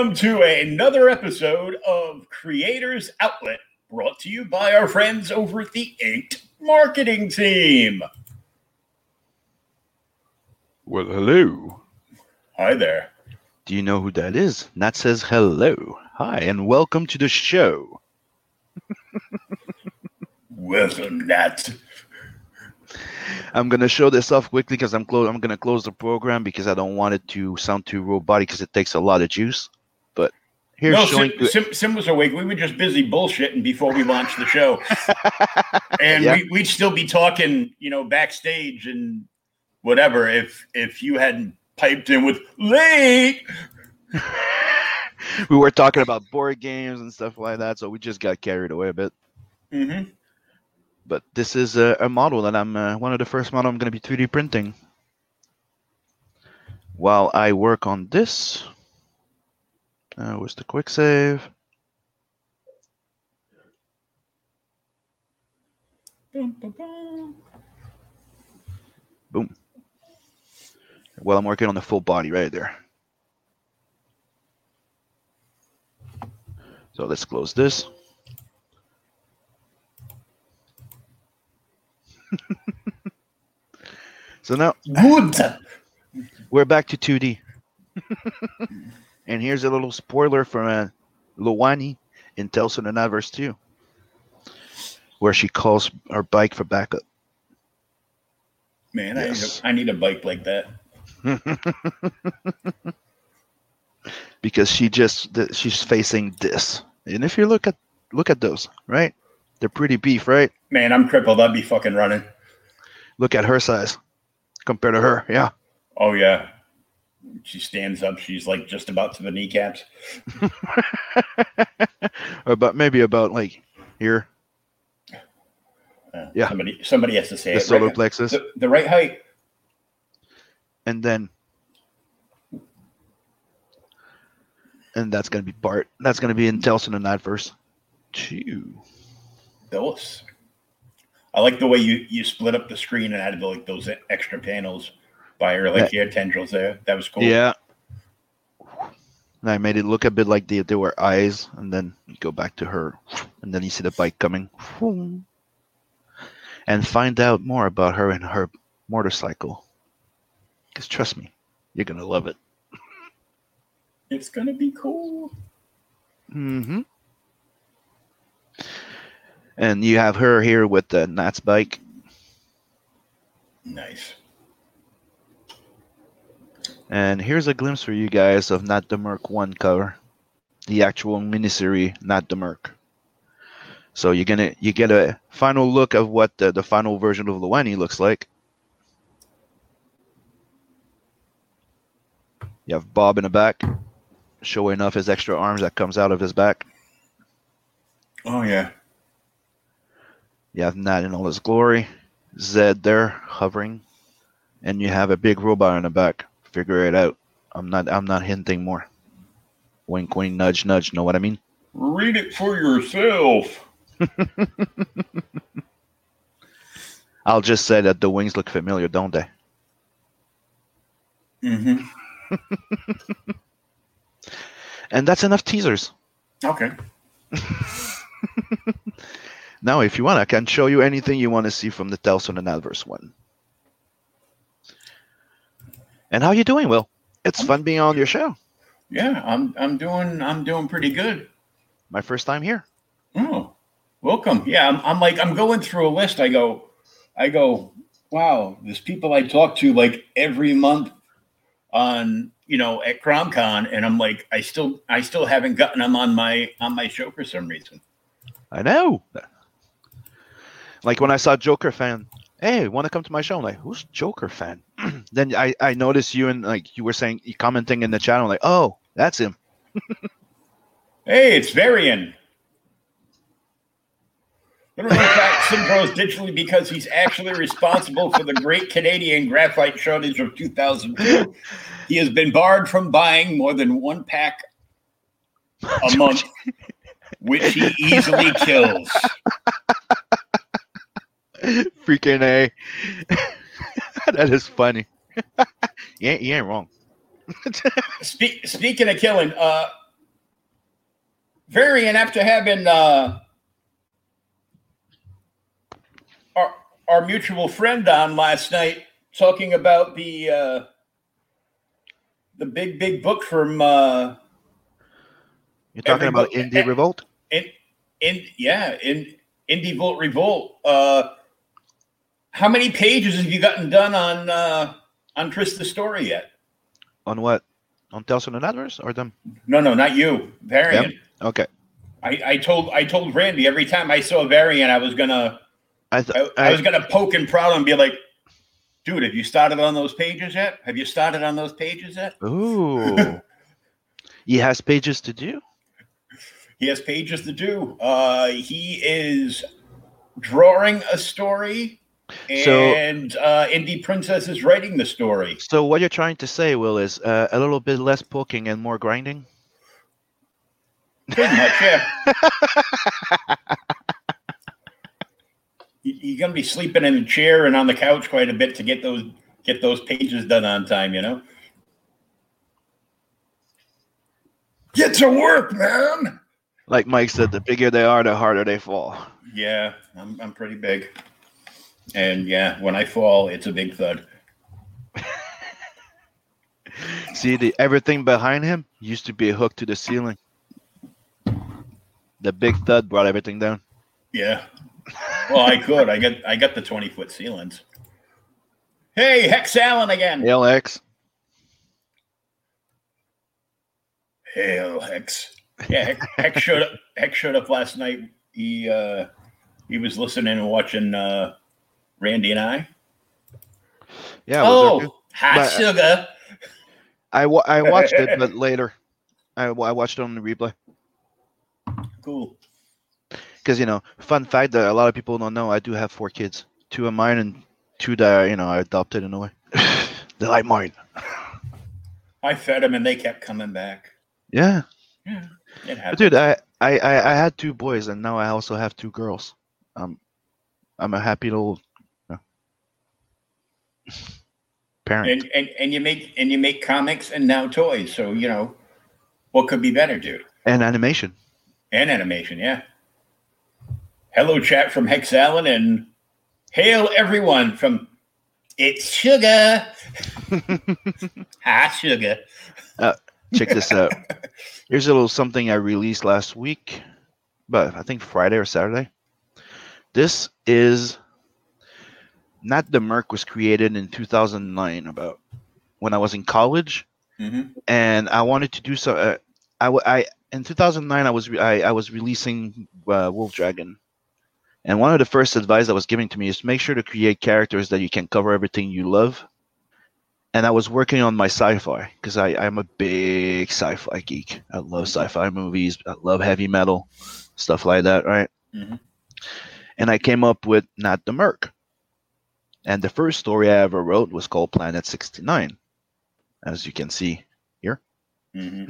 Welcome to another episode of Creators Outlet, brought to you by our friends over at the Inked Marketing Team. Well, hello. Hi there. Do you know who that is? Nat says hello. Hi, and welcome to the show. Welcome, Nat. I'm gonna show this off quickly because I'm close. I'm gonna close the program because I don't want it to sound too robotic because it takes a lot of juice. Here's No. Sim, Sim, Sim was awake. We were just busy bullshitting before we launched the show. and Yeah. we, we'd still be talking, you know, backstage and whatever if if you hadn't piped in with late. we were talking about board games and stuff like that, so we just got carried away a bit. Mm-hmm. But this is a, a model that I'm uh, one of the first model I'm gonna be 3D printing. While I work on this, uh, where's the quick save? Boom. Well, I'm working on the full body right there. So let's close this. so now Good. we're back to 2D. and here's a little spoiler from uh, Luani in Tales from the Night 2, where she calls her bike for backup. Man, Yes. I, need a, I need a bike like that. because she just she's facing this. And if you look at look at those, right? They're pretty beef, right? Man, I'm crippled. I'd be fucking running. Look at her size compared to her. Yeah. Oh yeah. She stands up. She's like just about to the kneecaps. about maybe about like here, Uh, Yeah. Somebody somebody has to say the it. solar Right- plexus, the, the right height. and then and that's gonna be Bart. That's gonna be in from the Natverse two. Those. I like the way you you split up the screen and added like those extra panels by her like hair tendrils there. That was cool. Yeah. And I made it look a bit like they, they were eyes, and then go back to her, and then you see the bike coming. And find out more about her and her motorcycle. Because trust me, you're going to love it. It's gonna be cool. Mm-hmm. And you have her here with the Nat's bike. Nice. And here's a glimpse for you guys of Nat the Merc 1 cover. The actual miniseries, Nat the Merc. So you're gonna you get a final look of what the, the final version of Luani looks like. You have Bob in the back, showing off his extra arms that comes out of his back. Oh yeah. You have Nat in all his glory, Zed there hovering, and you have a big robot in the back Figure it out. I'm not. I'm not hinting more. Wink, wink, nudge, nudge. Know what I mean? Read it for yourself. I'll just say that the wings look familiar, don't they? Mm-hmm. And that's enough teasers. Okay. Now, if you want, I can show you anything you want to see from the Tales from the Natverse one. And how you doing, Will? It's fun being on your show. Yeah, I'm I'm doing I'm doing pretty good. My first time here. Oh, welcome. Yeah, I'm, I'm like I'm going through a list. I go, I go. Wow, there's people I talk to like every month on you know at CromCon, and I'm like, I still I still haven't gotten them on my on my show for some reason. I know. Like when I saw Joker fan, hey, want to come to my show? I'm like, who's Joker fan? then I, I noticed you and like you were saying, you commenting in the channel, like, oh, that's him. Hey, it's Varian. I don't know if that Symbros digitally because he's actually responsible for the great Canadian graphite shortage of 2002. He has been barred from buying more than one pack a month, which he easily kills. Freaking A. that is funny. you, ain't, you ain't wrong. Speak, speaking of killing, uh, Varian, after having uh, our, our mutual friend on last night talking about the uh, the big big book from uh, You're talking about book- Indie Revolt? in in yeah in Indie Volt Revolt. Uh, how many pages have you gotten done on uh, on Trista's story yet? On what? On Tales and others or them? No, no, not you, Varian. Okay. I, I told I told Randy every time I saw Varian, I was gonna I, th- I, I I, was gonna poke and prod and be like, dude, have you started on those pages yet? Have you started on those pages yet? Ooh. he has pages to do? He has pages to do. Uh, he is drawing a story, So- and uh, Indie Princess is writing the story. So what you're trying to say, Will, is uh, a little bit less poking and more grinding? Pretty much, yeah. You- You're gonna be sleeping in a chair and on the couch quite a bit to get those get those pages done on time. You know. Get to work, man. Like Mike said, the bigger they are, the harder they fall. Yeah, I'm I'm pretty big, and yeah, when I fall, it's a big thud. See, the everything behind him used to be hooked to the ceiling. The big thud brought everything down. Yeah. Well, I could. I got I got the twenty foot ceilings. Hey, Hex Allen again. Hail Hex. Yeah, Hex, Hex showed up. Hex showed up last night. He uh he was listening and watching uh Randy and I. Yeah. was there too. oh, hot But- sugar. I, I watched it, but later. I, I watched it on the replay. Cool. Because, you know, fun fact that a lot of people don't know, I do have four kids. Two of mine and two that, you know, I adopted in a way. They're like mine. I fed them and they kept coming back. Yeah. Yeah, it But happened. dude, I, I, I, had two boys and now I also have two girls. Um, I'm a happy little parent. and, and and you make and you make comics and now toys. So you know, what could be better, dude? and animation. And animation, yeah. Hello, chat from Hex Allen, and hail everyone from It's Sugar. Hi, Sugar. Uh, check this out. Here's a little something I released last week, but I think Friday or Saturday. This is Nat the Merc was created in 2009, about when I was in college, Mm-hmm. and I wanted to do so. Uh, I, in 2009 I was re- I, I was releasing uh, Wolf Dragon, and one of the first advice that was given to me is make sure to create characters that you can cover everything you love. And I was working on my sci-fi because I I'm a big sci-fi geek. I love sci-fi movies. I love heavy metal, stuff like that, right? Mhm. And I came up with Nat the Merc. And the first story I ever wrote was called Planet 69 as you can see here. hmm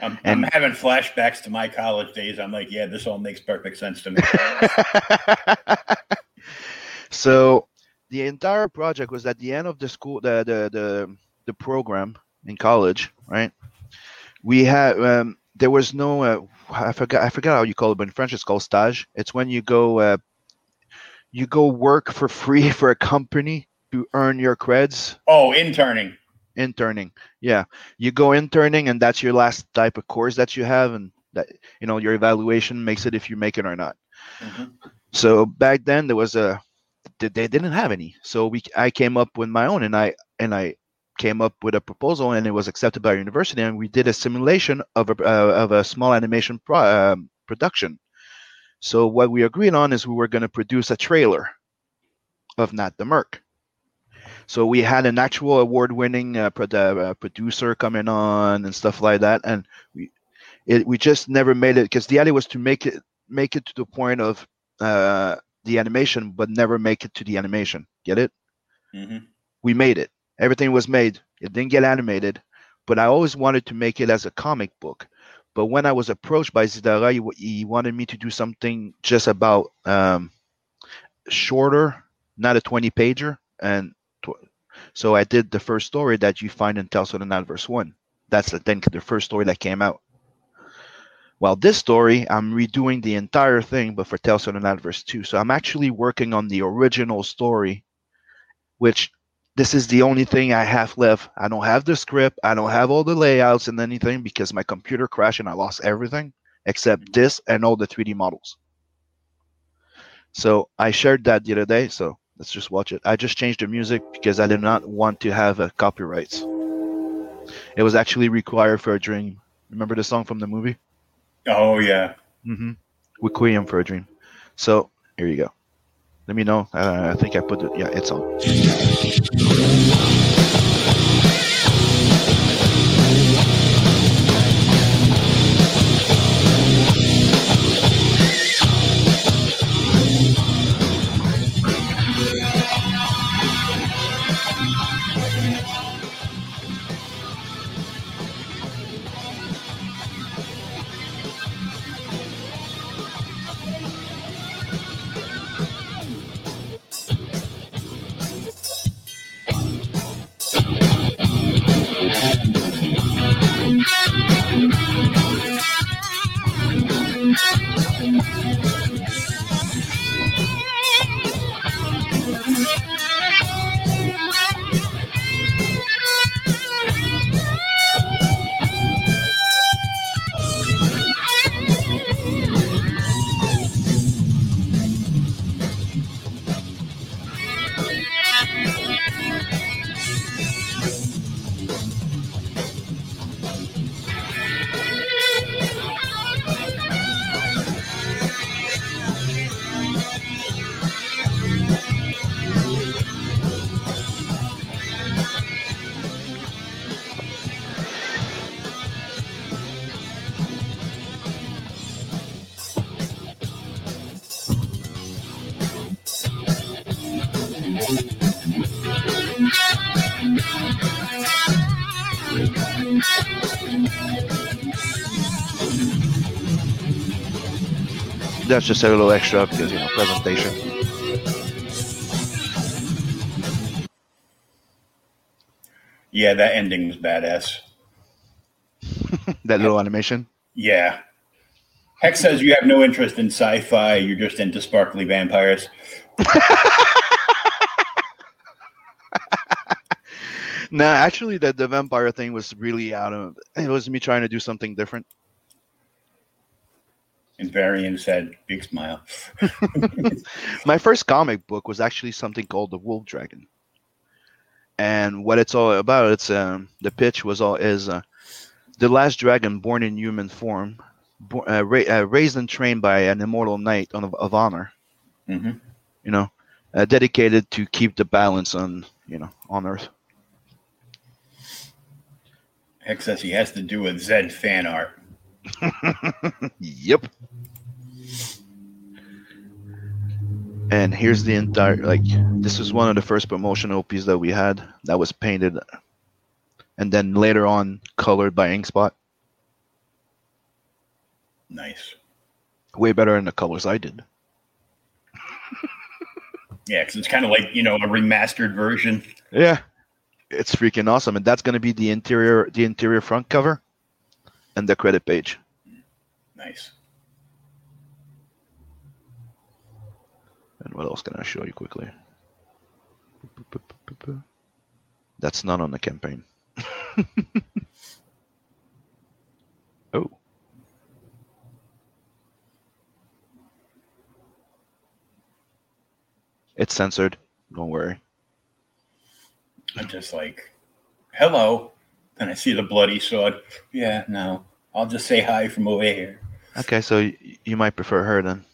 I'm, And- I'm having flashbacks to my college days. I'm like, yeah, this all makes perfect sense to me. so the entire project was at the end of the school the the the, the program in college right we had um, there was no uh, i forgot i forgot how you call it but in french it's called stage it's when you go uh, you go work for free for a company to earn your creds? Oh, interning. interning yeah. You go interning and that's your last type of course that you have and that you know your evaluation makes it if you make it or not. Mhm. so back then there was a they they didn't have any. So we i came up with my own and i and i came up with a proposal and it was accepted by our university and we did a simulation of a uh, of a small animation pro- um, production so what we agreed on is we were going to produce a trailer of Nat the merc so we had an actual award-winning uh, pro- uh, producer coming on and stuff like that and we it, we just never made it because the idea was to make it make it to the point of uh, the animation, but never make it to the animation. Get it? Mhm. We made it. Everything was made. It didn't get animated, but I always wanted to make it as a comic book. But when I was approached by Zidara, he, he wanted me to do something just about um, shorter, not a 20 pager. And tw- so I did the first story that you find in Tales of the Natverse 1. That's the, then the first story that came out. Well, this story, I'm redoing the entire thing, but for Tales of the Natverse 2. So I'm actually working on the original story, which this is the only thing I have left. I don't have the script, I don't have all the layouts and anything because my computer crashed and I lost everything except this and all the 3D models. So I shared that the other day, so let's just watch it. I just changed the music because I did not want to have a copyrights. It was actually required for a dream. Remember the song from the movie? Oh, yeah. Mm-hmm. Requiem for a Dream. So here you go. Let me know. Uh, I think I put it. Yeah, it's on. That's just a little extra because you know presentation. Yeah, that ending was badass. that little animation. Yeah. Hex says you have no interest in sci-fi. You're just into sparkly vampires. Nah, actually, the the vampire thing was really out of. It was me trying to do something different. And Varian said, "Big smile." My first comic book was actually something called the Wolf Dragon, and what it's all about, it's um the pitch was all is uh, the last dragon born in human form, bo- uh, ra- uh, raised and trained by an immortal knight of, of honor, hmm you know, uh, dedicated to keep the balance on you know on Earth. Hex says he has to do with Zed fan art. yep. And here's the entire like this is one of the first promotional pieces that we had that was painted and then later on colored by Inkspot. Nice. Way better than the colors I did. Yeah, because it's kind of like you know a remastered version. Yeah, it's freaking awesome, and that's gonna be the interior, the interior front cover, and the credit page. Nice. And what else can I show you quickly? That's not on the campaign. oh. It's censored. Don't worry. I'm just like, hello. And I see the bloody sword. Yeah, no. I'll just say hi from over here. Okay, so y- you might prefer her then.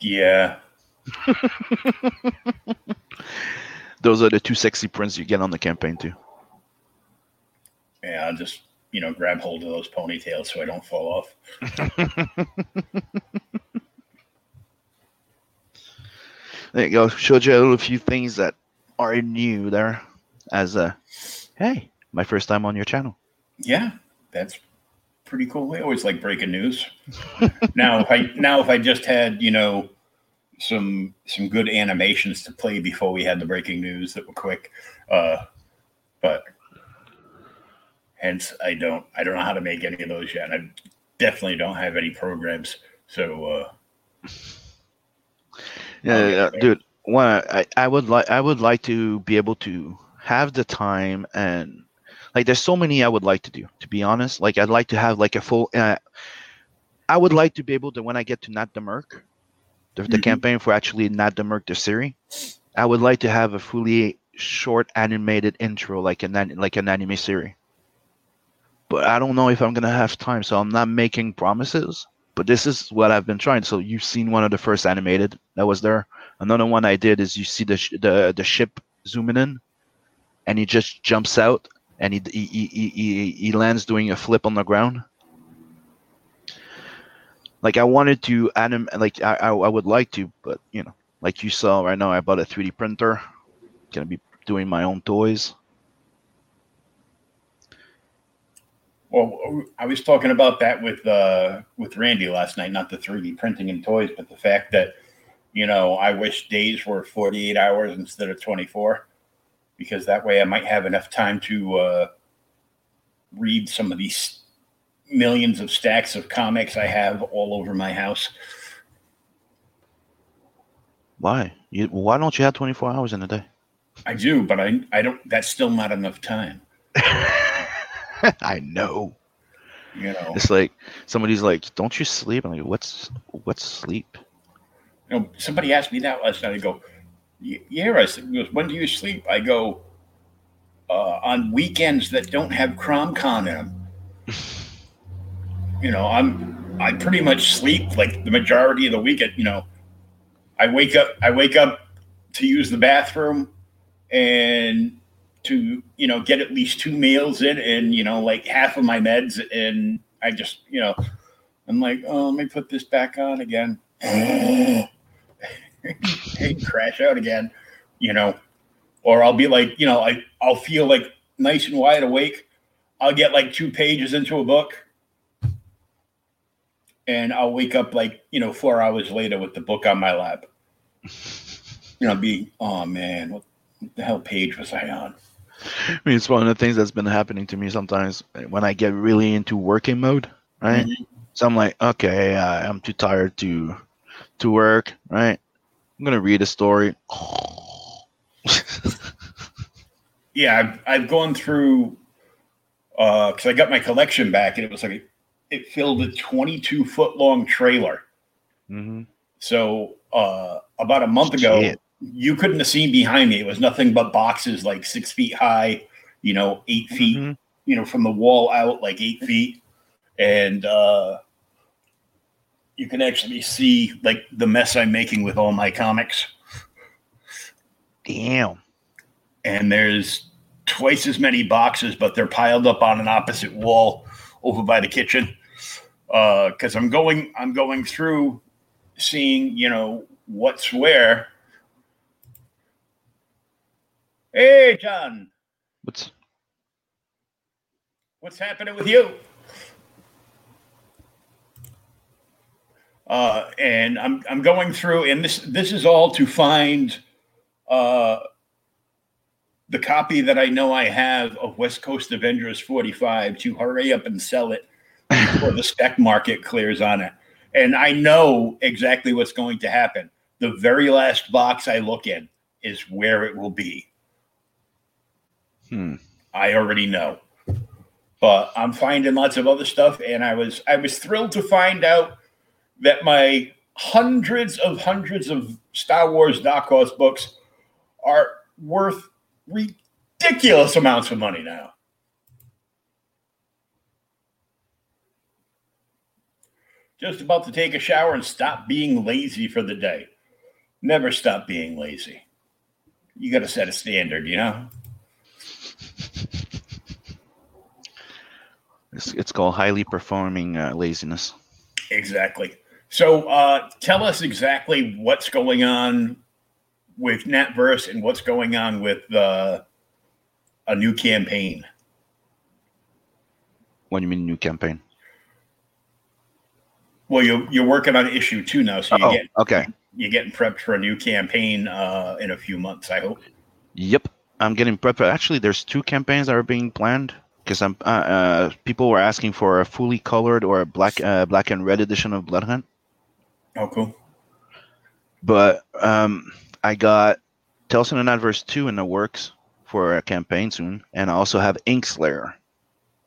Yeah. Those are the two sexy prints you get on the campaign too. Yeah, I'll just, you know, grab hold of those ponytails so I don't fall off. There you go. Showed you a little few things that are new there. As a, hey, my first time on your channel. Yeah, that's pretty cool. I always like breaking news. now if I now if I just had, you know, some some good animations to play before we had the breaking news that were quick. Uh but hence I don't I don't know how to make any of those yet. I definitely don't have any programs. So uh Yeah, yeah, dude. One, I, I would like I would like to be able to have the time and like there's so many I would like to do. To be honest, like I'd like to have like a full. Uh, I would like to be able to when I get to Nat the Merc, the, the Mhm. campaign for actually Nat the Merc the series. I would like to have a fully short animated intro like an an- like an anime series. But I don't know if I'm gonna have time, so I'm not making promises. But this is what I've been trying. So you've seen one of the first animated that was there. Another one I did is you see the sh- the the ship zooming in, and he just jumps out and he he, he, he, he lands doing a flip on the ground. Like I wanted to anim like I, I I would like to, but you know, like you saw right now, I bought a 3D printer. Gonna be doing my own toys. well I was talking about that with uh with Randy last night, not the 3D printing and toys, but the fact that you know, I wish days were 48 hours instead of 24 because that way I might have enough time to uh, read some of these millions of stacks of comics I have all over my house. Why? You why don't you have 24 hours in a day? I do, but I I don't. That's still not enough time. I know. You know, It's like somebody's like, "Don't you sleep?" I'm like, "What's what's sleep?" you know somebody asked me that last night. I go, "Y- "Yeah." I said, goes, "When do you sleep?" I go, uh, "On weekends that don't have CromCon in them." you know, I'm I pretty much sleep like the majority of the weekend. You know, I wake up I wake up to use the bathroom and to you know get at least two meals in and you know like half of my meds and I just you know I'm like oh let me put this back on again and crash out again you know or I'll be like you know I I'll feel like nice and wide awake I'll get like two pages into a book and I'll wake up like you know four hours later with the book on my lap. You know, be oh man, what the hell page was I on? I mean, it's one of the things that's been happening to me sometimes when I get really into working mode, right? So I'm like, okay, uh, I'm too tired to to work, right? I'm gonna read a story. Yeah, I've, I've gone through because I got my collection back, and it was like it filled a 22 foot long trailer. hmm So uh, about a month ago, Shit. you couldn't have seen behind me. It was nothing but boxes like six feet high, you know, eight feet Mhm. you know, from the wall out like eight feet. And uh, you can actually see like the mess I'm making with all my comics. Damn. And there's twice as many boxes, but they're piled up on an opposite wall over by the kitchen. Uh, because I'm going, I'm going through seeing, you know, what's where. Hey, John. What's What's happening with you? Uh, and I'm I'm going through, and this this is all to find uh, the copy that I know I have of West Coast Avengers 45 to hurry up and sell it before the spec market clears on it. And I know exactly what's going to happen. The very last box I look in is where it will be. hmm. I already know. But I'm finding lots of other stuff, and I was I was thrilled to find out that my hundreds of hundreds of Star Wars Horse books are worth ridiculous amounts of money now. Just about to take a shower and stop being lazy for the day. Never stop being lazy. You got to set a standard, you know? It's, it's called highly performing uh, laziness. Exactly. So uh, tell us exactly what's going on with Natverse and what's going on with uh, a new campaign. What do you mean new campaign? Well, you're you're working on issue two now, so you Oh, get okay. you're getting prepped for a new campaign uh, in a few months. I hope. Yep, I'm getting prepped. Actually, there's two campaigns that are being planned because I'm uh, uh, people were asking for a fully colored or a black uh, black and red edition of Blood Hunt, Oh, cool. but um, I got Telson and Adverse two in the works for a campaign soon, and I also have Inkslayer,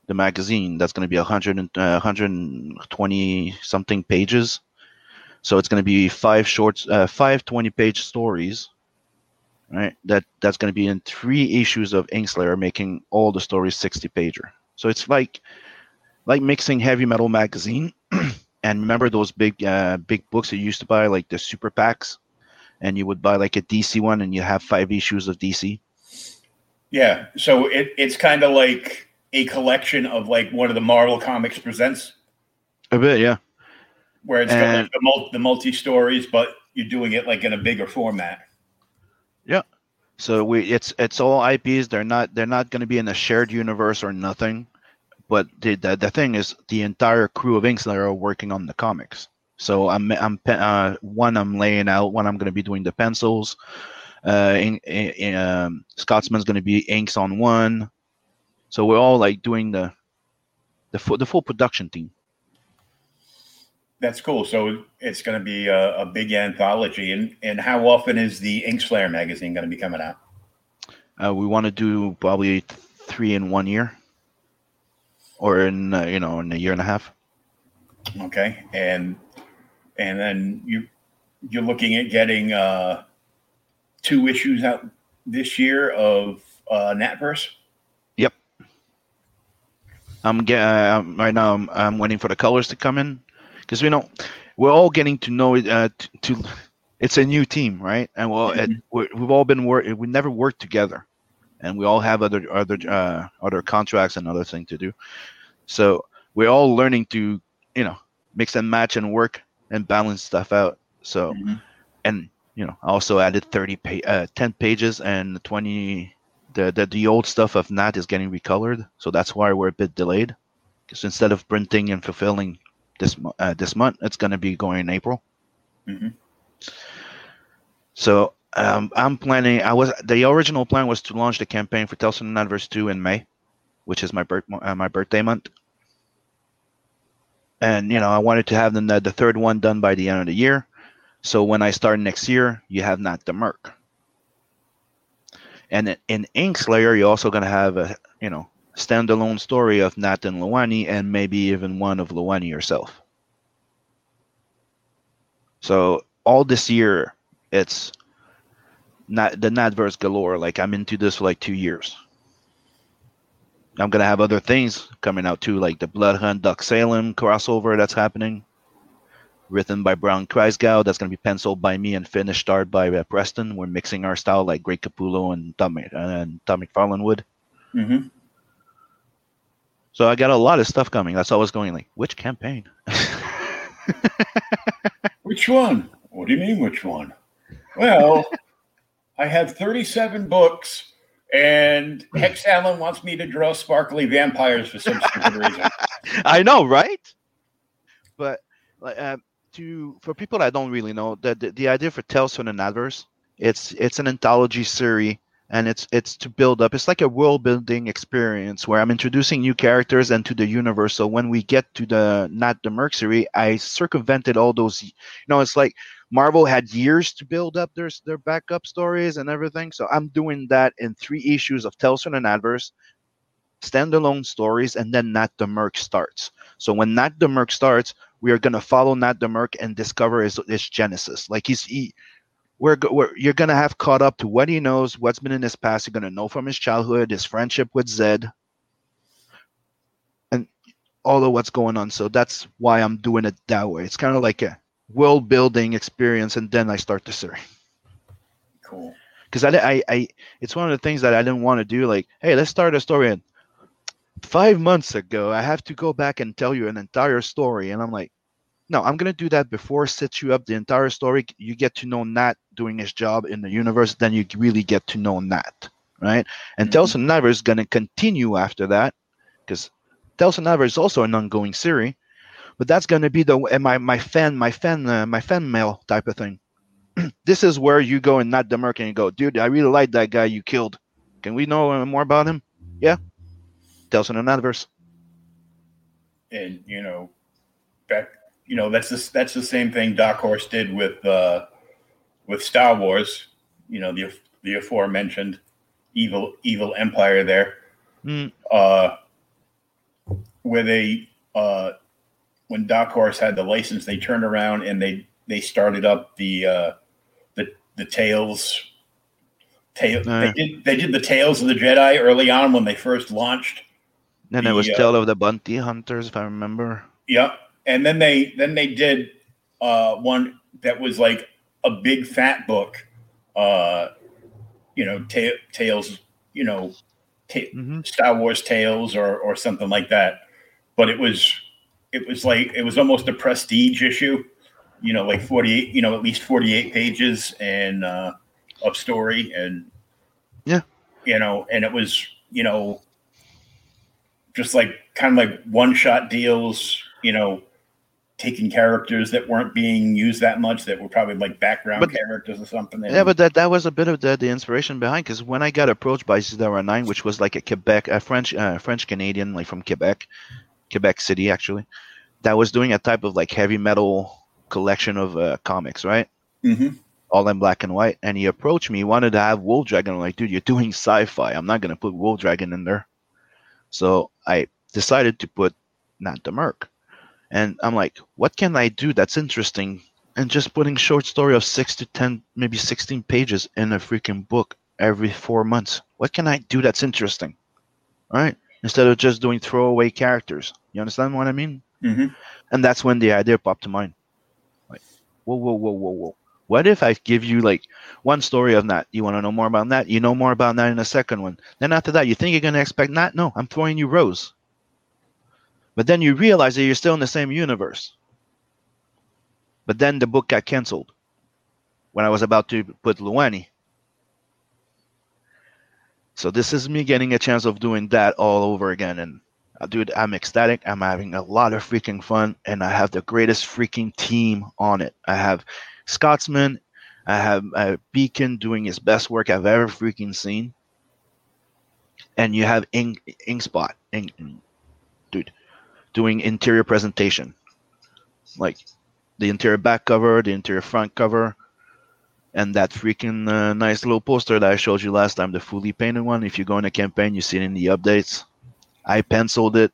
the magazine that's going to be 100 and, uh, 120 something pages. So it's going to be five shorts, uh, five 20 page stories right? That that's going to be in three issues of Inkslayer, making all the stories sixty pager. So it's like like mixing heavy metal magazine, and remember those big uh, big books you used to buy, like the super packs, and you would buy like a DC one, and you have five issues of DC. Yeah. So it, it's kind of like a collection of like one of the Marvel Comics presents, A bit, yeah. where it's got And- like the, mul- the multi stories, but you're doing it like in a bigger format. Yeah. So we it's it's all IPs. They're not they're not going to be in a shared universe or nothing. But the, the the thing is, the entire crew of Inkslayer are working on the comics. So I'm I'm uh, one I'm laying out. One I'm going to be doing the pencils. Uh, in, in, um, Scotsman's going to be inks on one. So we're all like doing the the full the full production team. That's cool. So it's going to be a, a big anthology. And, and how often is the Inkslayer magazine going to be coming out? Uh, we want to do probably three in one year, or in uh, you know in a year and a half. Okay. And and then you you're looking at getting uh, two issues out this year of uh, Natverse. Yep. I'm get uh, um, right now. I'm, I'm waiting for the colors to come in because we know we're all getting to know it. Uh, t- to it's a new team, right? And well, we're, we've all been work. We never worked together, and we all have other other uh, other contracts and other things to do. So we're all learning to you know mix and match and work and balance stuff out. So Mhm. and you know I also added 30 pa- uh, 10 pages and 20 the, the the old stuff of Nat is getting recolored, so that's why we're a bit delayed. Because instead of printing and fulfilling this uh, this month, it's going to be going in April. Mhm. So um, I'm planning. I was the original plan was to launch the campaign for Telson and Adverse two in May, which is my birth uh, my birthday month. And you know I wanted to have the the third one done by the end of the year. So when I start next year, you have Nat the Merc. And in- in Inkslayer, you're also to have a you know standalone story of Nat and Luani, and maybe even one of Luani herself. So all this year, it's not the Natverse galore. Like I'm into this for like two years. I'm gonna have other things coming out too, like the Blood Hunt Duck Salem crossover that's happening, written by Brown Kreisgau. That's gonna be penciled by me and finished art by uh, Preston. We're mixing our style like Greg Capullo and Tom and Todd McFarlane would. Mm-hmm. So I got a lot of stuff coming. That's always going like, which campaign? Which one? What do you mean, which one? Well, I have 37 books And Hex Allen wants me to draw sparkly vampires for some stupid reason. I know, right? But like, uh, to for people that don't really know, the, the the idea for Tales from the Natverse, it's it's an anthology series, and it's it's to build up. It's like a world building experience where I'm introducing new characters and to the universe. So when we get to the not the Mercury, I circumvented all those. You know, it's like Marvel had years to build up their their backup stories and everything. So I'm doing that in three issues of from the Natverse, standalone stories, and then Nat the Merc starts. So when Nat the Merc starts, we are gonna follow Nat the Merc and discover his, his genesis. Like he's he, we're, we're you're gonna have caught up to what he knows, what's been in his past. You're gonna know from his childhood, his friendship with Zed, and all of what's going on. So that's why I'm doing it that way. It's kind of like a world building experience, and then I start the series. Cool. Because I, I, I, it's one of the things that I didn't want to do. Like, hey, let's start a story. And five months ago, I have to go back and tell you an entire story, and I'm like, no, I'm gonna do that before set you up the entire story. You get to know Nat doing his job in the universe, then you really get to know Nat, right? And Mhm. Tales from Never is gonna continue after that, because Tales Never is also an ongoing series, but that's gonna be the and my my fan my fan uh, my fan mail type of thing. this is where you go and Nat the merc and you go, dude, I really like that guy you killed. Can we know uh, more about him? Yeah, Tales from the Natverse. and you know back you know that's the that's the same thing Dark Horse did with uh with Star Wars you know the the aforementioned evil evil empire there Mm. uh where they uh when Dark Horse had the license they turned around and they they started up the uh the the tales Tale, Uh. they did they did the Tales of the Jedi early on when they first launched Then it was uh, Tale of the Bounty Hunters, if I remember. Yep. And then they then they did uh, one that was like a big fat book, uh, you know, ta- tales, you know, ta- hmm Star Wars tales or or something like that. But it was it was like it was almost a prestige issue, you know, like forty eight, you know, at least forty eight pages and uh, of story and Yeah. you know, and it was you know just like kind of like one shot deals, you know, taking characters that weren't being used that much that were probably like background But- characters or something. Yeah, but that that was a bit of the, the inspiration behind because when I got approached by Zero Nine, which was like a Quebec, a French, uh, French Canadian, like from Quebec, Quebec City actually, that was doing a type of like heavy metal collection of uh, comics, right? hmm All in black and white. And he approached me, he wanted to have Wolf Dragon. I'm like, dude, you're doing sci-fi. I'm not gonna put Wolf Dragon in there. So I decided to put Nat the Merc. And I'm like, what can I do that's interesting? And just putting short story of six to ten, maybe sixteen pages in a freaking book every four months. What can I do that's interesting? All right. Instead of just doing throwaway characters. You understand what I mean? hmm And that's when the idea popped to mind. Like, whoa, whoa, whoa, whoa, whoa. What if I give you like one story of that? You want to know more about that? You know more about that in the second one. Then after that, you think you're gonna expect that? No, I'm throwing you Rose. But then you realize that you're still in the same universe. But then the book got canceled when I was about to put Luani. So this is me getting a chance of doing that all over again, and uh, dude, I'm ecstatic. I'm having a lot of freaking fun, and I have the greatest freaking team on it. I have Scotsman, I have uh, Beacon doing his best work I've ever freaking seen, and you have Ink Inkspot, Ink, dude, doing interior presentation, like the interior back cover, the interior front cover, and that freaking uh, nice little poster that I showed you last time, the fully painted one. If you go in the campaign, you see it in the updates. I penciled it,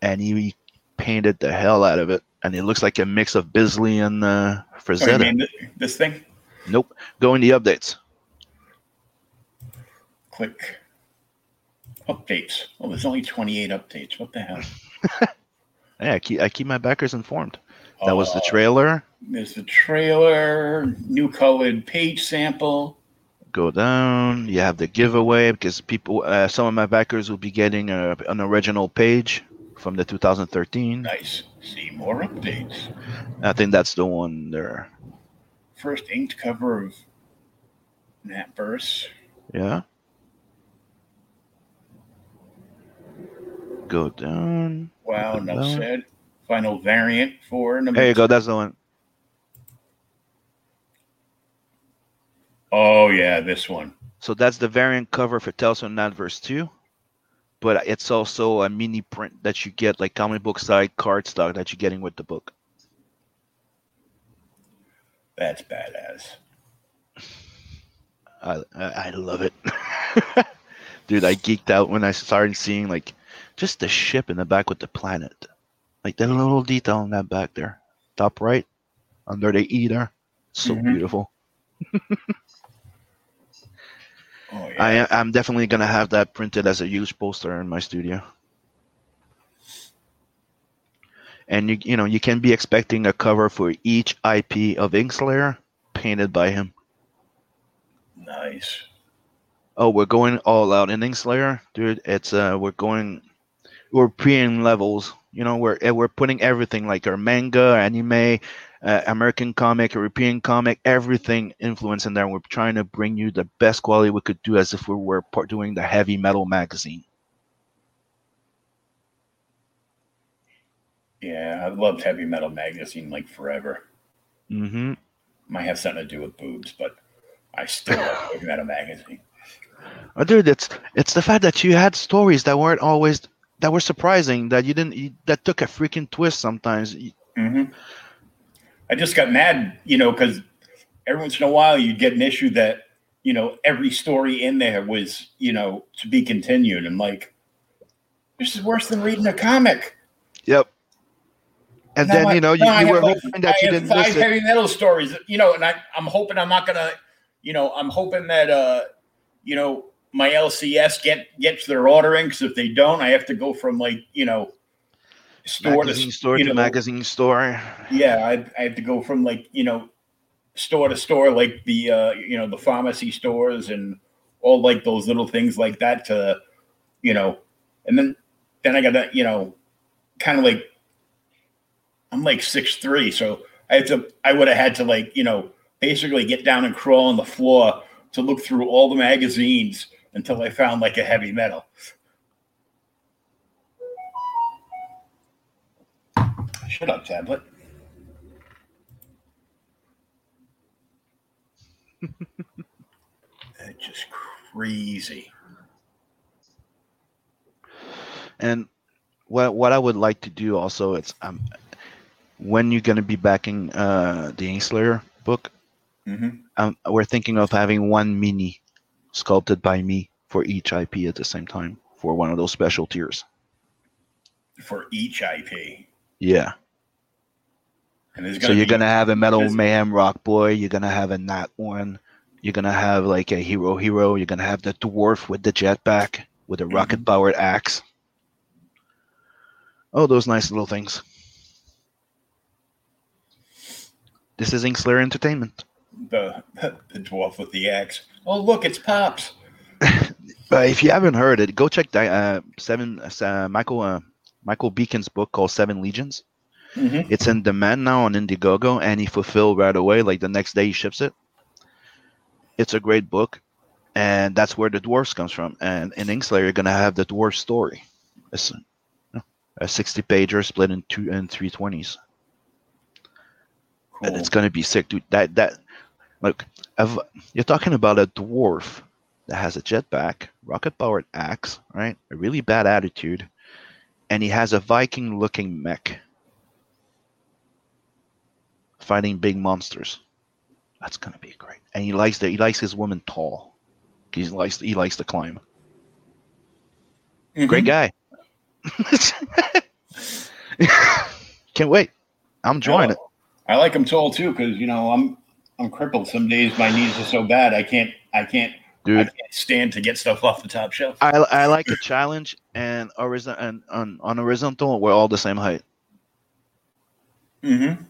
and he painted the hell out of it, and it looks like a mix of Bisley and uh, Oh, Frazetta. mean th- this thing? Nope. Go in the updates. Click updates. Oh, there's only 28 updates. What the hell? Yeah, I keep, I keep my backers informed. That was the Uh, trailer. There's the trailer, new colored page sample. Go down. You have the giveaway because people, uh, some of my backers will be getting a, an original page from the 2013. Nice. See more updates. I think that's the one there. First inked cover of Natverse. Yeah. Go down. Wow, and enough down. said. Final variant for number. There you go. That's the one. Oh yeah, this one. So that's the variant cover for Tales from Natverse 2. But it's also a mini print that you get, like comic book side card stock that you're getting with the book. That's badass. I, I love it, dude. I geeked out when I started seeing like just the ship in the back with the planet, like that little detail on that back there, top right, under the E there. So Mhm. beautiful. Oh yeah. I I'm definitely gonna have that printed as a huge poster in my studio. And you you know you can be expecting a cover for each IP of Inkslayer painted by him. nice. Oh, we're going all out in Inkslayer, dude. It's uh, we're going, we're levels. You know, we're we're putting everything like our manga, anime, uh, American comic, European comic, everything influence in there. And we're trying to bring you the best quality we could do, as if we were part doing the heavy metal magazine. Yeah, I loved Heavy Metal Magazine like forever. Mm-hmm. Might have something to do with boobs, but I still love Heavy Metal Magazine. Oh, dude, it's it's the fact that you had stories that weren't always that were surprising that you didn't you, that took a freaking twist sometimes. You- hmm I just got mad, you know, because every once in a while you'd get an issue that, you know, every story in there was, you know, to be continued. And like, this is worse than reading a comic. Yep. And then you know you, you were like, hoping that I you didn't five miss it. heavy metal stories, you know, and I, I'm hoping I'm not gonna, you know, I'm hoping that, uh, you know, my LCS get gets their order in because if they don't, I have to go from like, you know, store magazine to store to know, magazine store. yeah I, I have to go from like you know store to store like the uh you know the pharmacy stores and all like those little things like that to you know and then then i gotta you know kind of like i'm like six three so i had to i would have had to like you know basically get down and crawl on the floor to look through all the magazines until i found like a heavy metal shut up tablet It's just crazy. And what what I would like to do also it's um when you're gonna be backing uh the Inkslayer book, Mm-hmm. um, we're thinking of having one mini sculpted by me for each IP at the same time for one of those special tiers. For each IP, Yeah. So you're gonna have a Metal Mayhem Rock Boy. You're gonna have a Nat one. You're gonna have like a Hero Hero. You're gonna have the dwarf with the jetpack with a mm-hmm. rocket powered axe. Oh, those nice little things. This is Inkslayer Entertainment. The the dwarf with the axe. Oh look, it's pops. But if you haven't heard it, go check uh, Seven uh, Michael uh, Michael Beacon's book called Seven Legions. Mm-hmm. It's in demand now on Indiegogo, and he fulfilled right away. Like the next day, he ships it. It's a great book, and that's where the dwarfs comes from. And in Inkslayer, you're gonna have the dwarf story. It's a, a sixty pager split in two and three twenties, Cool. and it's gonna be sick, dude. That that look, you're talking about a dwarf that has a jetpack, rocket powered axe, right? A really bad attitude, and he has a Viking looking mech fighting big monsters. That's gonna be great. And he likes the he likes his woman tall. He likes he likes to climb. Mhm. Great guy. Can't wait. I'm enjoying it. Oh, I like him tall too because you know I'm I'm crippled. Some days my knees are so bad I can't I can't I Dude, can't stand to get stuff off the top shelf. I, I like a challenge and horizontal and on, on horizontal we're all the same height. Mm-hmm.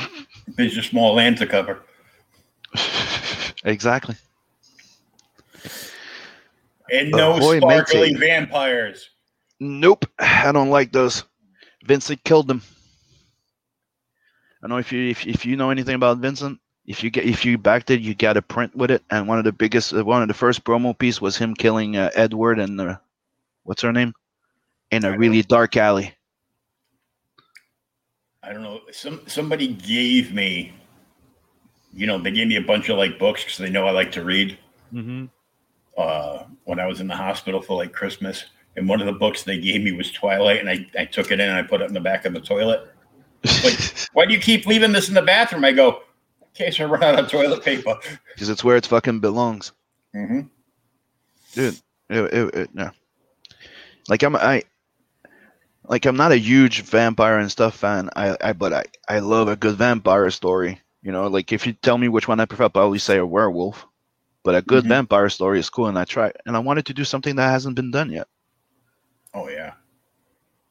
There's just small land to cover. exactly. And no Ahoy, sparkly vampires. Nope, I don't like those. Vincent killed them. I know if you if, if you know anything about Vincent, if you get if you backed it, you got a print with it. And one of the biggest, uh, one of the first promo piece was him killing uh, Edward and the what's her name? In a don't- really dark alley. I don't know. Some somebody gave me, you know, they gave me a bunch of like books because they know I like to read. Mm-hmm. Uh, when I was in the hospital for like Christmas, and one of the books they gave me was Twilight, and I, I took it in and I put it in the back of the toilet. Like, why do you keep leaving this in the bathroom? I go, in case I run out of toilet paper. Because it's where it fucking belongs. Mm-hmm. dude it, it, it, no like i'm i like i'm not a huge vampire and stuff fan i i but i i love a good vampire story you know like if you tell me which one i prefer i'll probably say a werewolf but a good Mhm. vampire story is cool and i try and i wanted to do something that hasn't been done yet Oh yeah.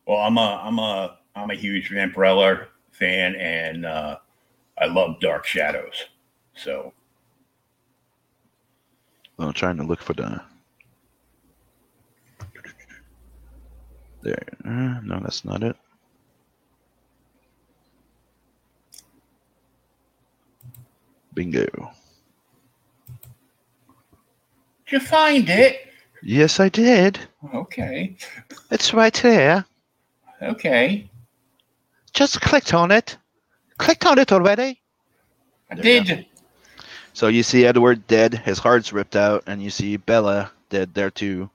Well, I'm a I'm a I'm a huge Vampirella fan, and uh, I love Dark Shadows. So i'm trying to look for the there uh, no that's not it bingo did you find it? yes i did Okay. it's right here Okay. Just clicked on it. Clicked on it already. I There you did. So you see Edward dead, his heart's ripped out, and you see Bella dead there too,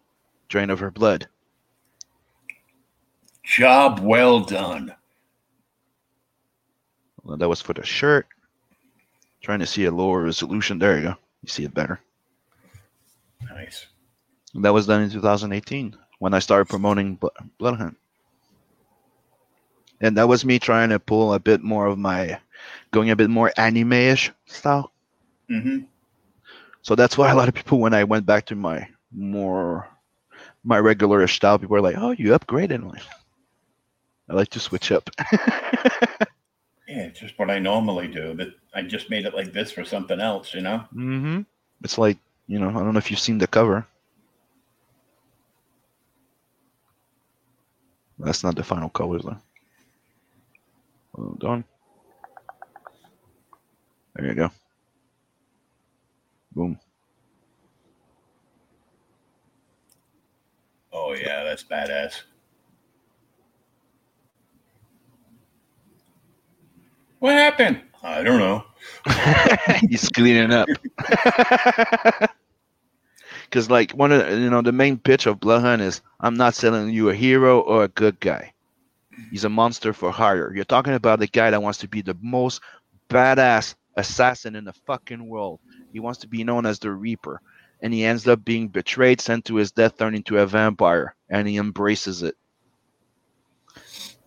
drain of her blood. Job well done. Well, that was for the shirt. Trying to see a lower resolution. There you go. You see it better. Nice. That was done in 2018 when I started promoting Bl- Blood Hunt. And that was me trying to pull a bit more of my, going a bit more anime-ish style. Mm-hmm. So that's why a lot of people, when I went back to my more, my regular style, people were like, "Oh, you upgraded." Like, I like to switch up. Yeah, it's just what I normally do. But I just made it like this for something else, you know. mm-hmm. It's like you know, I don't know if you've seen the cover. That's not the final colors though. Hold on. There you go. Boom. Oh yeah, that's badass. What happened? I don't know. He's cleaning up. Because like one of the, you know the main pitch of Blood Hunt is I'm not selling you a hero or a good guy. He's a monster for hire. You're talking about the guy that wants to be the most badass assassin in the fucking world. He wants to be known as the Reaper, and he ends up being betrayed, sent to his death, turned into a vampire, and he embraces it.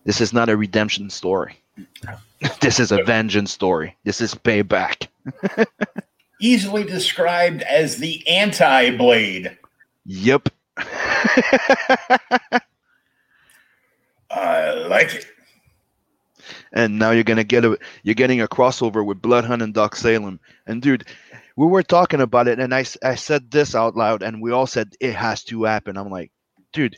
This is not a redemption story. this is a vengeance story. This is payback. Easily described as the anti-blade. Yep. I like it. and now you're gonna get a you're getting a crossover with Blood Hunt and Doc Salem. And dude, we were talking about it, and I I said this out loud, and we all said it has to happen. I'm like, dude,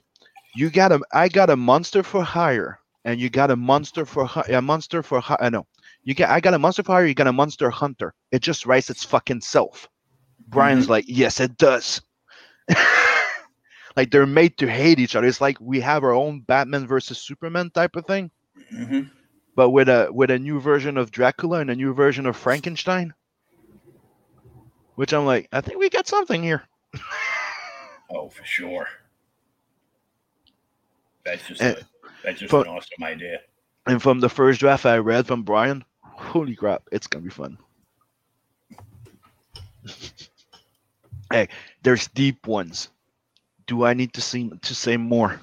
you got a I got a monster for hire, and you got a monster for a monster for I know you got I got a monster for hire, you got a monster hunter. It just writes its fucking self. Brian's mm-hmm. like, yes, it does. like they're made to hate each other. It's like we have our own Batman versus Superman type of thing hmm but with a with a new version of Dracula and a new version of Frankenstein. Which I'm like, I think we got something here. Oh, for sure. That's just a, that's just but- an awesome idea. And from the first draft I read from Brian, holy crap, it's gonna be fun. hey, there's deep ones. Do I need to see to say more?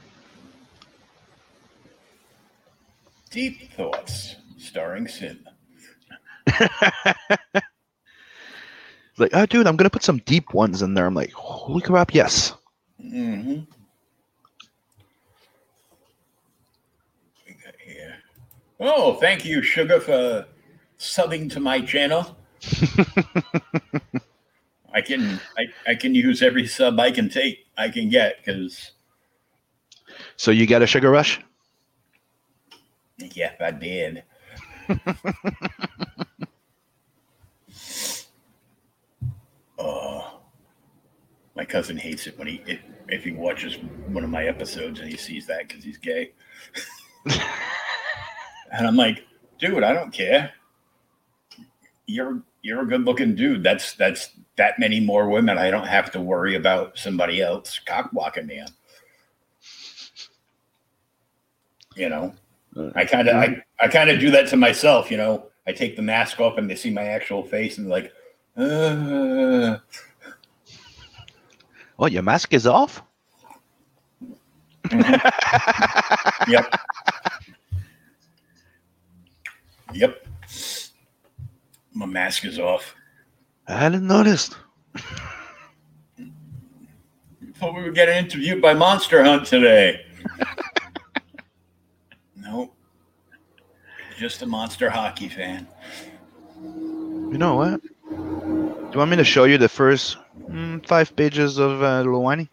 Deep thoughts, starring Sin. like, oh, dude, I'm gonna put some deep ones in there. I'm like, holy crap, yes. Mm-hmm. We got here. Oh, thank you, Sugar, for subbing to my channel. I can I, I can use every sub I can take I can get because So you got a sugar rush? yeah I did. uh, My cousin hates it when he if, if he watches one of my episodes and he sees that because he's gay. and I'm like, dude, I don't care. You're you're a good looking dude. That's that's that many more women. I don't have to worry about somebody else cock blocking me. You know, I kind of I, I kind of do that to myself. You know, I take the mask off and they see my actual face and like, uh. Oh, your mask is off. yep. Yep. My mask is off. I hadn't noticed. Thought we were getting interviewed by Monster Hunt today. nope. Just a monster hockey fan. You know what? Do you want me to show you the first mm, five pages of uh, Luani?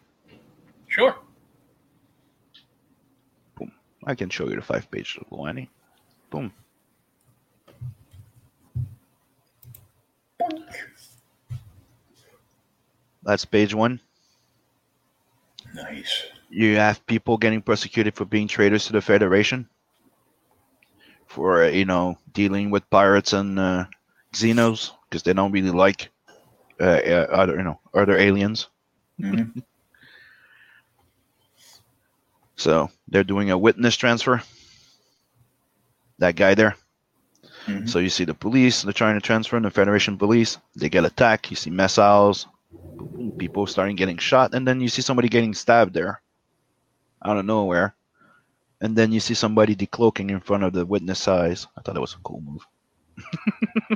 Sure. Boom. I can show you the five pages of Luani. That's page one. Nice. You have people getting persecuted for being traitors to the Federation, for uh, you know dealing with pirates and uh, xenos because they don't really like uh, uh, other you know other aliens. Mhm. So they're doing a witness transfer. That guy there. Mhm. So you see the police, they're trying to transfer in the Federation police. They get attacked. You see missiles, people starting getting shot, and then you see somebody getting stabbed there out of nowhere. And then you see somebody decloaking in front of the witness eyes. I thought that was a cool move.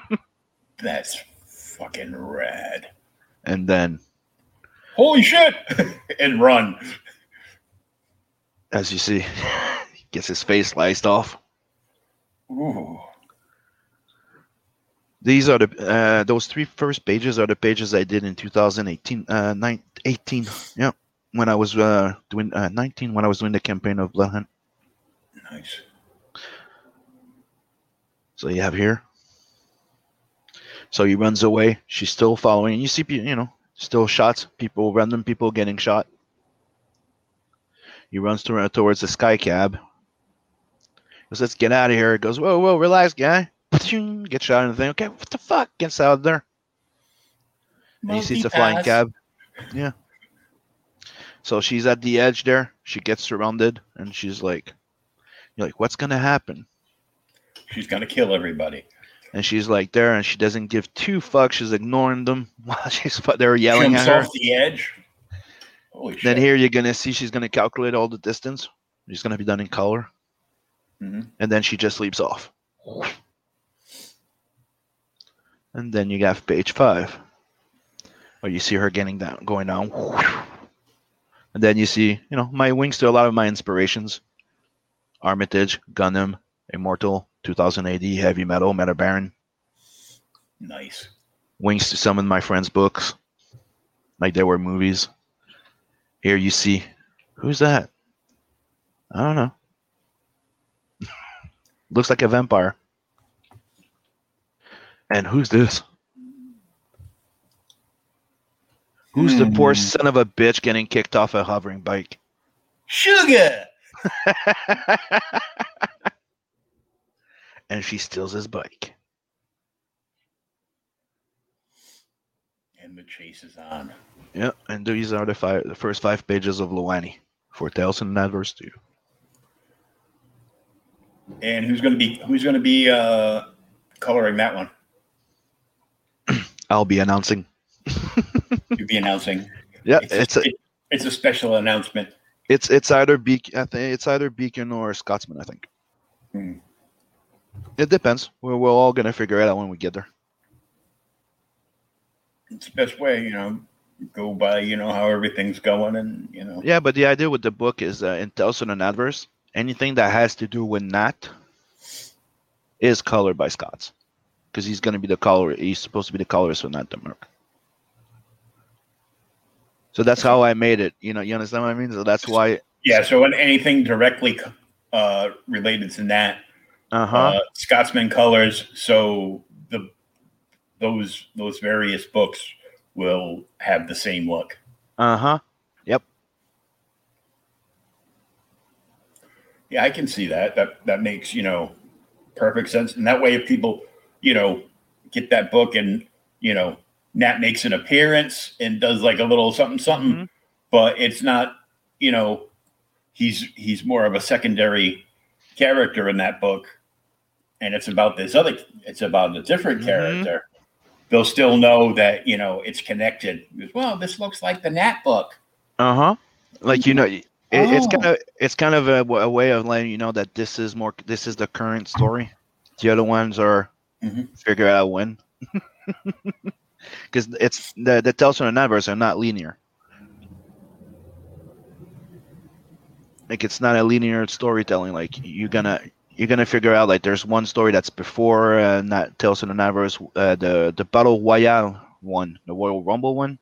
That's fucking rad. And then, Holy shit! and run. as you see, he gets his face sliced off. Ooh. These are the uh, those three first pages are the pages I did in 2018, uh, nine, 18, yeah, when I was uh, doing uh, 19 when I was doing the campaign of Blood Hunt. Nice. So you have here. So he runs away. She's still following. You see, you know, still shots. People, random people getting shot. He runs to, towards the sky cab. Goes, let's get out of here. He goes, whoa, whoa, relax, guy. Gets shot in the thing. Okay, what the fuck? Gets out of there. And he sees the flying cab. Yeah. So she's at the edge there. She gets surrounded, and she's like, "You're like, what's gonna happen?" She's gonna kill everybody. And she's like there, and she doesn't give two fucks. She's ignoring them while she's they're yelling Jumps at her. off the edge. Holy shit. Then here you're gonna see she's gonna calculate all the distance. She's gonna be done in color, Mhm. and then she just leaps off. And then you got page five, where you see her getting down, going down. And then you see, you know, my wings to a lot of my inspirations: Armitage, Gundam, Immortal, 2000 AD, Heavy Metal, Meta Baron. Nice. wings to some of my friends' books, like there were movies. Here you see, who's that? I don't know. Looks like a vampire. And who's this? Who's the poor Hmm. son of a bitch getting kicked off a hovering bike? Sugar. and she steals his bike. And the chase is on. Yeah, and these are the five, the first five pages of Luani for Tales in Natverse 2. And who's gonna be who's gonna be uh coloring that one? I'll be announcing. You'll be announcing. Yeah, it's a, it- it's a special announcement. It's it's either Beacon. I think it's either Beacon or Scotsman. I think. Hmm. It depends. We're, we're all gonna figure it out when we get there. It's the best way, you know. Go by, you know, how everything's going, and you know. Yeah, but the idea with the book is uh, in Telson and Natverse, anything that has to do with Nat is colored by Scots, because he's gonna be the color. He's supposed to be the colorist for Nat the Merc. So that's how I made it. You know, you understand what I mean? So that's why. Yeah. So when anything directly uh, related to that, Uh-huh. uh, Scotsman colors. So the those those various books will have the same look. Uh huh. Yep. Yeah, I can see that. That that makes you know perfect sense. And that way, if people you know get that book and you know Nat makes an appearance and does like a little something something, Mhm. but it's not you know he's he's more of a secondary character in that book, and it's about this other. It's about a different Mhm. character. They'll still know that you know it's connected. Well, this looks like the Nat book. Uh huh. Like you know, it, it's Oh. kind of it's kind of a, a way of letting you know that this is more this is the current story. The other ones are Mhm. figure out when. Because it's the the Tales from the Natverse are not linear. Like it's not a linear storytelling. Like you're gonna you're gonna figure out like there's one story that's before uh, not Tales from the Natverse. Uh, the the Battle Royale one, the Royal Rumble one,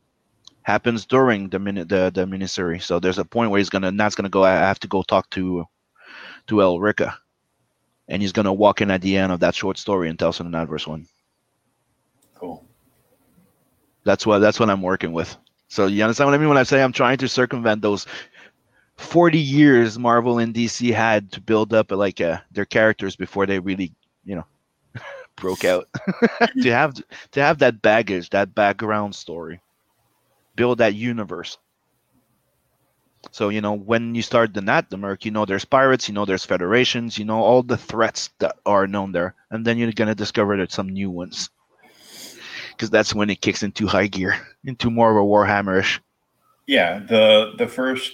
happens during the minute the the miniseries. So there's a point where he's gonna Nat's gonna go. I have to go talk to to Elrica, and he's gonna walk in at the end of that short story and tell us the Universe one. Cool. That's what that's what I'm working with. So you understand what I mean when I say I'm trying to circumvent those 40 years Marvel and DC had to build up like uh, their characters before they really, you know, broke out. to have to have that baggage, that background story, build that universe. So you know when you start the Nat the Merc, you know there's pirates, you know there's federations, you know all the threats that are known there, and then you're gonna discover there's some new ones because that's when it kicks into high gear, into more of a Warhammerish. yeah the the first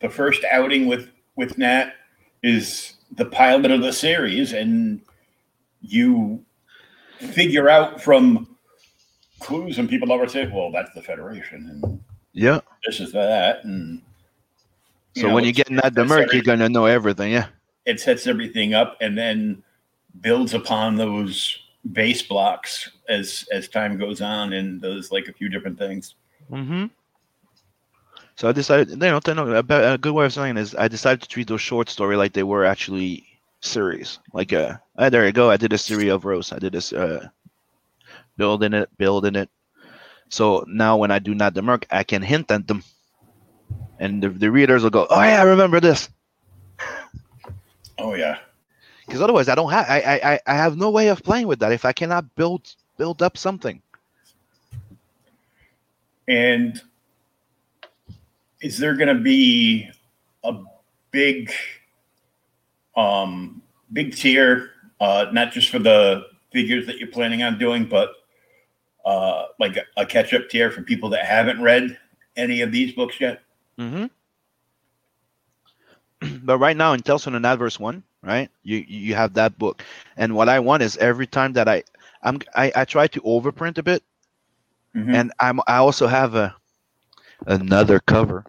the first outing with with nat is the pilot of the series and you figure out from clues and people always say well that's the federation and Yeah. this is that and So know, when you get in that Merc, you're gonna know everything. Yeah. it sets everything up and then builds upon those base blocks as as time goes on and does like a few different things Mm-hmm. So I decided, you know, a, good way of saying it is I decided to treat those short story like they were actually series. Like, uh, ah, there you go. I did a series of rows. I did this, uh, building it, building it. So now when I do Nat the Merc, I can hint at them, and the, the readers will go, "Oh yeah, I remember this." oh yeah Because otherwise, I don't have, I, I, I- I have no way of playing with that if I cannot build, build up something. And is there going to be a big, um, big tier, uh, not just for the figures that you're planning on doing, but uh, like a, a catch-up tier for people that haven't read any of these books yet? Mm-hmm. but right now in Tales from an Natverse one, right? You you have that book, and what I want is every time that I I'm I, I try to overprint a bit, Mhm. and I'm I also have a another cover.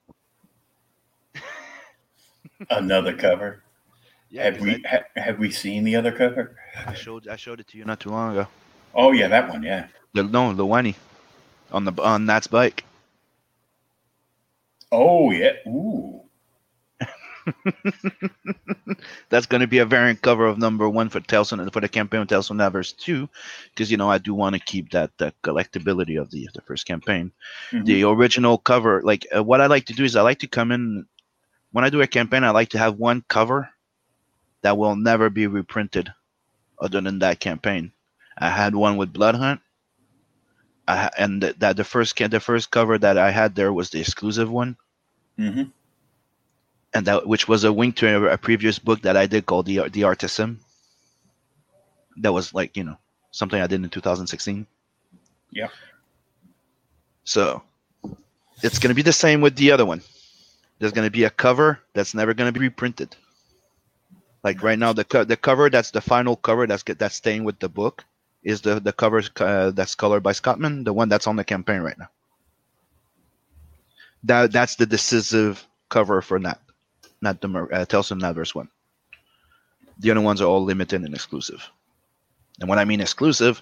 Another cover. have 'cause we ha, have we seen the other cover? I, I showed I showed it to you not too long ago. Oh yeah, that one. Yeah. No the Luani on the on Nat's bike. Oh yeah. Ooh. That's going to be a variant cover of number one for Tales and for the campaign of Tales from two, because you know I do want to keep that the collectability of the the first campaign. Mhm. the original cover like uh, what i like to do is i like to come in when i do a campaign i like to have one cover that will never be reprinted other than that campaign i had one with blood hunt I, and th- that the first the first cover that i had there was the exclusive one Mhm. and that which was a wink to a, a previous book that i did called the the artisan that was like you know something i did in 2016 Yeah. So it's going to be the same with the other one. There's going to be a cover that's never going to be reprinted. Like right now, the co- the cover that's the final cover that's that's staying with the book is the the cover uh, that's colored by Scottman, the one that's on the campaign right now. That that's the decisive cover for that, not the uh, from Natverse one. The other ones are all limited and exclusive. And when I mean exclusive,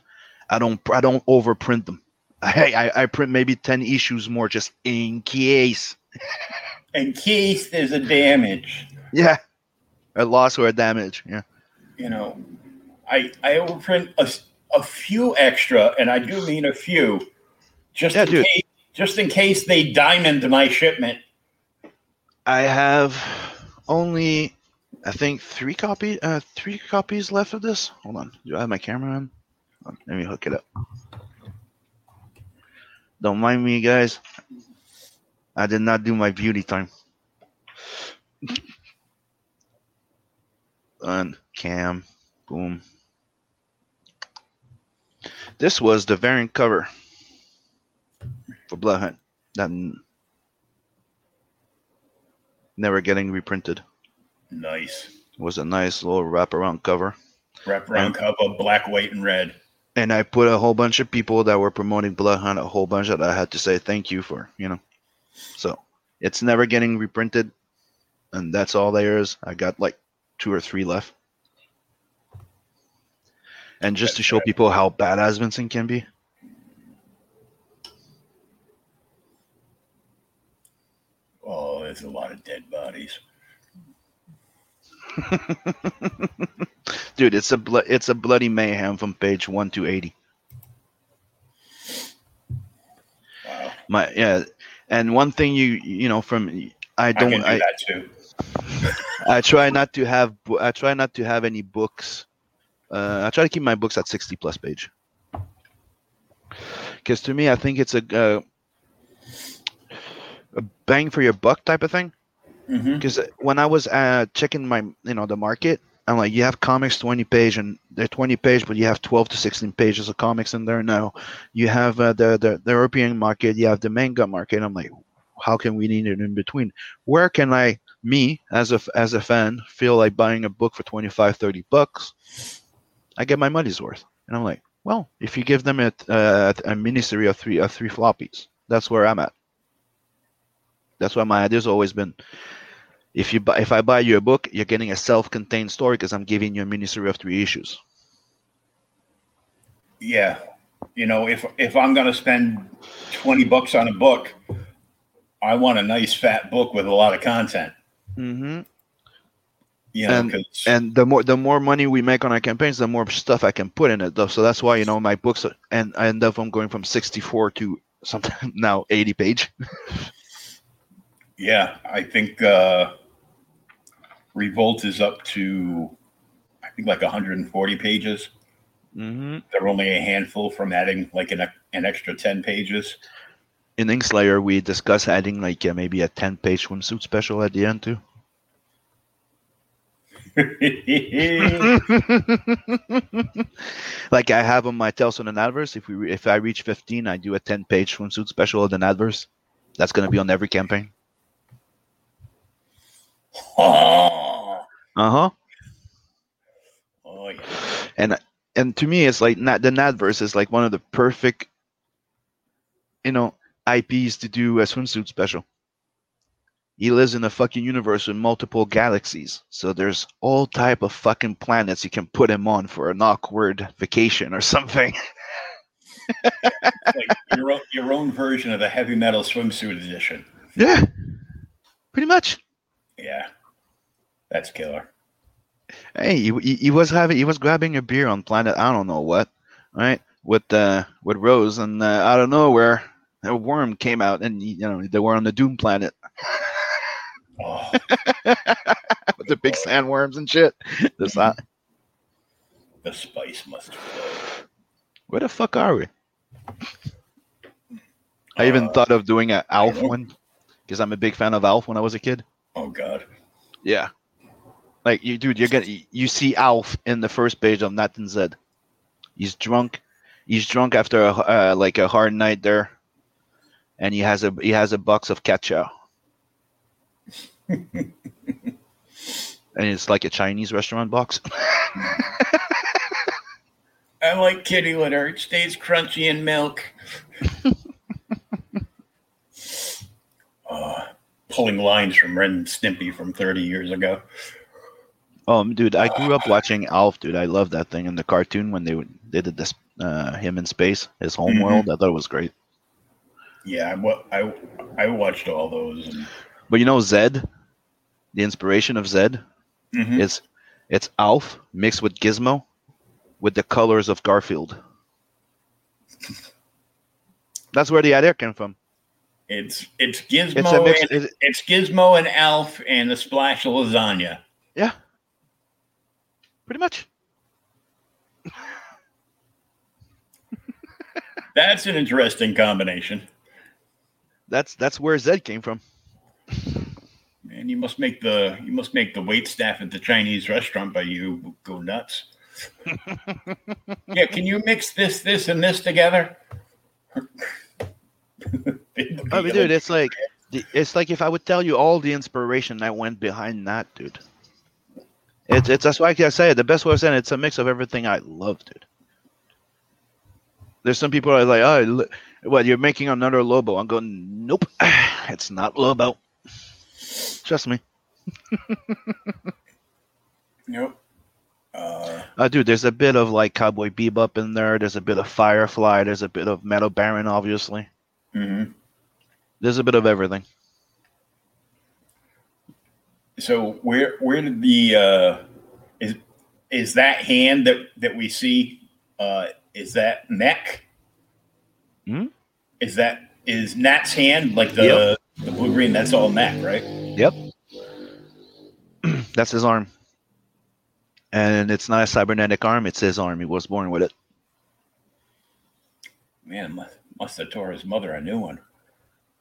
I don't I don't overprint them. I, I I print maybe ten issues more just in case. In case there's a damage. Yeah, a loss or a damage. Yeah. you know, I I overprint a, a few extra, and I do mean a few, just Yeah, in dude. case just in case they diamond my shipment. I have only, I think, three copy, uh, three copies left of this. Hold on, do I have my camera on? On, Let me hook it up. Don't mind me, guys. I did not do my beauty time. On cam, boom. This was the variant cover for Blood Hunt. That never getting reprinted. Nice. It was a nice little wraparound cover. Wraparound cover, black, white, and red. And I put a whole bunch of people that were promoting Blood Hunt, a whole bunch that I had to say thank you for, you know. So it's never getting reprinted. And that's all there is. I got like two or three left. And just to show people how badass Vincent can be. Oh, there's a lot of dead bodies. Dude, it's a blo- it's a bloody mayhem from page one to eighty. Wow. My yeah, and one thing you you know from I I don't can do I. I try not to have I try not to have any books. Uh, I try to keep my books at sixty plus page. Because to me, I think it's a uh, a bang for your buck type of thing. Because when I was uh, checking my you know the market, I'm like, you have comics twenty page and they're twenty page, but you have twelve to sixteen pages of comics in there now. You have uh, the, the the European market, you have the manga market. I'm like, how can we need it in between? Where can I, me as a as a fan, feel like buying a book for 25, 30 bucks? I get my money's worth, and I'm like, well, if you give them a uh, a miniseries of three of three floppies, that's where I'm at. That's why my idea's always been if you buy, if I buy you a book, you're getting a self-contained story because I'm giving you a miniseries of three issues. Yeah. You know, if if I'm gonna spend twenty bucks on a book, I want a nice fat book with a lot of content. Mm-hmm. You know, And- And the more the more money we make on our campaigns, the more stuff I can put in it. Though, so that's why you know my books are- and I end up I'm going from 64 to something now 80 page. yeah, I think uh, Revolt is up to I think like 140 pages. Mm-hmm. They're only a handful from adding like an an extra 10 pages. In Inkslayer, we discuss adding like uh, maybe a 10 page swimsuit special at the end too. like I have on my Tales on an Natverse. If we re- if I reach 15, I do a 10 page swimsuit special of an Natverse. That's gonna be on every campaign. oh, Uh huh. oh yeah. and and to me it's like not the Natverse is like one of the perfect you know IPs to do a swimsuit special. He lives in a fucking universe with multiple galaxies, so there's all type of fucking planets you can put him on for an awkward vacation or something. like your own, your own version of the heavy metal swimsuit edition. yeah, pretty much. Yeah, that's killer. Hey, he, he, was having he was grabbing a beer on planet I don't know what, right? With uh with Rose, and uh, out of nowhere, a worm came out, and you know they were on the Dune planet. Oh, with the big sandworms and shit. This, uh, the spice must flow. where the fuck are we? I even Uh, thought of doing an Alf one because I'm a big fan of Alf when I was a kid. Oh God. Yeah, like you, dude, you're gonna you see Alf in the first page of Nathan Zed. He's drunk. He's drunk after a uh, like a hard night there, and he has a he has a box of chow. and it's like a Chinese restaurant box. I like kitty litter. It stays crunchy in milk. uh, pulling lines from Ren and Stimpy from 30 years ago. Oh, dude, I grew up watching Alf, dude. I love that thing in the cartoon when they they did this uh, him in space, his home Mhm. world. I thought it was great. Yeah, I, I, I watched all those. And, But you know, Zed, the inspiration of Zed Mhm. is it's Alf mixed with Gizmo, with the colors of Garfield. That's where the idea came from. It's it's Gizmo. It's mix. and, It, it's Gizmo and Alf and the splash of lasagna. yeah, pretty much. That's an interesting combination. That's that's where Zed came from. Man, you must make the you must make the wait staff at the Chinese restaurant by you go nuts. yeah, can you mix this, this, and this together? I mean, oh, dude, it's like it's like if I would tell you all the inspiration that went behind that, dude. It's it's that's why I say it. The best way of saying it, it's a mix of everything I love, dude. There's some people that are like, oh, li- what you're making another Lobo? I'm going, nope, it's not Lobo. Trust me, Nope. Uh, uh, dude. There's a bit of like Cowboy Bebop in there. There's a bit of Firefly. There's a bit of Meta Baron, obviously. mhm. There's a bit of everything. So where where did the uh, is is that hand that that we see? Uh, is that neck? Hmm? Is that is Nat's hand like the Yep. The blue green? That's all neck, right? Yep. That's his arm. And it's not a cybernetic arm, it's his arm. He was born with it. Man, must, must have tore his mother a new one.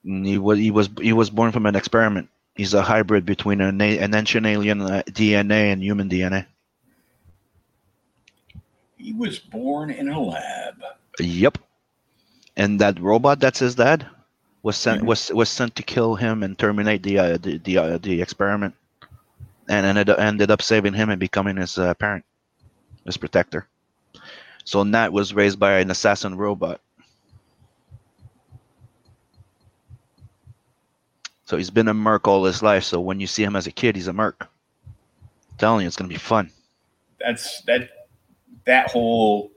And he was he was he was born from an experiment. He's a hybrid between an, an ancient alien uh, DNA and human DNA. He was born in a lab. Yep. And that robot that's his dad was sent Mhm. was was sent to kill him and terminate the uh, the the, uh, the experiment, and ended up, ended up saving him and becoming his uh, parent, his protector. So Nat was raised by an assassin robot. So he's been a merc all his life. So when you see him as a kid, he's a merc. I'm telling you, it's gonna be fun. That's that that whole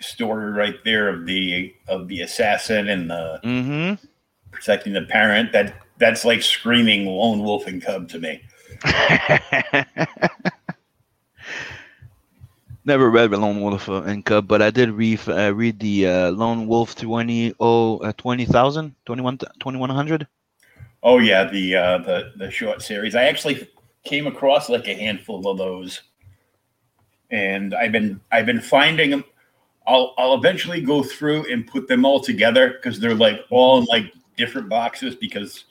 story right there of the of the assassin and the Mm-hmm. protecting the parent. That that's like screaming lone wolf and cub to me. Never read Lone Wolf uh, and Cub, but I did read uh, read the uh, Lone Wolf 20 oh, uh, 20,000, 21 2100. Oh yeah, the uh, the the short series. I actually came across like a handful of those, and I've been I've been finding them. I'll I'll eventually go through and put them all together because they're like all in like different boxes because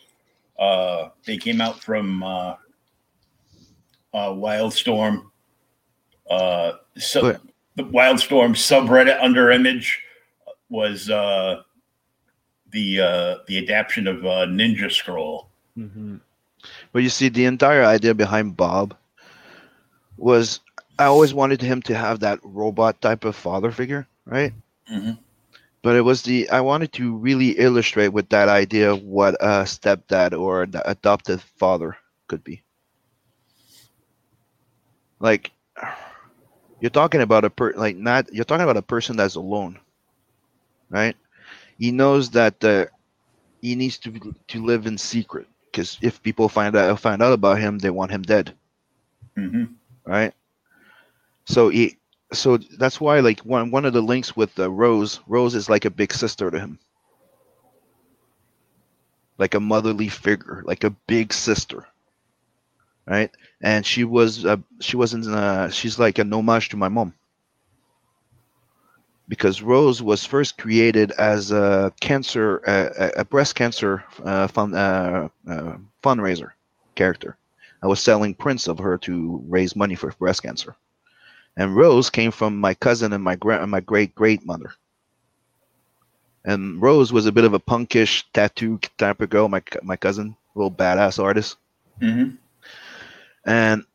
uh, they came out from uh, uh, Wildstorm. Uh, so Good. the Wildstorm subreddit under image was uh, the uh, the adaptation of uh, Ninja Scroll. But you see, the entire idea behind Bob was I always wanted him to have that robot type of father figure, right? Mhm. But it was the I wanted to really illustrate with that idea what a stepdad or an adopted father could be. Like you're talking about a per like not you're talking about a person that's alone, right? He knows that uh, he needs to to live in secret because if people find out find out about him, they want him dead hmm right? So he, so that's why like one one of the links with uh, Rose, Rose is like a big sister to him, like a motherly figure, like a big sister, right? And she was uh, she wasn't uh, she's like an homage to my mom because Rose was first created as a cancer uh, a breast cancer uh, fund uh, uh, fundraiser character. I was selling prints of her to raise money for breast cancer. And Rose came from my cousin and my gra- my great great mother. And Rose was a bit of a punkish tattoo type of girl, my my cousin, little badass artist. hmm And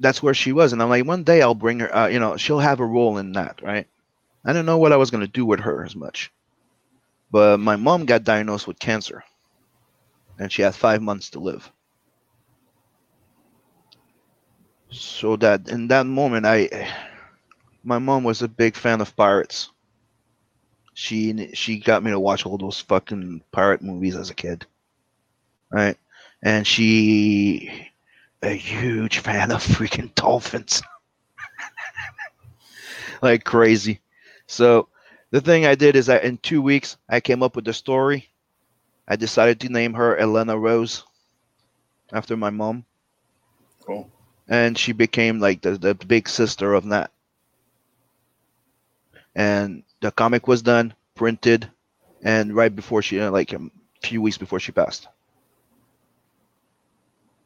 that's where she was. And I'm like, one day I'll bring her. Uh, you know, she'll have a role in that, right? I didn't know what I was gonna do with her as much. But my mom got diagnosed with cancer, and she had five months to live. So that in that moment i my mom was a big fan of pirates. She she got me to watch all those fucking pirate movies as a kid right? And she a huge fan of freaking dolphins. Like crazy. So the thing i did is that in two weeks i came up with the story. I decided to name her Elena Rose after my mom, Cool. And she became like the, the big sister of Nat. And the comic was done, printed, and right before she, uh, like a few weeks before she passed.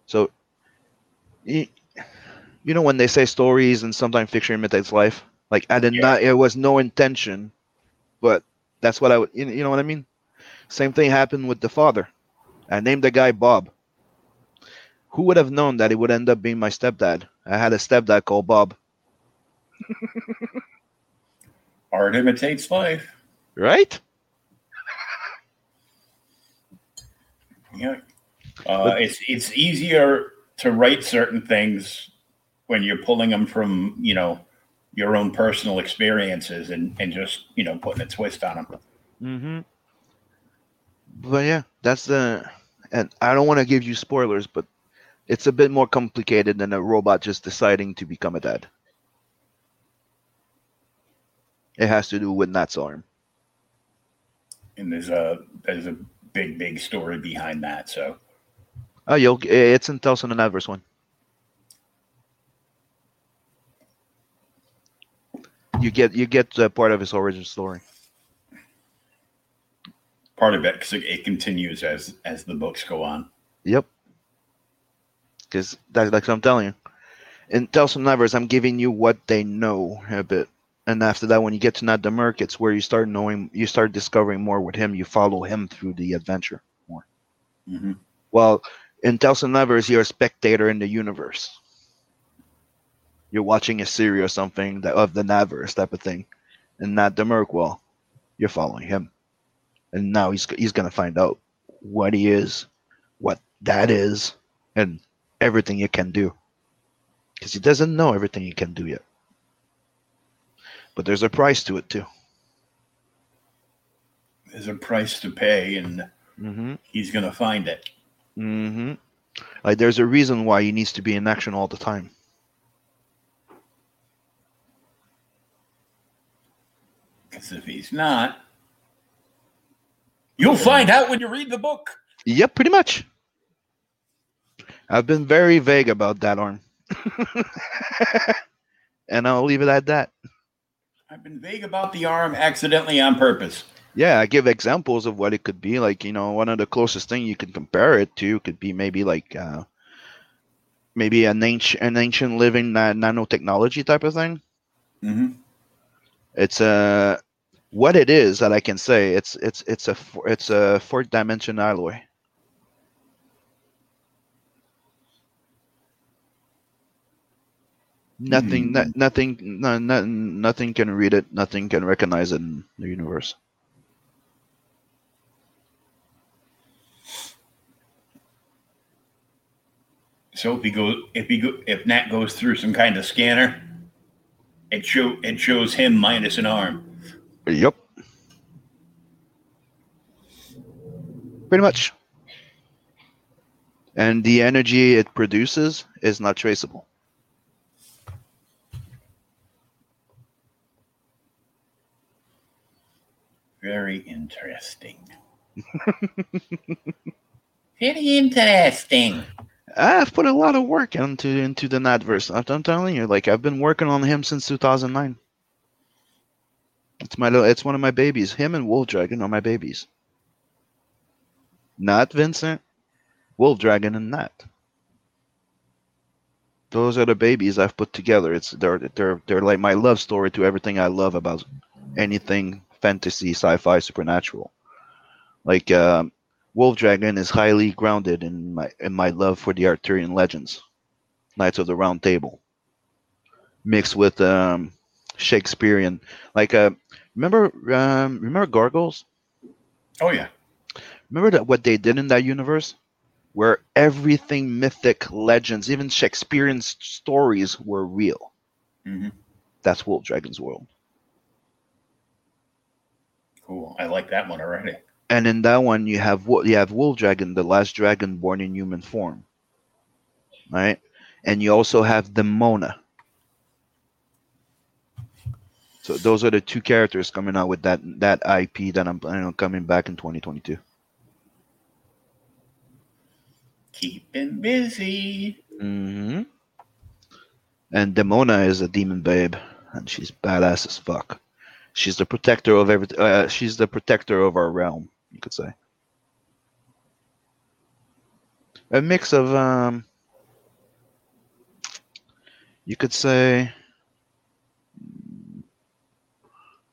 So, you, know when they say stories and sometimes fiction imitates life. Like I did Yeah. not. It was no intention, but that's what I would. You know what I mean? Same thing happened with the father. I named the guy Bob. Who would have known that it would end up being my stepdad? I had a stepdad called Bob. Art imitates life. Right? Yeah. Uh, it's it's easier to write certain things when you're pulling them from you know your own personal experiences and and just you know putting a twist on them. Mm-hmm. But yeah, that's the. And I don't want to give you spoilers, but it's a bit more complicated than a robot just deciding to become a dad. It has to do with Nat's arm. And there's a there's a big big story behind that. So Oh, you'll. It's in from the Natverse one. You get you get uh, part of his origin story. part of it because it, it continues as as the books go on. Yep. Because that's like I'm telling you. In Tales from Natverse, I'm giving you what they know a bit. And after that, when you get to Nat the Merc, it's where you start knowing, you start discovering more with him. You follow him through the adventure more. hmm Well, in Tales from Natverse, you're a spectator in the universe. You're watching a series or something that, of the Natverse type of thing. And the Merc, well, you're following him. And now he's he's gonna find out what he is, what that is, and everything you can do. Because he doesn't know everything you can do yet. But there's a price to it too. There's a price to pay, and Mm-hmm. he's gonna find it. Mm-hmm. Like there's a reason why he needs to be in action all the time. Because if he's not, you'll find out when you read the book. Yep, pretty much. I've been very vague about that arm. and I'll leave it at that. I've been vague about the arm accidentally on purpose. Yeah, I give examples of what it could be. Like, you know, one of the closest thing you can compare it to could be maybe like uh maybe an ancient an ancient living na- nanotechnology type of thing. Mm-hmm. It's a what it is that I can say. It's it's it's a four- it's a fourth dimension alloy. Nothing, hmm. no, nothing, no, no, nothing can read it. Nothing can recognize it in the universe. So if he goes, if he go, if Nat goes through some kind of scanner, it show it shows him minus an arm. Yep. Pretty much. And the energy it produces is not traceable. Very interesting. Very interesting. I've put a lot of work into into the Natverse. I'm, I'm telling you, like I've been working on him since 2009. It's my little, it's one of my babies. Him and Wolf Dragon are my babies. Not Vincent, Wolf Dragon, and Nat. Those are the babies I've put together. It's they're they're they're like my love story to everything I love about anything fantasy, sci-fi, supernatural. Like um, Wolf Dragon is highly grounded in my in my love for the Arthurian legends, Knights of the Round Table, mixed with um, Shakespearean. Like, uh, remember um, remember Gargoyles? Oh yeah. Remember that what they did in that universe, where everything mythic legends, even Shakespearean stories, were real. hmm That's Wolf Dragon's world. Cool. I like that one already. And in that one, you have you have Wolf Dragon, the last dragon born in human form, right? And you also have Demona. So those are the two characters coming out with that that IP that I'm planning on coming back in 2022. Keeping busy. Mm-hmm. And Demona is a demon babe, and she's badass as fuck. She's the protector of everything. Uh, she's the protector of our realm, you could say. A mix of, um, you could say,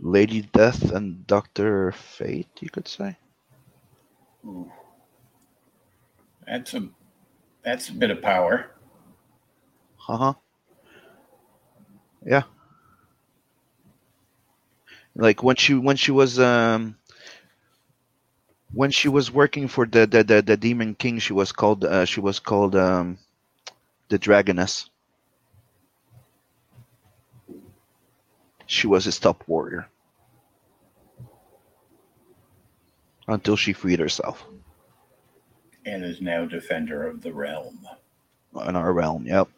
Lady Death and Doctor Fate. You could say. Ooh. That's a that's a bit of power. Uh huh. Yeah. Like when she when she was um when she was working for the the the, the demon king, she was called uh, she was called um the dragoness. She was his top warrior until she freed herself And is now defender of the realm. in our realm. Yep.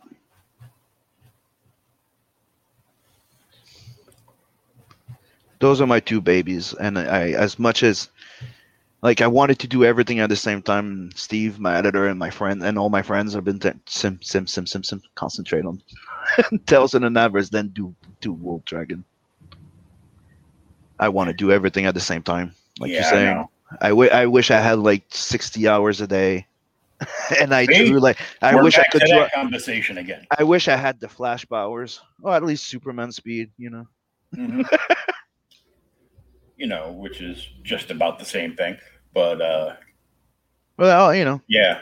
Those are my two babies, and I, as much as, like, I wanted to do everything at the same time. Steve, my editor, and my friend, and all my friends have been t- sim, sim, sim, sim, sim. Concentrate on Tales and Avers, then do do Wolf Dragon. I want to do everything at the same time, like Yeah, you're saying. I, w- I wish I had like 60 hours a day, and I See? drew like I We're wish I could draw. that conversation again. I wish I had the flash powers, or at least Superman speed. You know. Mhm. you know, which is just about the same thing. But uh Well, you know. yeah.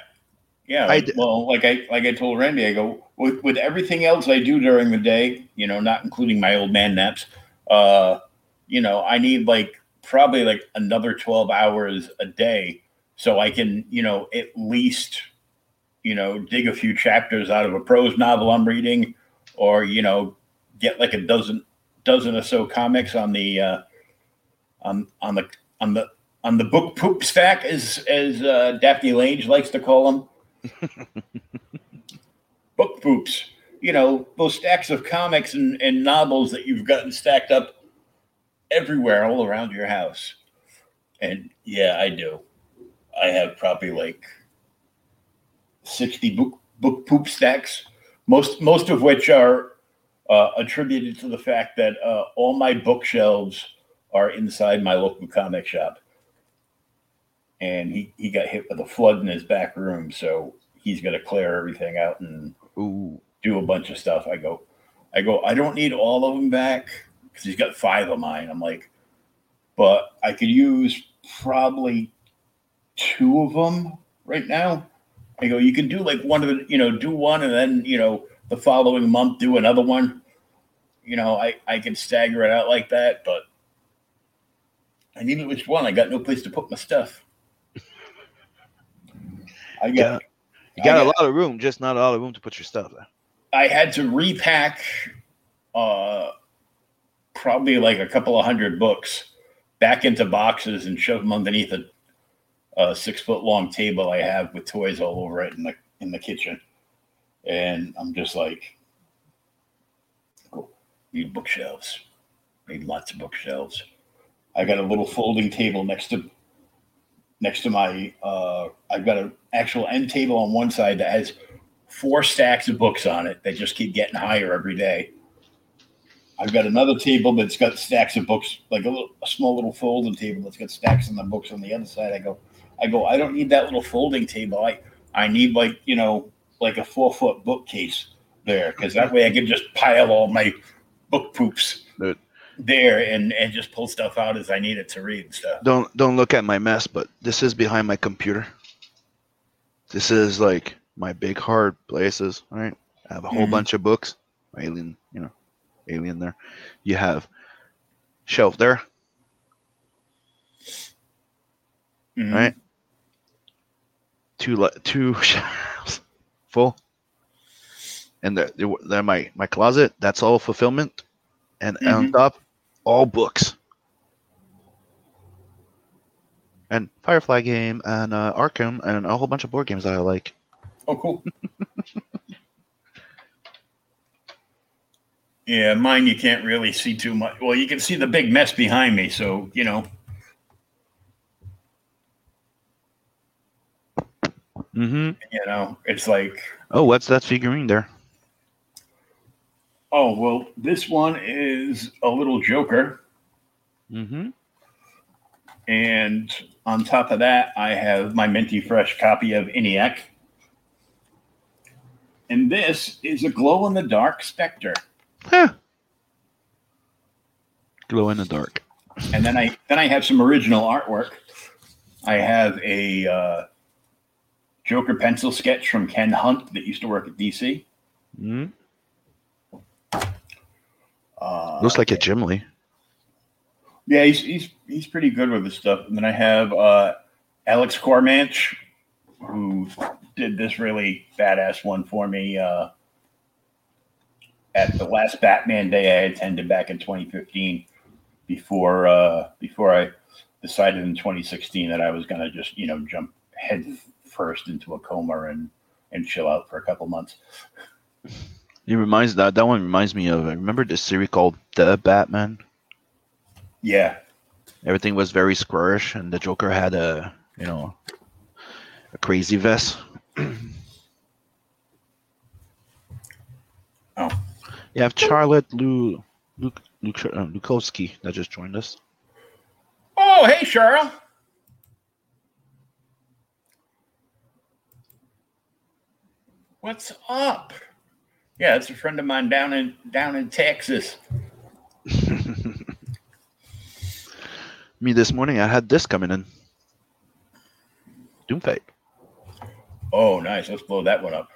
Yeah. I Like, d- well, like I like I told Randy, I go with with everything else I do during the day, you know, not including my old man naps, uh, you know, I need like probably like another 12 hours a day so I can, you know, at least, you know, dig a few chapters out of a prose novel I'm reading or, you know, get like a dozen dozen or so comics on the uh on on the on the on the book poop stack as as uh, Daphne Lange likes to call them. book poops. You know, those stacks of comics and, and novels that you've gotten stacked up everywhere all around your house. And yeah, I do. I have probably like 60 book book poop stacks, most most of which are uh, attributed to the fact that uh, all my bookshelves are inside my local comic shop. And he, he got hit with a flood in his back room, so he's got to clear everything out and Ooh. do a bunch of stuff. I go, I go, I don't need all of them back because he's got five of mine. I'm like, but I could use probably two of them right now. I go, you can do like one of the, you know, do one and then, you know, the following month do another one. You know, I, I can stagger it out like that, but I need which one. I got no place to put my stuff. I got, You got I a lot of room, just not a lot of room to put your stuff there. I had to repack uh, probably like a couple of hundred books back into boxes and shove them underneath a, a six foot long table I have with toys all over it in the in the kitchen. And I'm just like, oh, need bookshelves. Need lots of bookshelves. I got a little folding table next to next to my uh I've got an actual end table on one side that has four stacks of books on it that just keep getting higher every day. I've got another table that's got stacks of books, like a little a small little folding table that's got stacks of the books on the other side. I go, I go, I don't need that little folding table. I I need like, you know, like a four foot bookcase there, because that way I can just pile all my book poops Dude. There and and just pull stuff out as I need it to read and stuff. Don't don't look at my mess, but this is behind my computer. This is like my big hard places, right? I have a whole Mhm. bunch of books. Alien, you know, alien there. You have shelf there, Mhm. right? Two two shelves full. And there, there, there my my closet. That's all fulfillment, and on Mhm. top, all books. And Firefly game and uh, Arkham and a whole bunch of board games that I like. Oh, cool. yeah, mine you can't really see too much. Well, you can see the big mess behind me, so you know. Mm-hmm. You know, it's like, Oh, what's that figurine there? Oh well, this one is a little Joker, Mm-hmm. and on top of that, I have my minty fresh copy of ENIAC. And this is a glow in the dark Spectre. Huh. Glow in the dark. and then I then I have some original artwork. I have a uh, Joker pencil sketch from Ken Hunt that used to work at DC. Mm. Uh, Looks like a Gimli. yeah, he's he's he's pretty good with his stuff. And then I have uh, Alex Cormanch, who did this really badass one for me uh, at the last Batman Day I attended back in 2015. Before uh, before I decided in 2016 that I was going to just you know jump head first into a coma and and chill out for a couple months. It reminds that that one reminds me of. I remember this series called The Batman. Yeah, Everything was very squarish, and the Joker had a you know a crazy vest. Oh. You have Charlotte Lu, Luke, Luke, uh, Lukowski that just joined us. Oh, hey, Cheryl. What's up? Yeah, it's a friend of mine down in down in Texas. Me this morning, I had this coming in. Doomfate. Oh, nice. Let's blow that one up.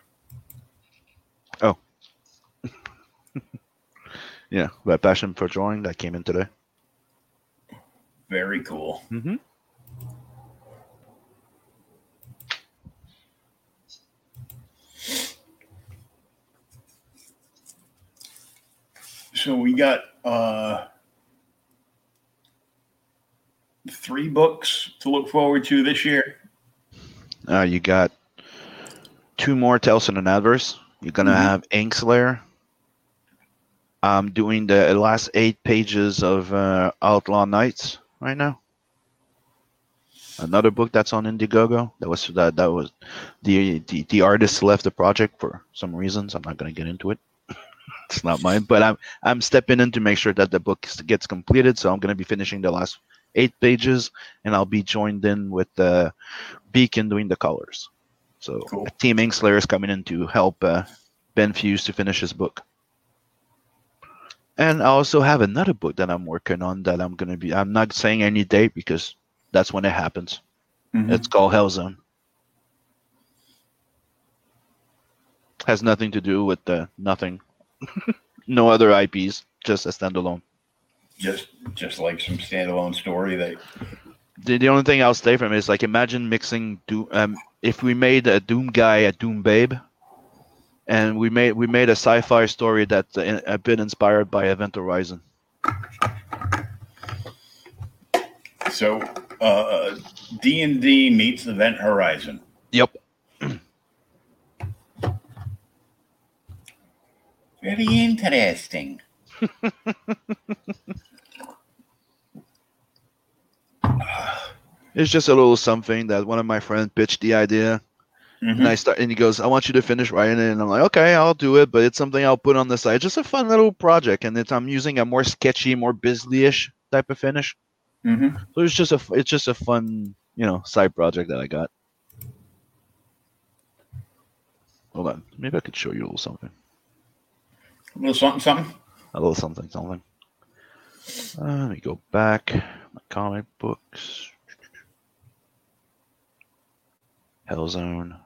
Oh. yeah, that passion for drawing that came in today. Very cool. Mm-hmm. So we got uh three books to look forward to this year. Uh, you got two more Tales in an Natverse. You're gonna Mhm. have Inkslayer. I'm doing the last eight pages of uh, Outlaw Nights right now. Another book that's on Indiegogo. That was that that was the the, the artist left the project for some reasons. I'm not gonna get into it. It's not mine, but I'm I'm stepping in to make sure that the book gets completed. So I'm gonna be finishing the last eight pages, and I'll be joined in with uh, Beacon doing the colors. So Cool. Team Inkslayer is coming in to help uh, Ben Fuse to finish his book. And I also have another book that I'm working on that I'm gonna be. I'm not saying any date because that's when it happens. Mhm. It's called Hellzone. Has nothing to do with the nothing. No other IPs, just a standalone. Just just like some standalone story that The, the only thing I'll say from is like imagine mixing Doom. Um, if we made a Doom guy a Doom babe, and we made we made a sci-fi story that's a, a bit inspired by Event Horizon. so uh D and D meets Event Horizon. Yep. Very interesting. It's just a little something that one of my friends pitched the idea, Mhm. and I start and he goes, "I want you to finish writing it," and I'm like, "Okay, I'll do it," but it's something I'll put on the side. Just a fun little project, and it's I'm using a more sketchy, more Bisley-ish type of finish. Mhm. So it's just a it's just a fun you know side project that I got. Hold on, maybe I could show you a little something, A little something, something. a little something, something. Uh, let me go back my comic books. Hellzone.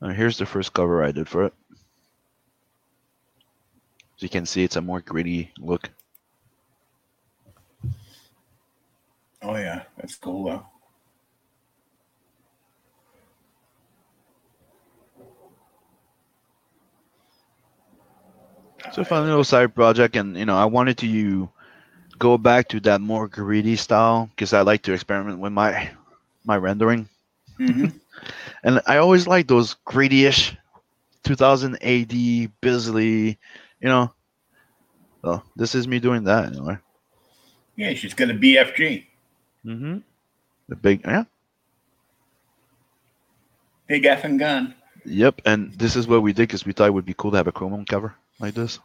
Uh, here's the first cover I did for it. As you can see, it's a more gritty look. Oh yeah, that's cool though. It's a fun little side project, and you know, I wanted to you go back to that more greedy style because I like to experiment with my my rendering, Mhm. and I always like those greedy-ish 2000 AD Bisley, you know. So this is me doing that anyway. Yeah, she's got a BFG. Mm-hmm. The big yeah. Big effing gun. Yep, and this is what we did because we thought it would be cool to have a chromium cover like this.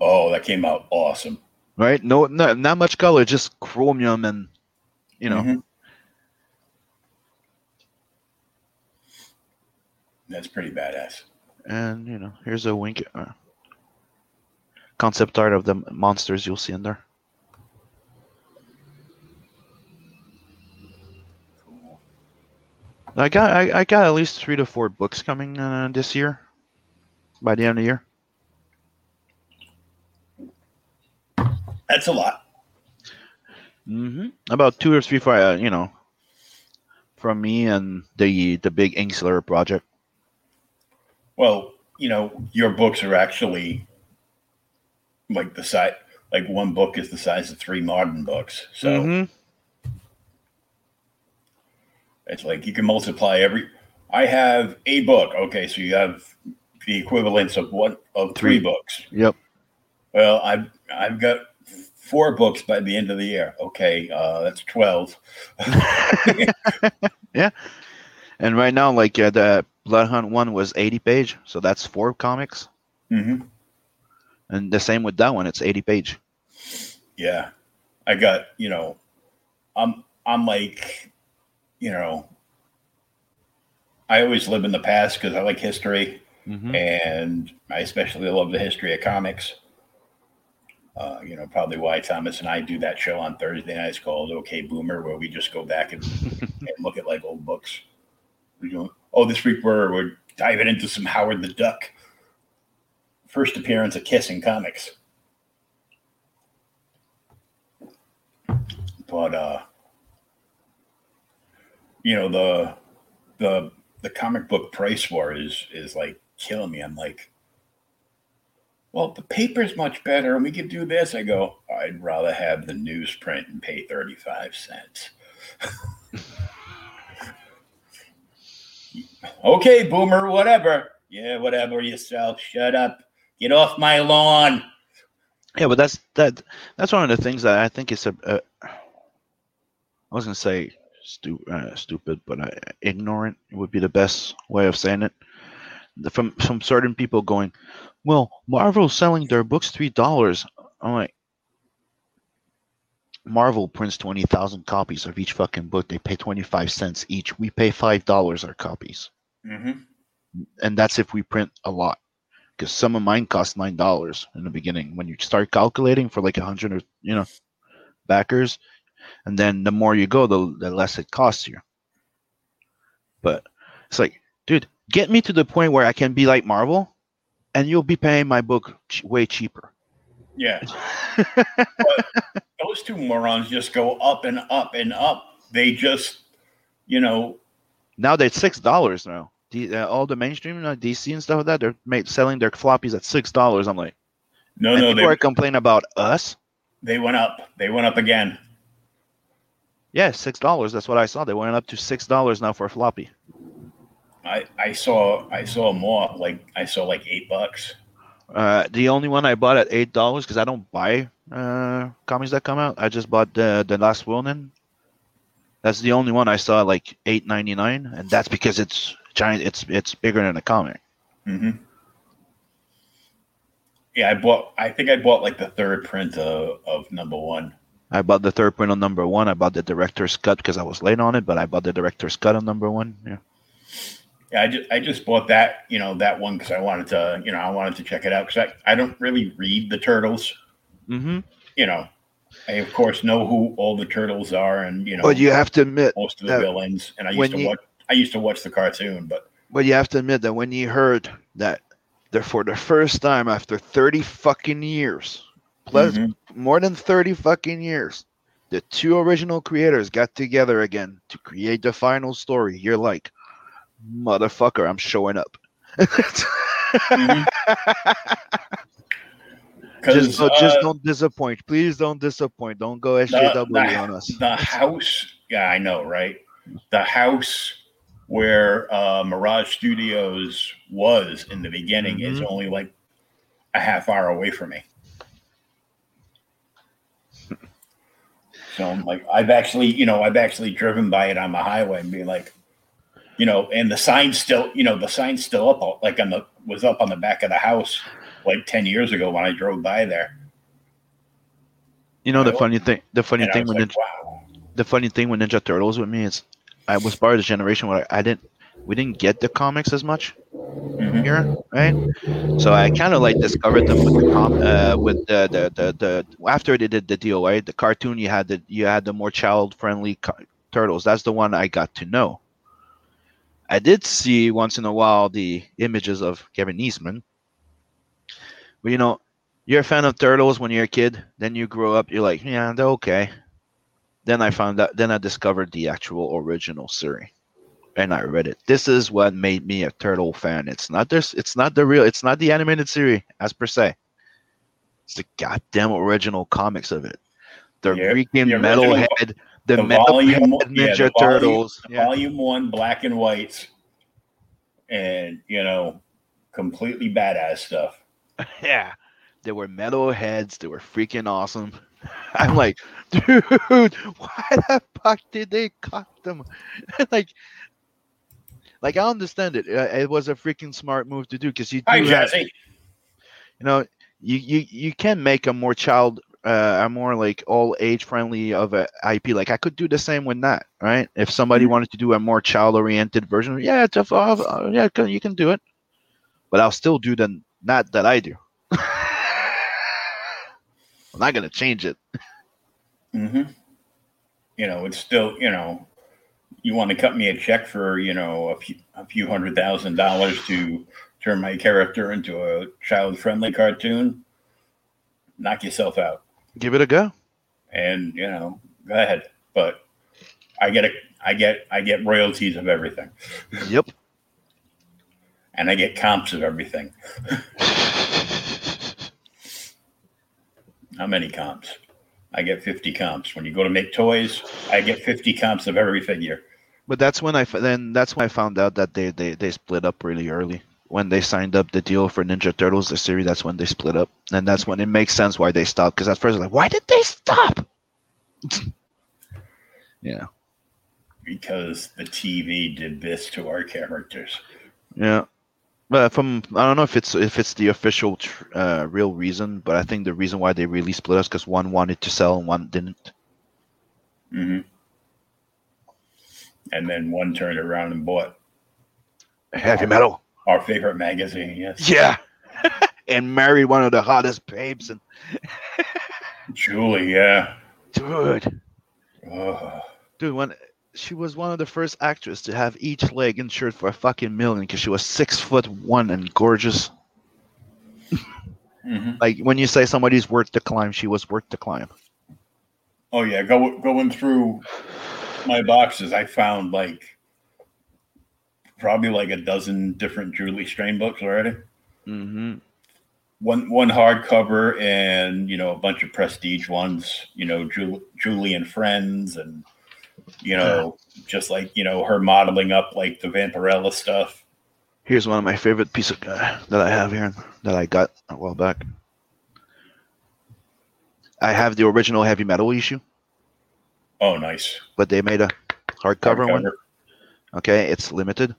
Oh, that came out awesome. Right? No, no not much color, just chromium and you know. Mhm. That's pretty badass. And you know, here's a wink uh, concept art of the monsters you'll see in there. Cool. I got I, I got at least three to four books coming uh, this year. By the end of the year. That's a lot. hmm About two or three for uh, you know, from me and the the big Inkslayer project. Well, you know, your books are actually like the size, like one book is the size of three modern books. So Mhm. it's like you can multiply every. I have a book. Okay, so you have the equivalence of one of three Three. books. Yep. Well, I've I've got four books by the end of the year. Okay, uh, that's twelve. yeah, And right now, like uh, the Blood Hunt one was 80 page, so that's four comics. hmm And the same with that one, it's 80 page. Yeah, I got you know, I'm I'm like, you know, I always live in the past because I like history. Mm-hmm. and I especially love the history of comics. Uh, you know, probably why Thomas and I do that show on Thursday nights called OK Boomer, where we just go back and, and look at like old books. Doing, oh, this week we're, we're diving into some Howard the Duck. First appearance of Kiss in comics. But uh you know, the the the comic book price war is is like killing me. I'm like, well, the paper's much better, and we could do this. I go, I'd rather have the newsprint and pay thirty five cents. okay, boomer, whatever. Yeah, whatever yourself. Shut up. Get off my lawn. Yeah, but that's that. That's one of the things that I think is a. a I was gonna say stu- uh, stupid, but uh, ignorant would be the best way of saying it. From from certain people going, well, Marvel's selling their books three dollars. I'm like, Marvel prints twenty thousand copies of each fucking book. They pay twenty five cents each. We pay five dollars our copies, Mm-hmm. and that's if we print a lot. Because some of mine cost nine dollars in the beginning. When you start calculating for like a hundred or you know backers, and then the more you go, the, the less it costs you. But it's like, dude, get me to the point where I can be like Marvel, and you'll be paying my book ch- way cheaper. Yeah. Those two morons just go up and up and up. They just, you know, now they're six dollars now. The, uh, all the mainstream uh, DC and stuff like that, they're made, selling their floppies at six dollars. I'm like, no, no, people they, are complaining about us. they went up. They went up again. Yeah, six dollars. That's what I saw. They went up to six dollars now for a floppy. I, I saw I saw more like I saw like eight bucks. Uh, the only one I bought at eight dollars because I don't buy uh, comics that come out. I just bought the the Last Ronin. That's the only one I saw like eight ninety nine, and that's because it's giant. It's it's bigger than a comic. hmm Yeah, I bought. I think I bought like the third print of, of number one. I bought the third print on number one. I bought the director's cut because I was late on it, but I bought the director's cut on number one. Yeah. Yeah, I just I just bought that you know that one because I wanted to you know I wanted to check it out because I, I don't really read the turtles. Mm-hmm. You know, I of course know who all the turtles are and you know But you have to admit, most of the that villains. And I when used to you- watch I used to watch the cartoon, but but you have to admit that when you heard that, that for the first time after thirty fucking years, plus Mhm. more than 30 fucking years the two original creators got together again to create the final story you're like motherfucker i'm showing up Mhm. just, don't- just uh, don't disappoint please don't disappoint don't go the, sjw the- on us the house. Yeah, I know, right? The house where uh, Mirage Studios was in the beginning is Mhm. only like a half hour away from me. So I'm like, I've actually, you know, I've actually driven by it on the highway and be like, you know, and the sign's still, you know, the sign's still up, like on the was up on the back of the house like ten years ago when I drove by there. You know the funny thing. The funny And thing with like, Ninja, wow. the funny thing with Ninja Turtles with me is, I was part of the generation where I didn't. We didn't get the comics as much Mhm. here, right? So I kind of like discovered them with the com, uh, with the, the the the after they did the deal, right? The cartoon you had the you had the more child friendly co- turtles. That's the one I got to know. I did see once in a while the images of Kevin Eastman. But you know, you're a fan of turtles when you're a kid. Then you grow up, you're like, yeah, they're okay. Then I found out. Then I discovered the actual original series, and I read it. This is what made me a turtle fan. It's not this. It's not the real. It's not the animated series as per se. It's the goddamn original comics of it. The Yeah, freaking the metalhead, the, the volume- yeah, Ninja the volume- Turtles. Yeah. Volume one, black and whites, and you know, completely badass stuff. Yeah. They were metal heads. They were freaking awesome. I'm like, dude, why the fuck did they cut them? like, like I understand it. Uh, It was a freaking smart move to do because you do Hi, have, Jesse. you know, you you you can make a more child, uh, a more like all age friendly of a IP. Like I could do the same with that, right? If somebody Mhm. wanted to do a more child oriented version, yeah, it's a, uh, yeah, you can do it. But I'll still do the not that I do. I'm not gonna change it. hmm You know, it's still, you know, you want to cut me a check for, you know, a few, a few hundred thousand dollars to turn my character into a child friendly cartoon. Knock yourself out. Give it a go. And, you know, go ahead. But I get a, I get, I get royalties of everything Yep. and I get comps of everything. How many comps? I get 50 comps. When you go to make toys, I get 50 comps of every figure. But that's when I then that's when I found out that they, they they split up really early. When they signed up the deal for Ninja Turtles, the series, that's when they split up, and that's when it makes sense why they stopped. Because at first, like, why did they stop? yeah, because the TV did this to our characters. yeah. But from I don't know if it's if it's the official tr- uh, real reason, but I think the reason why they really split us because one wanted to sell and one didn't. hmm And then one turned around and bought Heavy metal. Our favorite magazine. Yes, Yeah. and married one of the hottest babes and Julie. Yeah. dude. Oh, Dude, when she was one of the first actresses to have each leg insured for a fucking million because she was six foot one and gorgeous. Mhm. Like when you say somebody's worth the climb, she was worth the climb. oh yeah. Go going through my boxes, I found like probably like a dozen different Julie Strain books already. Mm-hmm. One one hardcover and you know a bunch of prestige ones. You know, Ju- Julie and Friends and you know just like you know her modeling up like the Vampirella stuff. Here's one of my favorite piece of uh, that I have here that I got a while back. I have the original heavy metal issue, Oh, nice but they made a hardcover one. Okay, it's limited.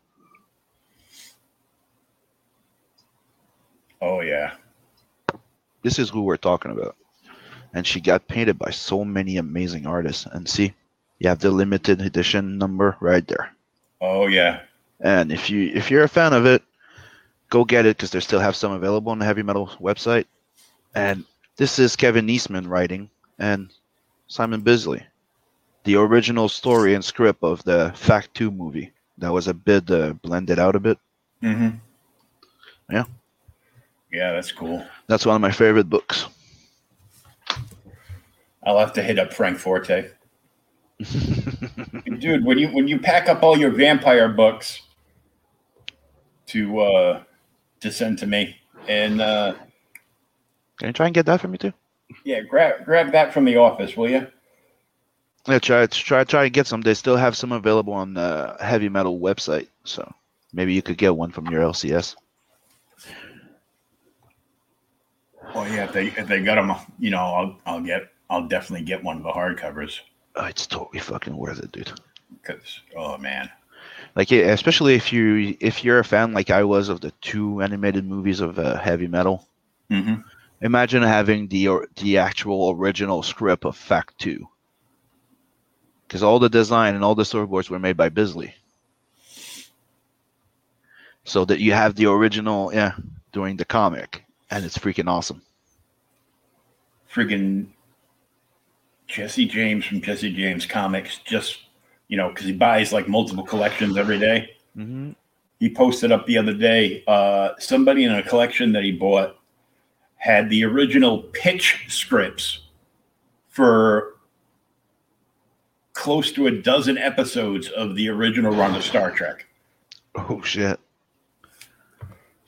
Oh yeah. This is who we're talking about. And she got painted by so many amazing artists. And see, you have the limited edition number right there. Oh yeah. And if you if you're a fan of it, go get it because they still have some available on the heavy metal website. And this is Kevin Eastman writing and Simon Bisley, the original story and script of the FAKK Two movie. That was a bit uh, blended out a bit. Mm-hmm. Yeah. Yeah, that's cool. That's one of my favorite books. I'll have to hit up Frank Forte. Dude, when you when you pack up all your vampire books to uh to send to me and uh Can you try and get that for me too? yeah, grab grab that from the office, will you? Yeah, try try try and get some. They still have some available on the heavy metal website, so maybe you could get one from your LCS. Oh yeah, if they if they got them, you know, I'll I'll get I'll definitely get one of the hardcovers. oh, it's totally fucking worth it, dude. Because oh man, Like especially if you if you're a fan like I was of the two animated movies of uh, heavy metal. hmm Imagine having the or, the actual original script of FAKK Two, because all the design and all the storyboards were made by Bisley. So that you have the original, yeah, during the comic, and it's freaking awesome. freaking Jesse James from Jesse James Comics just you know because he buys like multiple collections every day. Mm-hmm. he posted up the other day uh, somebody in a collection that he bought had the original pitch scripts for close to a dozen episodes of the original run of Star Trek. Oh shit!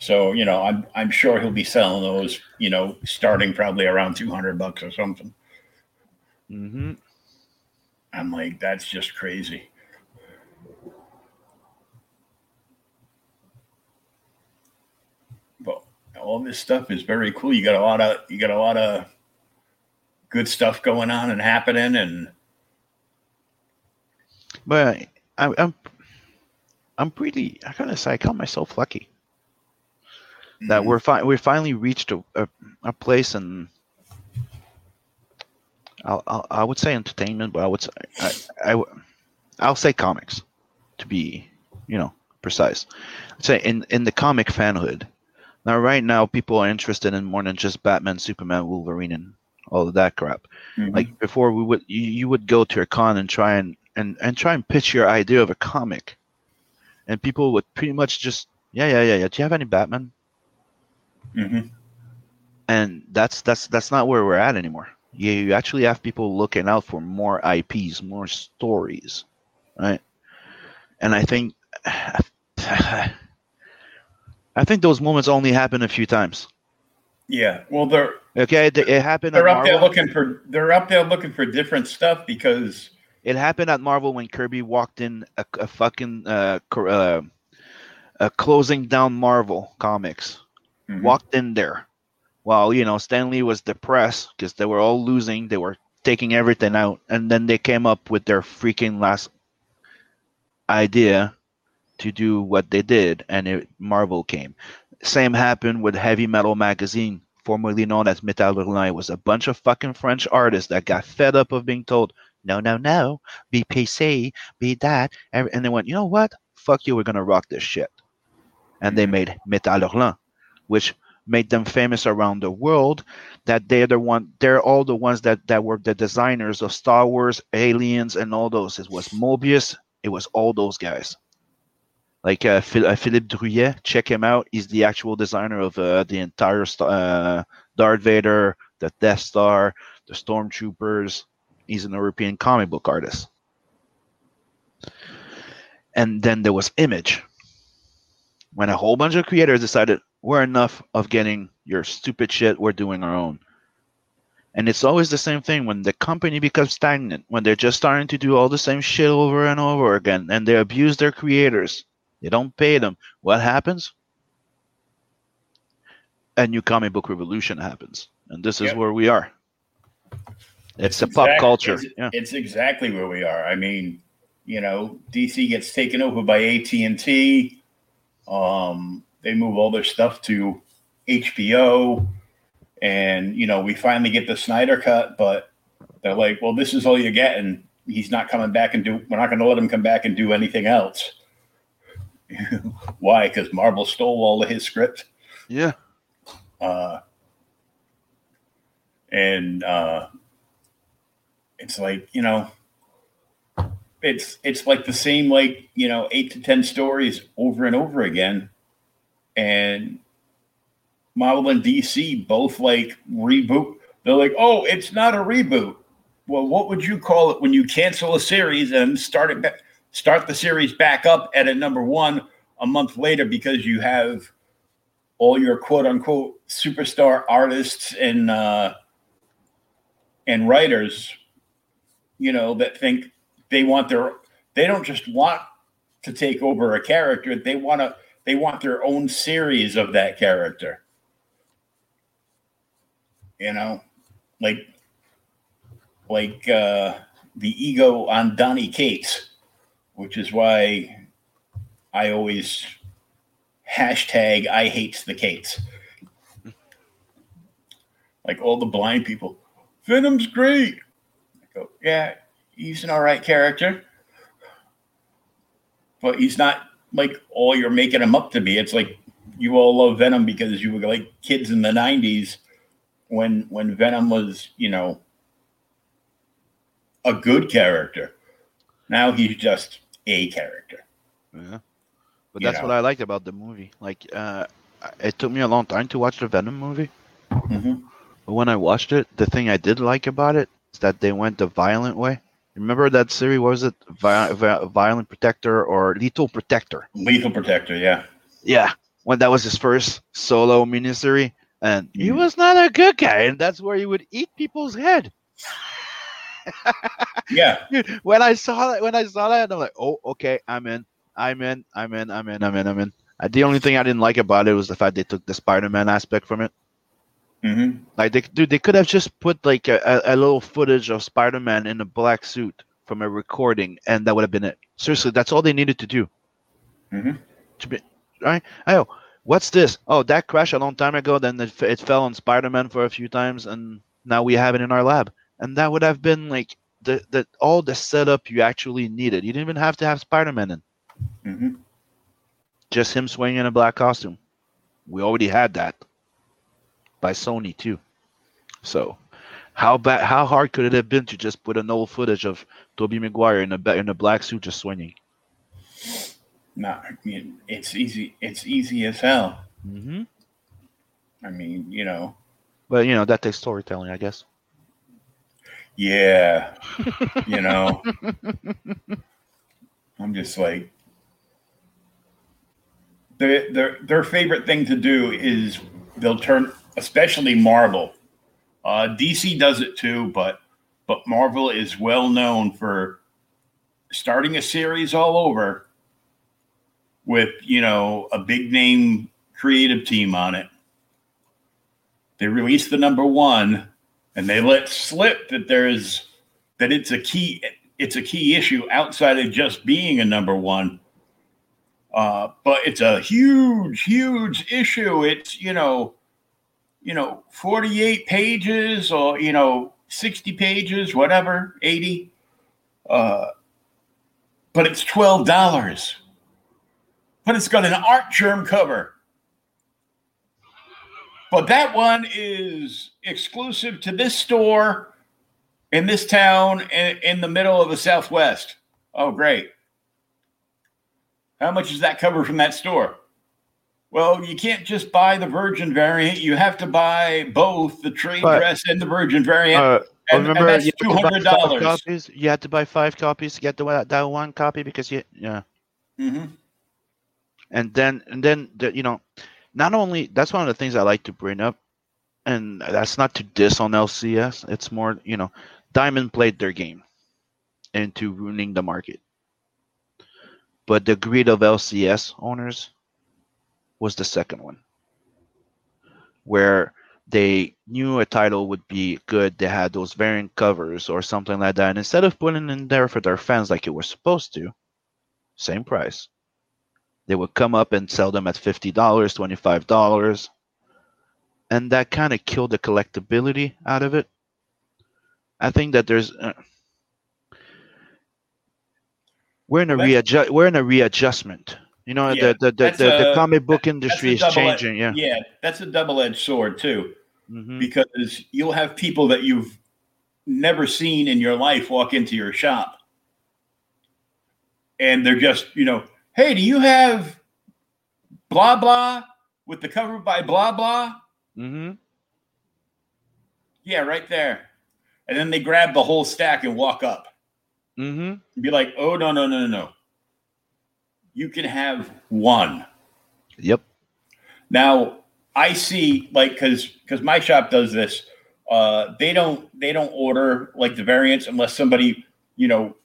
So you know, I'm I'm sure he'll be selling those. You know, starting probably around two hundred bucks or something. Mm-hmm. I'm like, that's just crazy. But all this stuff is very cool. You got a lot of you got a lot of good stuff going on and happening, and But I, I'm, I'm pretty. I gotta say, I count myself lucky that we're fi- we finally reached a, a, a place in. I'll, I'll, I would say entertainment, but I would say I'll say comics, to be you know precise. I'd say in in the comic fanhood. Now, right now, people are interested in more than just Batman, Superman, Wolverine, and all of that crap. Mhm. Like before, we would you, you would go to a con and try and, and and try and pitch your idea of a comic, and people would pretty much just yeah yeah yeah yeah. Do you have any Batman? Mhm. And that's that's that's not where we're at anymore. You, you actually have people looking out for more IPs, more stories, right? And I think I think those moments only happen a few times. yeah. Well, they're Okay, it, it happened. They're up there looking for they're up there looking for different stuff because It happened at Marvel when Kirby walked in a, a fucking uh, uh, uh, closing down Marvel comics. Mhm. Walked in there, while you know Stanley was depressed because they were all losing. They were taking everything out, and then they came up with their freaking last idea to do what they did, and it, Marvel came. Same happened with Heavy Metal Magazine, formerly known as Metal Hurlant. It was a bunch of fucking French artists that got fed up of being told, no, no, no, be PC, be that. And they went, you know what? Fuck you, we're to rock this shit. And they made Metal Hurlant, which made them famous around the world that they're the one they're all the ones that that were the designers of star wars aliens and all those. It was moebius. It was all those guys. Like uh, uh, philippe druillet check him out. He's the actual designer of uh, the entire uh, darth vader the death star the stormtroopers. He's an european comic book artist. And then there was image. When a whole bunch of creators decided we're enough of getting your stupid shit we're doing our own and it's always the same thing when the company becomes stagnant when they're just starting to do all the same shit over and over again and they abuse their creators they don't pay them what happens a new comic book revolution happens and this is Yep. where we are it's a pop culture It's, yeah it's exactly where we are. I mean, you know, DC gets taken over by AT and T. Um, they move all their stuff to HBO, and you know, we finally get the Snyder cut, but they're like, "Well, this is all you're getting. He's not coming back and do. We're not going to let him come back and do anything else." Why? Because Marvel stole all of his script. yeah uh, and uh, it's like you know it's it's like the same like you know eight to ten stories over and over again and marvel and dc both like reboot. They're like oh it's not a reboot. Well what would you call it when you cancel a series and start it back start the series back up at a number one a month later because you have all your quote unquote superstar artists and uh, and writers, you know, that think they want their they don't just want to take over a character, they want to they want their own series of that character. You know, like like uh the ego on Donny Cates, which is why I always hashtag I hates the Cates. Like all the blind people, Venom's great. I go, yeah, he's an all right character, but he's not like all you're making him up to be. It's like you all love Venom because you were like kids in the '90s when when Venom was, you know, a good character. Now he's just a character. Yeah. But You that's know. what I liked about the movie. Like, uh, it took me a long time to watch the Venom movie. Mhm. But when I watched it, the thing I did like about it is that they went the violent way. Remember that series? What was it? Vi- Vi- violent Protector or Lethal Protector? Lethal Protector, yeah. Yeah. When that was his first solo miniseries. And he Mhm. was not a good guy. And that's where he would eat people's head. Yeah. Dude, when I saw that, when I saw that, I'm like, oh, okay, I'm in, I'm in, I'm in, I'm in, I'm in, I'm in. Uh, the only thing I didn't like about it was the fact they took the Spider-Man aspect from it. Hmm Like, they, dude, they could have just put like a, a, little footage of Spider-Man in a black suit from a recording, and that would have been it. Seriously, that's all they needed to do. Mhm. To be, right? Oh, what's this? Oh, that crashed a long time ago. Then it, it fell on Spider-Man for a few times, and now we have it in our lab. And that would have been like the, the all the setup you actually needed. You didn't even have to have Spider-Man in. hmm Just him swinging in a black costume. We already had that by Sony too. So, how bad? How hard could it have been to just put an old footage of Tobey Maguire in a in a black suit just swinging? No, I mean it's easy. It's easy as hell. Mm-hmm. I mean, you know, But you know that takes storytelling, I guess. yeah, you know. I'm just like their their their favorite thing to do is they'll turn, especially Marvel. Uh, DC does it too, but but Marvel is well known for starting a series all over with you know a big name creative team on it. They release the number one, and they let slip that there's that it's a key it's a key issue outside of just being a number one. Uh, but it's a huge, huge issue. It's you know, you know, forty-eight pages or you know, sixty pages, whatever, eighty. Uh, but it's twelve dollars. But it's got an Artgerm cover. But that one is exclusive to this store in this town in, in the middle of the Southwest. Oh, great. How much is that cover from that store? Well, you can't just buy the Virgin variant. You have to buy both the trade But- dress and the Virgin variant. Uh, and, and that's two had to buy hundred dollars. You had to buy five copies to get the one- that one copy because you yeah. hmm and then and then the, you know not only that's one of the things i like to bring up and that's not to diss on lcs it's more you know diamond played their game into ruining the market but the greed of lcs owners was the second one where they knew a title would be good. They had those variant covers or something like that. And instead of putting in there for their fans like it was supposed to same price. They would come up and sell them at $50 $25 and that kind of killed the collectability out of it. I think that there's uh, we're in a readjust we're in a readjustment you know Yeah, the, the, the, the, a- comic book industry is changing yeah. Yeah, that's a double-edged sword too. hmm because you'll have people that you've never seen in your life walk into your shop. And they're just you know hey do you have blah blah with the cover by blah blah? Hmm yeah right there. And then they grab the whole stack and walk up. Mm-hmm. and be like oh no no no no no you can have one yep Now I see like because because my shop does this. Uh, they don't they don't order like the variants unless somebody you know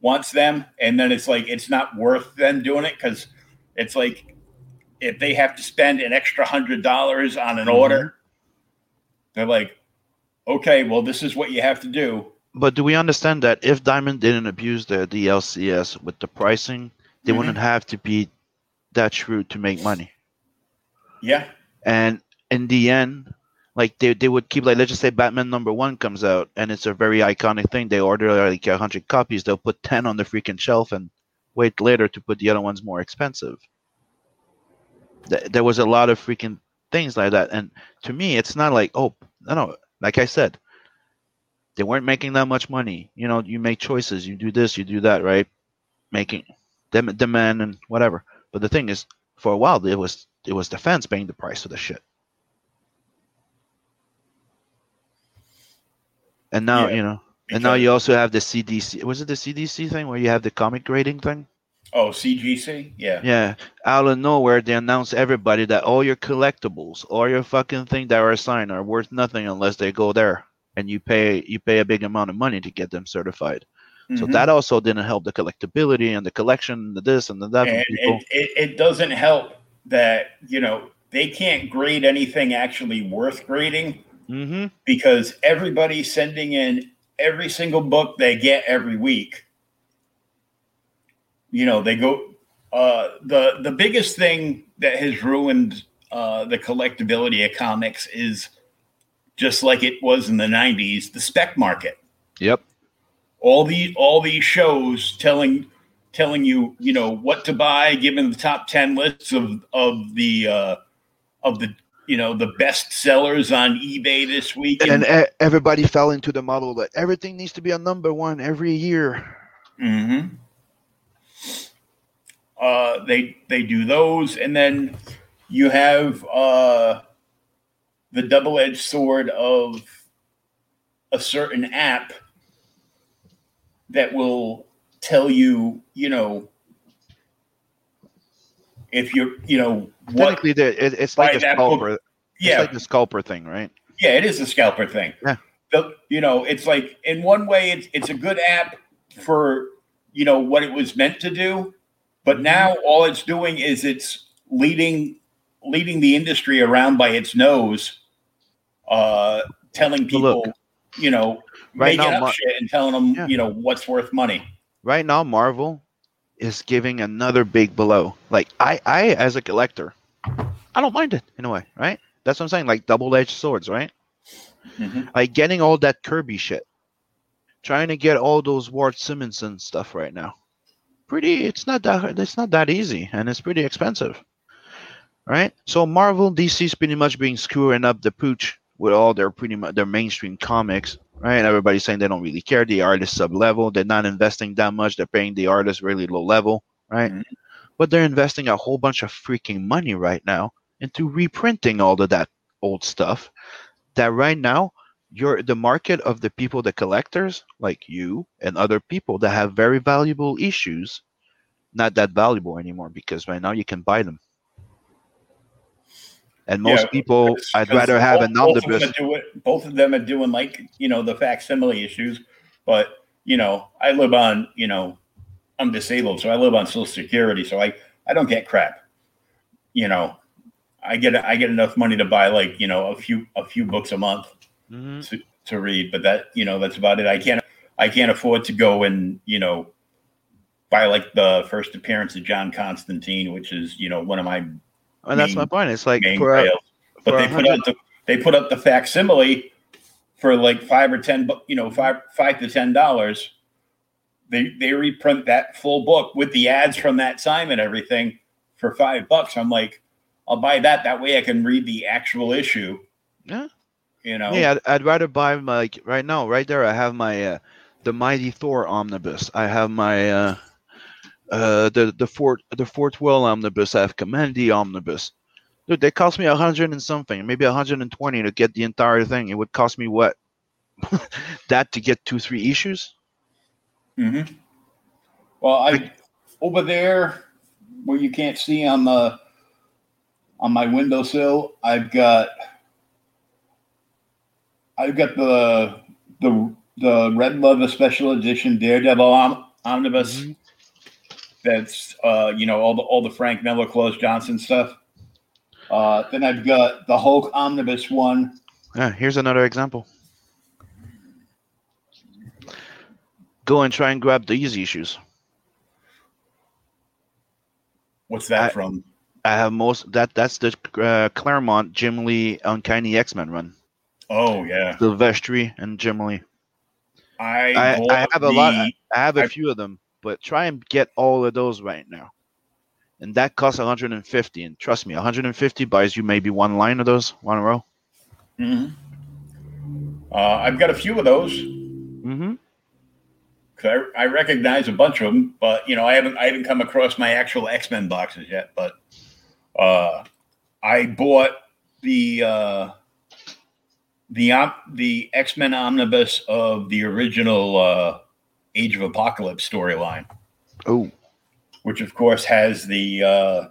wants them, and then it's like it's not worth them doing it because it's like if they have to spend an extra hundred dollars on an Mhm. order, they're like, okay, well this is what you have to do. but do we understand that if Diamond didn't abuse the DLCS with the pricing, they Mhm. wouldn't have to be that shrewd to make money. Yeah. And in the end, like they, they would keep like let's just say Batman number one comes out and it's a very iconic thing. They order like a hundred copies, they'll put ten on the freaking shelf and wait later to put the other ones more expensive. Th- There was a lot of freaking things like that, and to me, it's not like oh no no like I said, they weren't making that much money. You know, you make choices, you do this, you do that, right? Making dem- demand and whatever. But the thing is, for a while, it was it was the fans paying the price for the shit. And now Yeah, you know, and now you also have the CDC. Was it the CDC thing where you have the comic grading thing? Oh, CGC. Yeah. Yeah, out of nowhere, they announce everybody that all your collectibles, all your fucking thing that are assigned are worth nothing unless they go there, and you pay you pay a big amount of money to get them certified. So Mhm. that also didn't help the collectability and the collection, the this and the that. and it, it, it doesn't help that you know they can't grade anything actually worth grading mm-hmm. because everybody's sending in every single book they get every week you know they go uh the the biggest thing that has ruined uh the collectability of comics is just like it was in the 90s the spec market Yep. All the all these shows telling telling you you know what to buy given the top 10 lists of of the uh of the you know the best sellers on ebay this week And e- everybody fell into the model that everything needs to be a number one every year. mm-hmm. uh they they do those and then you have uh the double-edged sword of a certain app that will tell you you know if you're you know what it, it's like a that book. scalper. It's yeah like the scalper thing, right? Yeah, it is a scalper thing. Yeah. The, you know, it's like in one way, it's it's a good app for you know what it was meant to do, but now all it's doing is it's leading leading the industry around by its nose, uh, telling people, you know, right making now, up Mar- shit and telling them, Yeah. you know, what's worth money. right now marvel is giving another big blow. Like i i as a collector i don't mind it in a way right? That's what i'm saying like double-edged swords right? Mhm. like getting all that kirby shit. Trying to get all those Walt Simonson stuff right now. Pretty it's not that it's not that easy and it's pretty expensive right? So marvel dc's pretty much being screwing up the pooch with all their pretty much their mainstream comics right? Everybody's saying they don't really care. The artist sub level, they're not investing that much. They're paying the artist really low level, right? Mhm. But they're investing a whole bunch of freaking money right now into reprinting all of that old stuff. That right now, you're the market of the people, the collectors like you and other people that have very valuable issues, not that valuable anymore because right now you can buy them. And most Yeah, people, Because- I'd because rather have both- an both of omnibus. doing- both of them are doing like you know the facsimile issues, but you know I live on you know I'm disabled, so I live on Social Security, so I I don't get crap. You know, I get I get enough money to buy like you know a few a few books a month Mhm. to, to read, but that you know that's about it. I can't I can't afford to go and you know buy like the first appearance of John Constantine, which is you know one of my And that's my point. It's like for a. But for they put out the they put up the facsimile for like five or ten, you know, five five to ten dollars. They they reprint that full book with the ads from that time and everything for five bucks. I'm like, I'll buy that. That way I can read the actual issue. Yeah. You know. Yeah, I'd, I'd rather buy my, like right now, right there. I have my uh, the Mighty Thor omnibus. I have my uh, uh, the the Fort the Fourth World omnibus. I have Kamandi omnibus. Dude, they cost me a hundred and something, maybe a hundred and twenty to get the entire thing. It would cost me what? that to get two three issues. hmm Well, I over there where you can't see on the on my windowsill, I've got I've got the the the red leather special edition Daredevil om- omnibus. Mhm. That's uh, you know all the all the Frank Miller, Klaus Janson stuff. Uh, then I've got the Hulk omnibus one. Yeah, here's another example. Go and try and grab the easy issues. What's that I- from? I have most that that's the uh, Claremont Jim Lee Uncanny X Men run. Oh yeah, Silvestri and Jim Lee. I I, I have a lot. the- I have a I- few of them, but try and get all of those right now. And that costs 150. And trust me, 150 buys you maybe one line of those, one row. Mhm. Uh, I've got a few of those. Mm-hmm. 'cause I, I recognize a bunch of them, but you know I haven't I haven't come across my actual X Men boxes yet. But uh, I bought the uh, the the X Men omnibus of the original uh, Age of Apocalypse storyline, Oh, which of course has the uh,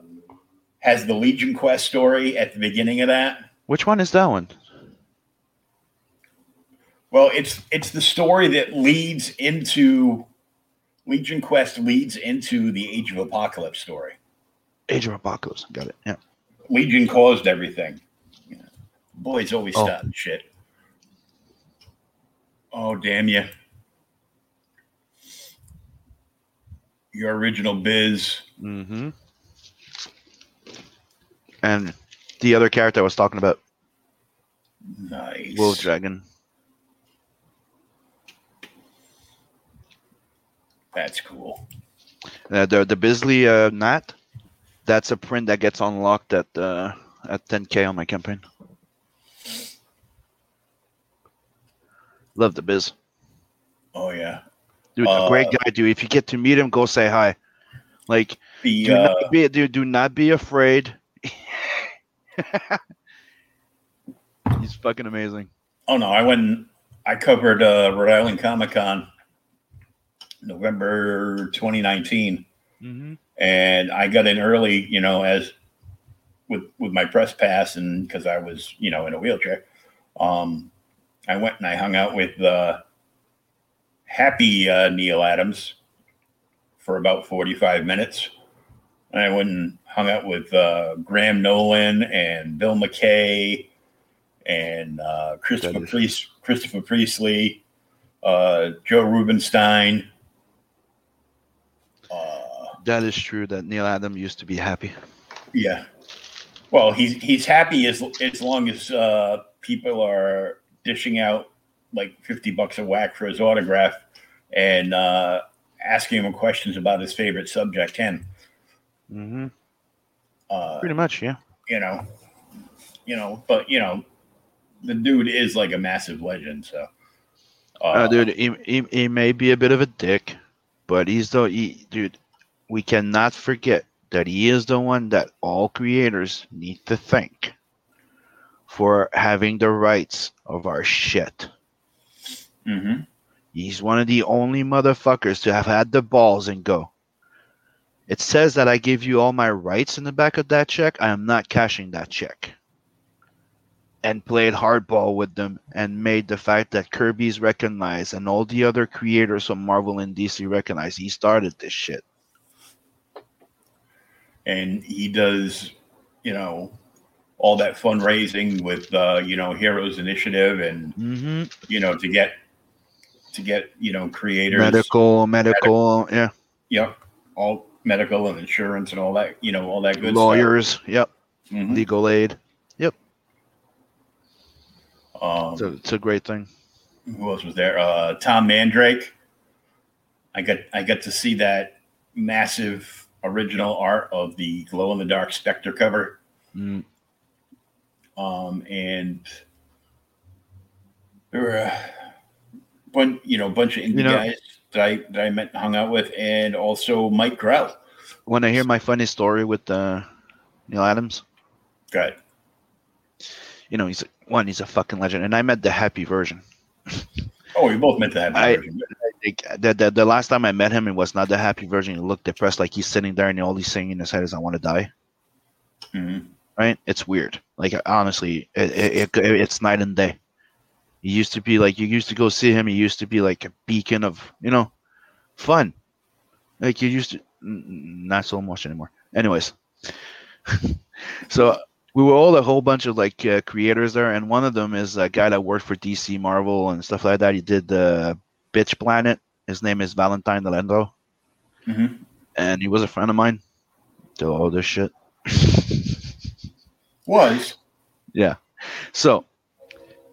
has the Legion Quest story at the beginning of that. which one is that one? Well, it's it's the story that leads into Legion Quest leads into the Age of Apocalypse story. Age of Apocalypse. Got it. Yeah. Legion caused everything. Boys always Oh. starting shit. Oh damn you! Your original biz. Mm-hmm. And the other character I was talking about, Nice. Wolf Dragon. That's cool. Uh, the the Bisley uh, Nat, that's a print that gets unlocked at uh, at 10k on my campaign. Love the Biz, Oh yeah. Dude. Uh, a great guy, dude. If you get to meet him, go say hi. Like, The do uh, not be, dude. Do not be afraid. He's fucking amazing. oh no, I went. I covered uh, Rhode Island Comic Con, November 2019. Mm-hmm. and I got in early, you know, as with with my press pass, and because I was, you know, in a wheelchair, um, I went and I hung out with uh, Happy uh, Neal Adams for about forty five minutes. And I went and hung out with uh, Graham Nolan and Bill McKay and uh, Christopher Priest, Christopher Priestley, uh, Joe Rubinstein. Uh, That is true. That Neal Adam used to be happy. Yeah. Well, he's he's happy as as long as uh, people are dishing out like fifty bucks a whack for his autograph and uh, asking him questions about his favorite subject, him. Mm-hmm. Uh, Pretty much, yeah. you know, you know, but you know, the dude is like a massive legend. So, uh, Uh, dude, he, he, he may be a bit of a dick, but he's the he, dude. We cannot forget that he is the one that all creators need to thank for having the rights of our shit. Mhm. He's one of the only motherfuckers to have had the balls and go. It says that I give you all my rights in the back of that check. I am not cashing that check. And played hardball with them and made the fact that Kirby's recognized and all the other creators from Marvel and DC recognize he started this shit. and he does, you know, all that fundraising with uh, you know Heroes Initiative and Mm-hmm. you know to get to get you know creators Medical, medical, yeah. yep all medical and insurance and all that you know all that good Lawyers, yep. stuff. Mhm. Legal aid. Yep. Um, It's a, it's a great thing. who else was there uh, tom mandrake i got i got to see that massive original art of the glow in the dark spectre cover Mm, um, and there were bunch, you know, a bunch of indie You know- guys that I that I met and hung out with, and also Mike Grell. When I hear my funny story with uh, Neal Adams? Good. You know, he's one, he's a fucking legend, and I met the happy version. Oh, we both met that. I- version. Like, the, the the last time I met him, it was not the happy version. He looked depressed, like he's sitting there, and all he's saying in his head is, "I want to die." Mhm. Right? It's weird. Like honestly, it, it, it it's night and day. He used to be like you used to go see him. He used to be like a beacon of you know, fun. Like you used to, not so much anymore. Anyways, so we were all a whole bunch of like uh, creators there, and one of them is a guy that worked for DC, Marvel, and stuff like that. He did the Bitch Planet His name is Valentine De Landro, Mhm. and he was a friend of mine. Do all this shit. Was yeah. So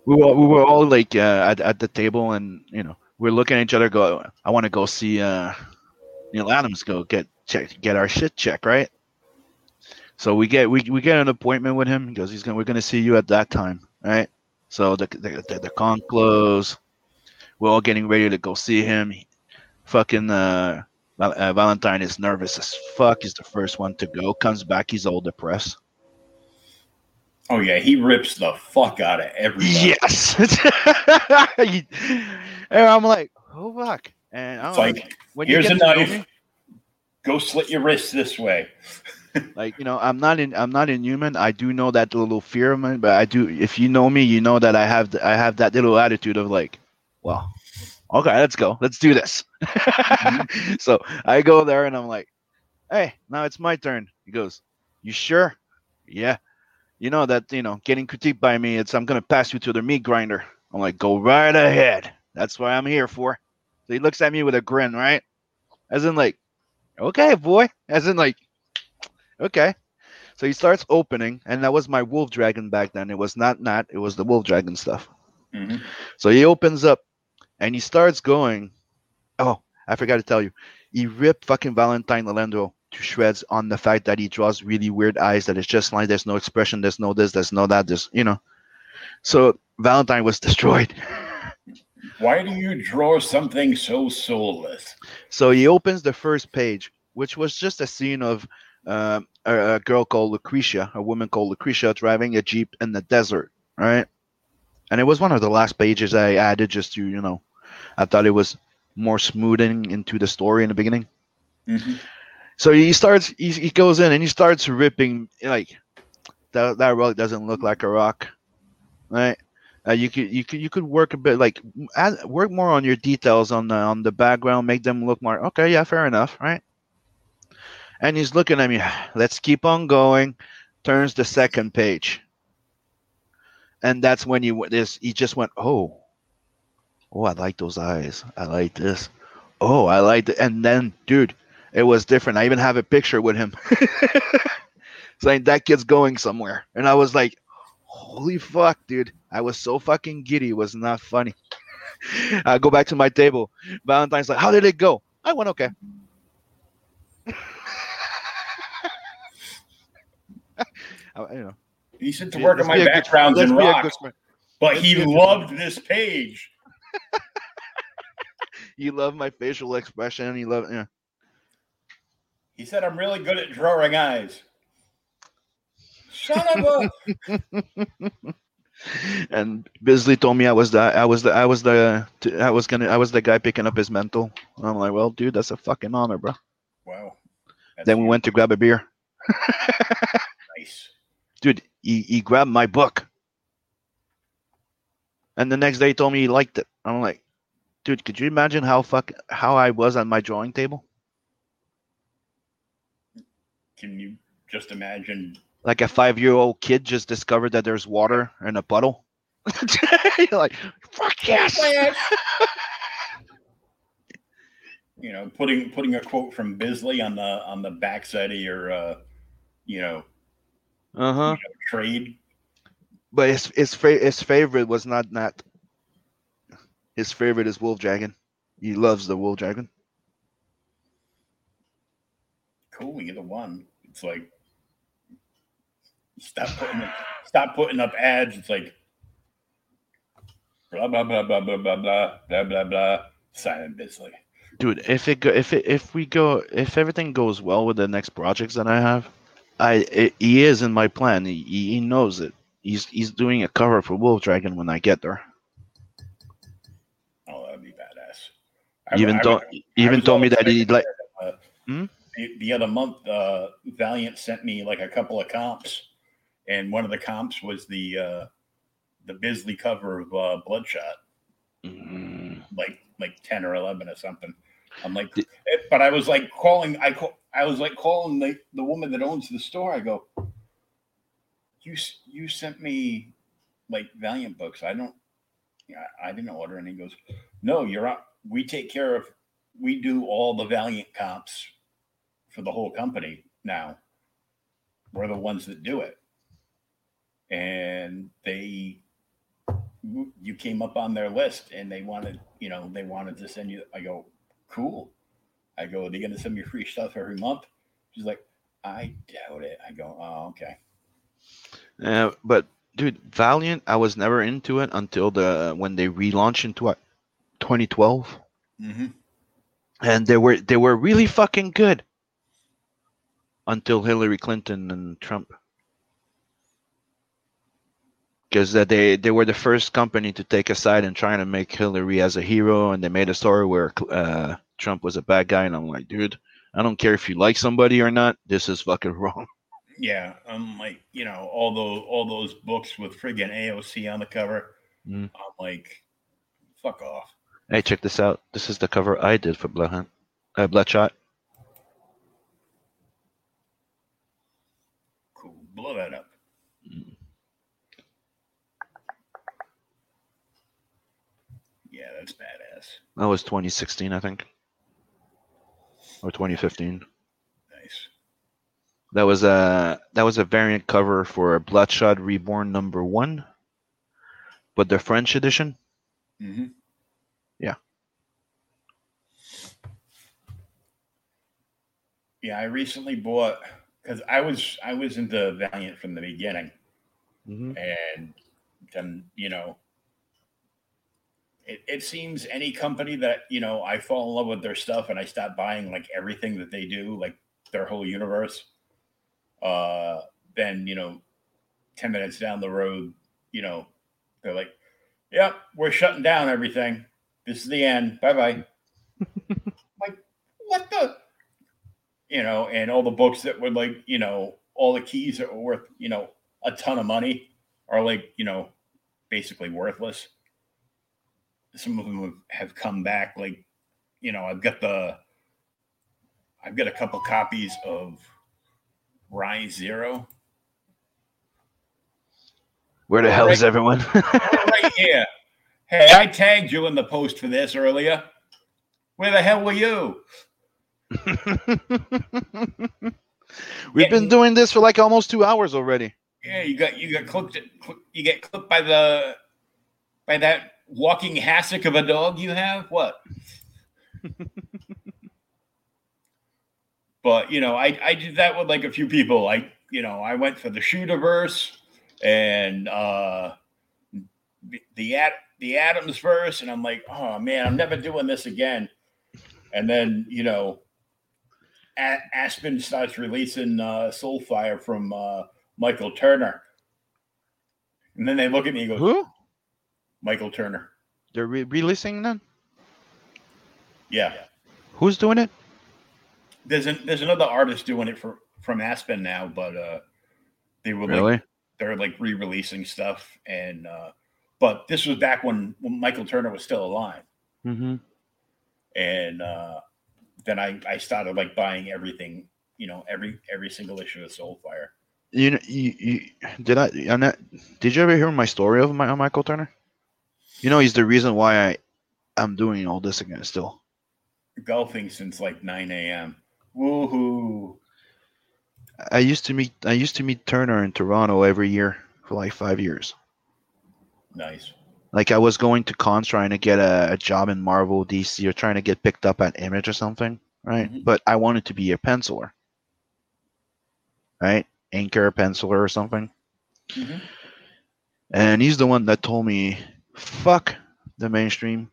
we were we were all like uh, at at the table, and you know we're looking at each other. Go, I want to go see uh, Neal Adams. Go get check get our shit check right? So we get we, we get an appointment with him because he's gonna we're gonna see you at that time, right? So the the the, the con close. We're all getting ready to go see him. Fucking uh, uh, Valentine is nervous as fuck. He's the first one to go. Comes back, he's all depressed. Oh yeah, he rips the fuck out of everybody. Yes. and I'm like, oh fuck. And I'm like when here's a knife. me, go slit your wrists this way. like you know, I'm not in. I'm not inhuman. I do know that little fear of mine, but I do. If you know me, you know that I have. th- I have that little attitude of like, well, okay, let's go. Let's do this. Mm-hmm. so I go there and I'm like, hey, now it's my turn. He goes, you sure? Yeah. You know that you know getting critiqued by me. It's I'm gonna pass you to the meat grinder. I'm like, go right ahead. That's what I'm here for. So he looks at me with a grin, right? As in like, okay, boy. As in like, okay. So he starts opening, and that was my wolf dragon back then. It was not not it was the wolf dragon stuff. Mhm. So he opens up and he starts going. Oh, I forgot to tell you. He ripped fucking Valentine De Landro to shreds on the fact that he draws really weird eyes that it's just like there's no expression, there's no this, there's no that, there's you know. So Valentine was destroyed. Why do you draw something so soulless? So he opens the first page, which was just a scene of um, a, a girl called Lucretia, a woman called Lucretia, driving a jeep in the desert, right? And it was one of the last pages I added just to, you know, I thought it was more smoothing into the story in the beginning. Mhm. So he starts, he, he goes in and he starts ripping like that. That rock doesn't look like a rock, right? Uh, you could you could you could work a bit like add, work more on your details on the on the background, make them look more okay. Yeah, fair enough, right? And he's looking at me. Let's keep on going. Turns the second page, and that's when he w- this he just went oh, oh I like those eyes. I like this. Oh, I like it. And then, dude, it was different. I even have a picture with him saying that kid's going somewhere, and I was like, holy fuck, dude. I was so fucking giddy. It was not funny. I go back to my table. Valentine's like, how did it go? I went okay. I- you know, He said to work on my be good- backgrounds and be good rocks, friend. but let's he be a loved this page. You love my facial expression. You love, yeah. He said, I'm really good at drawing eyes. Son of a. And Bisley told me I was the, I was the, I was the, I was gonna, I was the guy picking up his mental. I'm like, well, dude, that's a fucking honor, bro. wow. That's Then we went to grab a beer. nice. dude, he, he grabbed my book. And the next day he told me he liked it. I'm like, dude, could you imagine how fuck how I was on my drawing table? Can you just imagine? Like a five year old kid just discovered that there's water in a puddle. You're like, fuck yes. You know, putting putting a quote from Bisley on the on the backside of your uh, you know, Uh-huh. you know trade. But his his fa- his favorite was not not his favorite is Wolf Dragon. He loves the Wolf Dragon. Cool, you're the one. It's like stop putting up, stop putting up ads. It's like blah blah blah blah blah blah blah blah blah blah. Simon Bisley. Dude, if it go, if it, if we go, if everything goes well with the next projects that I have, I it, he is in my plan. He, he knows it. He's he's doing a cover for Wolf Dragon when I get there. Oh, that'd be badass. He even I- I told he even I told me that he'd like. Uh, Hmm? The, the other month, uh, Valiant sent me like a couple of comps, and one of the comps was the uh, the Bisley cover of uh, Bloodshot, Mm, like like ten or eleven or something. I'm like, Did- eh, but I was like calling. I call, I was like calling the the woman that owns the store. I go, you you sent me like Valiant books. I don't. Yeah, I didn't order. And he goes, no, you're out. We take care of we do all the Valiant comps for the whole company now. We're the ones that do it. And they you came up on their list and they wanted, you know, they wanted to send you I go, cool. I go, are they gonna send me free stuff every month? She's like, I doubt it. I go, oh, okay. Uh, but dude, Valiant, I was never into it until the when they relaunched into what 2012, Mm-hmm. and they were they were really fucking good until Hillary Clinton and Trump. Because they they were the first company to take a side and trying to make Hillary as a hero, and they made a story where uh, Trump was a bad guy, and I'm like, dude, I don't care if you like somebody or not, this is fucking wrong. Yeah, I'm like, you know, all those all those books with friggin' AOC on the cover. Mm. I'm like, fuck off. Hey, check this out. This is the cover I did for Blood Hunt, uh, Bloodshot. Cool. Blow that up. Yeah, that's badass. That was 2016, I think, or 2015. Nice. That was a that was a variant cover for Bloodshot Reborn number one, but the French edition. Mm-hmm. Yeah. Yeah, I recently bought because I was I was into Valiant from the beginning, Mm-hmm. and then you know, it, it seems any company that you know I fall in love with their stuff and I stop buying like everything that they do, like their whole universe. Uh, then you know, ten minutes down the road, you know, they're like, "Yep, we're shutting down everything. This is the end. Bye bye." like, what the? You know, and all the books that were like, you know, all the keys that were worth, you know, a ton of money are like, you know, basically worthless. Some of them have come back. Like, you know, I've got the, I've got a couple copies of Rise Zero. Where the hell is everyone? right here. Hey, I tagged you in the post for this earlier. Where the hell were you? We've been doing this for like almost two hours already. Yeah, you got you got clipped. You get clipped by the by that walking hassock of a dog you have. What? but you know, I I did that with like a few people. I you know I went for the shooterverse and uh the at the Adams verse, and I'm like, oh man, I'm never doing this again. And then you know, Aspen starts releasing uh, Soulfire from uh, Michael Turner, and then they look at me and go, Who? Michael Turner. They're re- releasing then? Yeah, Who's doing it? there's an, there's another artist doing it for from Aspen now, but uh, they were like Really? they're like re-releasing stuff, and uh, but this was back when, when Michael Turner was still alive. Mm-hmm. and uh, then I, I started like buying everything, you know, every every single issue of Soulfire. You know, you, you did I? Did you ever hear my story of my, Michael Turner? You know, he's the reason why I I'm doing all this again still. Golfing since like 9 a.m. Woohoo! I used to meet I used to meet Turner in Toronto every year for like five years. Nice. Like I was going to cons trying to get a, a job in Marvel, DC, or trying to get picked up at Image or something, right? Mhm. But I wanted to be a penciler, right? Inker, penciler, or something. Mhm. And he's the one that told me, "Fuck the mainstream.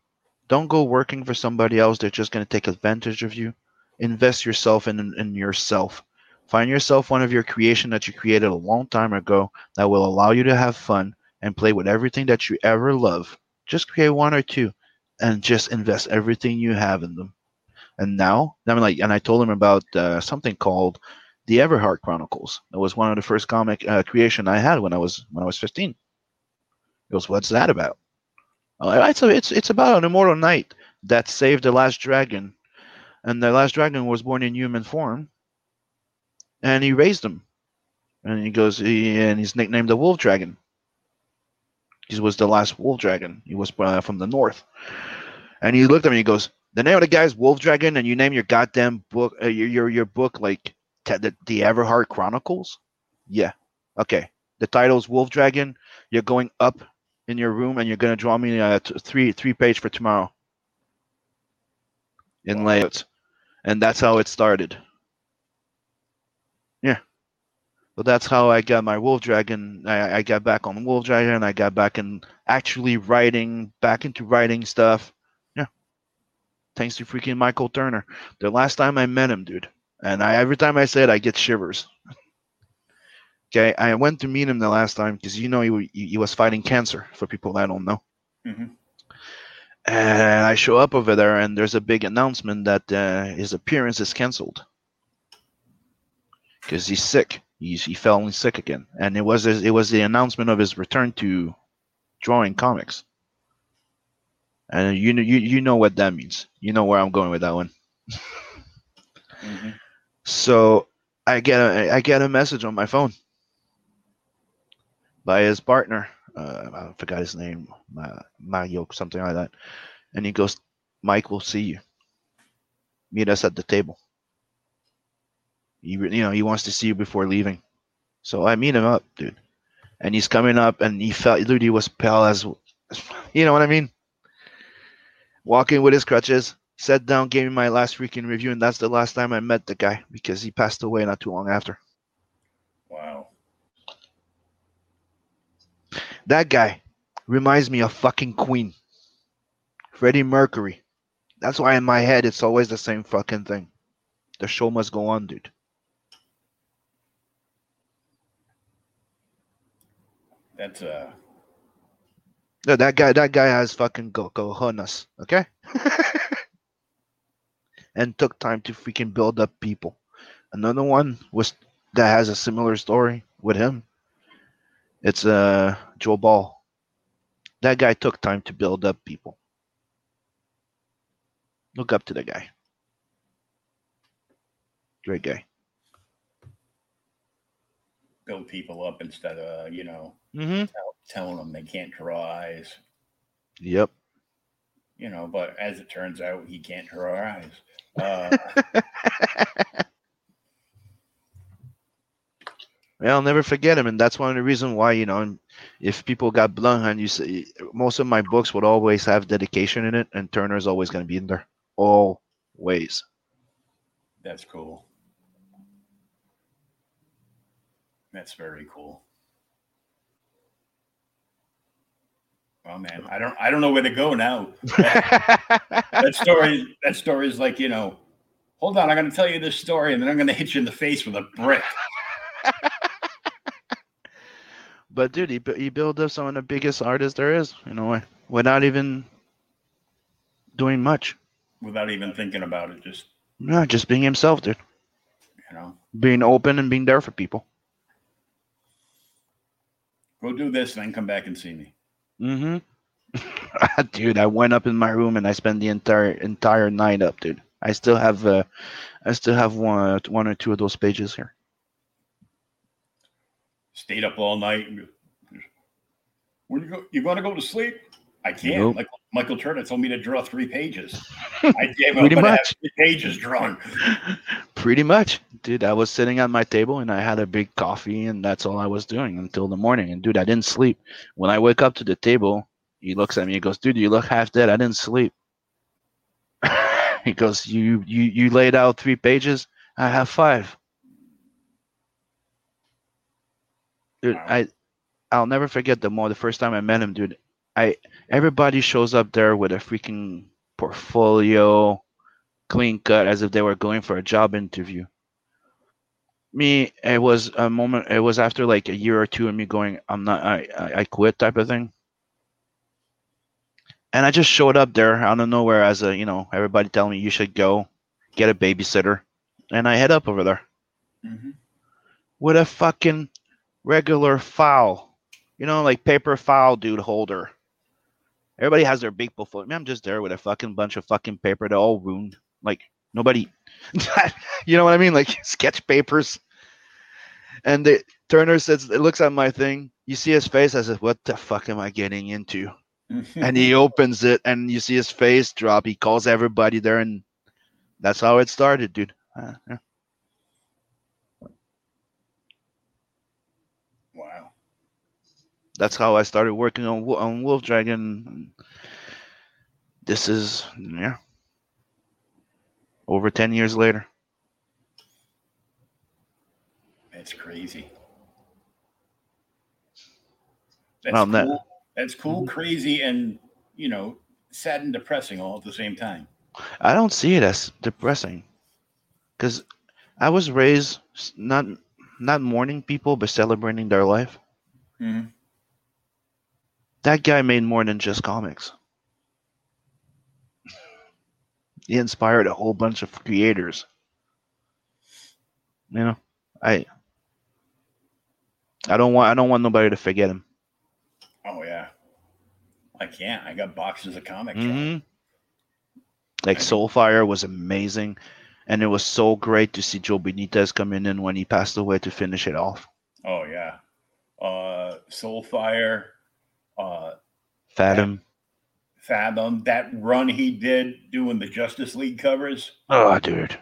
Don't go working for somebody else. They're just gonna take advantage of you. Invest yourself in in yourself. Find yourself one of your creation that you created a long time ago that will allow you to have fun and play with everything that you ever love. Just create one or two, and just invest everything you have in them. And now, I'm like, and I told him about uh, something called the Everhart Chronicles. It was one of the first comic uh, creation I had when I was when I was 15. He goes, "What's that about?" Like, it's, a, it's it's about an immortal knight that saved the last dragon, and the last dragon was born in human form, and he raised him, and he goes, he, and he's nicknamed the Wolf Dragon. He was the last Wolf Dragon. He was uh, from the north, and he looked at me. and He goes, The name of the guy is Wolf Dragon, and you name your goddamn book, uh, your, your your book like te- the, the Everheart Chronicles. Yeah, okay. The title's Wolf Dragon. You're going up in your room, and you're gonna draw me a t- three three page for tomorrow in layouts, and that's how it started. Yeah. So that's how I got my Wolf Dragon. I, I got back on Wolf Dragon. I got back in actually writing, back into writing stuff. Yeah. Thanks to freaking Michael Turner. The last time I met him, dude, and I every time I say it, I get shivers. okay, I went to meet him the last time because you know he, he he was fighting cancer. For people that don't know, Mhm. and I show up over there, and there's a big announcement that uh, his appearance is canceled because he's sick. He's, he fell sick again, and it was it was the announcement of his return to drawing comics. And you know you you know what that means. You know where I'm going with that one. Mhm. So I get a I get a message on my phone by his partner. Uh, I forgot his name, Ma- Mario, something like that. And he goes, "Mike we'll see you. Meet us at the table. He, you know, he wants to see you before leaving." So I meet him up, dude. And he's coming up, and he felt, dude, he was pale as, you know what I mean? Walking with his crutches, sat down, gave me my last freaking review, and that's the last time I met the guy because he passed away not too long after. Wow. That guy reminds me of fucking Queen. Freddie Mercury. That's why in my head it's always the same fucking thing. The show must go on, dude. That's uh No, that guy that guy has fucking go cojones, okay? and took time to freaking build up people. Another one was that has a similar story with him. It's uh Joe Ball. That guy took time to build up people. Look up to the guy. Great guy. Build people up instead of you know Mm-hmm. tell, telling them they can't draw eyes. Yep. You know, but as it turns out, he can't draw eyes. Uh, Yeah, I'll never forget him, and that's one of the reasons why you know, if people got Blumhan, you see, most of my books would always have dedication in it, and Turner's always going to be in there, always. that's cool. That's very cool. Oh man, I don't I don't know where to go now. that story that story is like, you know, hold on, I'm gonna tell you this story and then I'm gonna hit you in the face with a brick. but dude, he he built up some of the biggest artists there is, you know, without even doing much. without even thinking about it. Just No, just being himself, dude. you know, Being open and being there for people. Go do this, and then come back and see me. Mm-hmm. dude, I went up in my room and I spent the entire entire night up, dude. I still have uh, I still have one one or two of those pages here. Stayed up all night. When you go, you going to go to sleep? I can't. Nope. Like Michael Turner told me to draw three pages. I gave up and much. three pages drawn. Pretty much, dude. I was sitting at my table and I had a big coffee, and that's all I was doing until the morning. And dude, I didn't sleep. When I wake up to the table, he looks at me. He goes, "Dude, you look half dead. I didn't sleep." he goes, "You you you laid out three pages. I have five. Dude, Wow. I I'll never forget the more the first time I met him, dude. I everybody shows up there with a freaking portfolio, clean cut, as if they were going for a job interview. Me, it was a moment. It was after like a year or two of me going, "I'm not. I I, quit," type of thing. And I just showed up there out of nowhere as a, you know, everybody telling me you should go get a babysitter, and I head up over there Mhm. with a fucking regular file, you know, like paper file dude holder. Everybody has their big portfolio. Me, I'm just there with a fucking bunch of fucking paper. They're all ruined. Like nobody, you know what I mean? Like sketch papers. And the Turner says, it looks at my thing. You see his face. I said, "What the fuck am I getting into?" and he opens it and you see his face drop. He calls everybody there, and that's how it started, dude. Uh, yeah. wow. That's how I started working on on Wolf Dragon. This is yeah, over ten years later. That's crazy. That's Well, cool. that- That's cool, crazy, and you know, sad and depressing all at the same time. I don't see it as depressing, because I was raised not not mourning people, but celebrating their life. Mm-hmm. That guy made more than just comics. He inspired a whole bunch of creators. You know, I I don't want I don't want nobody to forget him. Oh yeah. I can't. I got boxes of comics. hmm Like Soulfire was amazing, and it was so great to see Joe Benitez come in and when he passed away to finish it off. Oh yeah. Uh Soulfire, uh Fathom. Fathom, that run he did doing the Justice League covers. Oh, dude.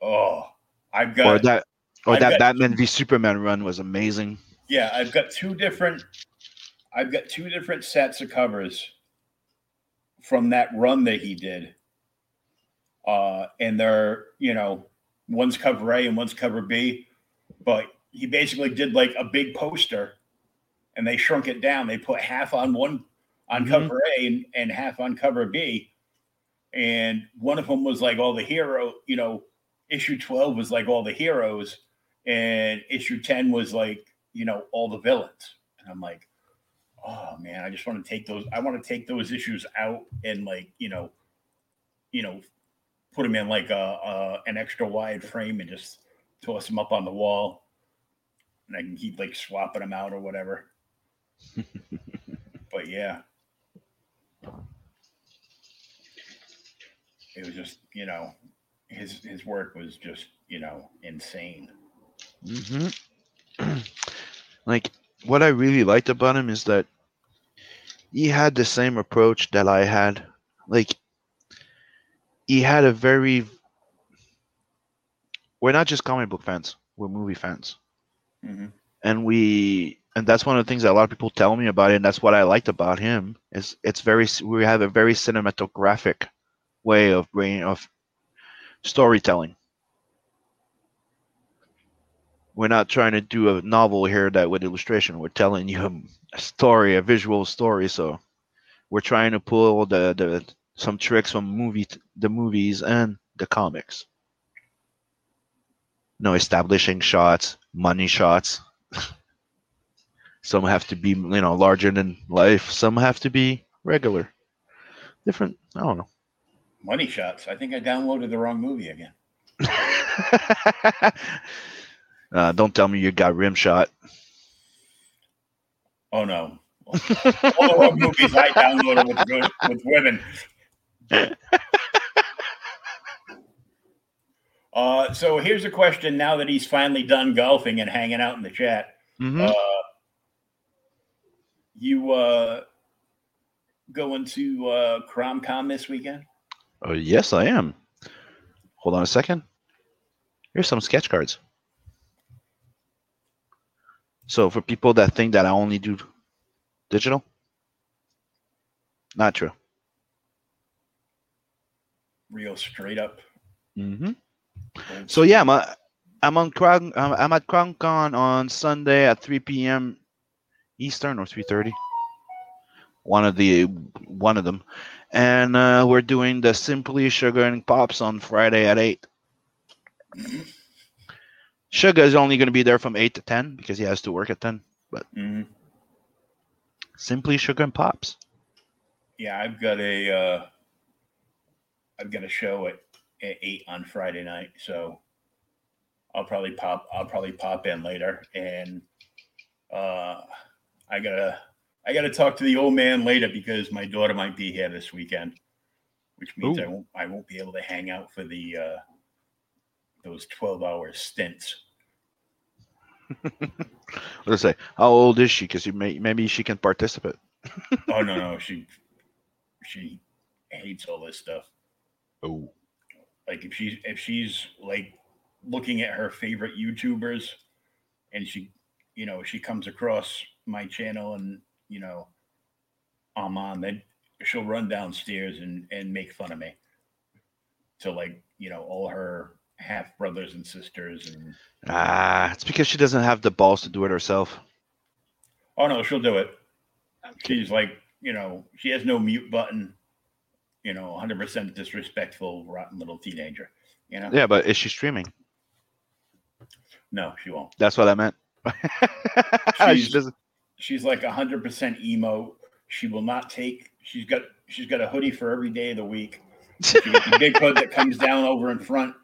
Oh, I've got Or that or I've that Batman v Superman run was amazing. yeah, I've got two different I've got two different sets of covers from that run that he did. Uh and they're, you know, one's cover A and one's cover B, but he basically did like a big poster and they shrunk it down. They put half on one on Mhm. cover A and, and half on cover B. And one of them was like all the hero, you know, issue 12 was like all the heroes, and issue 10 was like, you know, all the villains. And I'm like, oh man, I just want to take those, I want to take those issues out and like, you know, you know, put them in like a, a an extra wide frame and just toss them up on the wall. And I can keep like swapping them out or whatever. But yeah. It was just, you know, his his work was just, you know, insane. hmm like what I really liked about him is that he had the same approach that I had. Like he had a very we're not just comic book fans, we're movie fans. Mm-hmm. And we and that's one of the things that a lot of people tell me about it, and that's what I liked about him is it's very we have a very cinematographic way of bringing of storytelling. We're not trying to do a novel here that with illustration. We're telling you a story, a visual story. So we're trying to pull the, the some tricks from movie the movies and the comics. No establishing shots, money shots. some have to be you know larger than life. Some have to be regular. Different. I don't know. Money shots. I think I downloaded the wrong movie again. uh, don't tell me you got rim shot. Oh no. All the wrong movies I downloaded with, with women. Uh, so here's a question now that he's finally done golfing and hanging out in the chat. Mhm. Uh, you uh, going to uh, CromCon this weekend? Oh, yes, I am. Hold on a second. Here's some sketch cards. So for people that think that I only do digital, not true. Real straight up. Mm-hmm. So yeah, I'm, uh, I'm on Cron- I'm I'm at CronCon on Sunday at 3 p.m. Eastern or 3:30. One of the one of them, and uh, we're doing the Simply Sugar and Pops on Friday at eight. Sugar is only going to be there from eight to ten because he has to work at ten. Mhm. Simply Sugar and Pops. Yeah, I've got a uh, I've got a show at, at eight on Friday night, so I'll probably pop I'll probably pop in later, and uh, I gotta I gotta talk to the old man later because my daughter might be here this weekend, which means I won't I won't be able to hang out for the uh, those twelve hour stints. Let's say, how old is she? Because may maybe she can participate. oh no, no, she she hates all this stuff. Oh. Like if she's if she's like looking at her favorite YouTubers and she you know she comes across my channel and you know I'm on then she'll run downstairs and and make fun of me to like you know all her half brothers and sisters and Ah, it's because she doesn't have the balls to do it herself. oh no she'll do it she's like you know she has no mute button you know 100% disrespectful rotten little teenager you know Yeah, but is she streaming? no she won't That's what I meant. she She's- doesn't. she's like 100% emo she will not take she's got she's got a hoodie for every day of the week she got the big hood that comes down over in front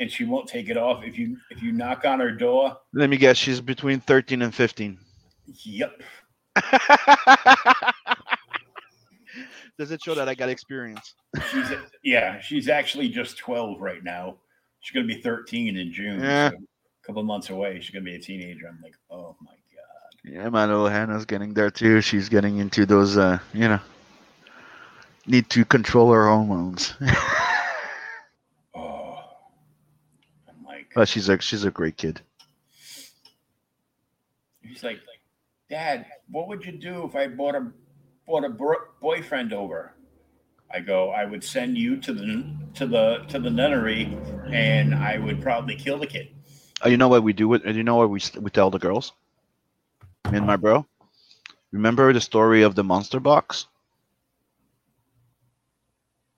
and she won't take it off if you if you knock on her door Let me guess. She's between thirteen and fifteen. yep Does it show that I got experience? she's yeah she's actually just 12 right now she's gonna be 13 in june Yeah. so a couple months away she's gonna be a teenager i'm like oh my god Yeah, my little Hannah's getting there too. She's getting into those, uh, you know, need to control her hormones. oh i'm like but she's a she's a great kid. he's like dad what would you do if i bought a bought a bro- boyfriend over i go i would send you to the to the to the nunnery and i would probably kill the kid Oh, you know what we do with? You know what we we tell the girls? Me and my bro. Remember the story of the monster box?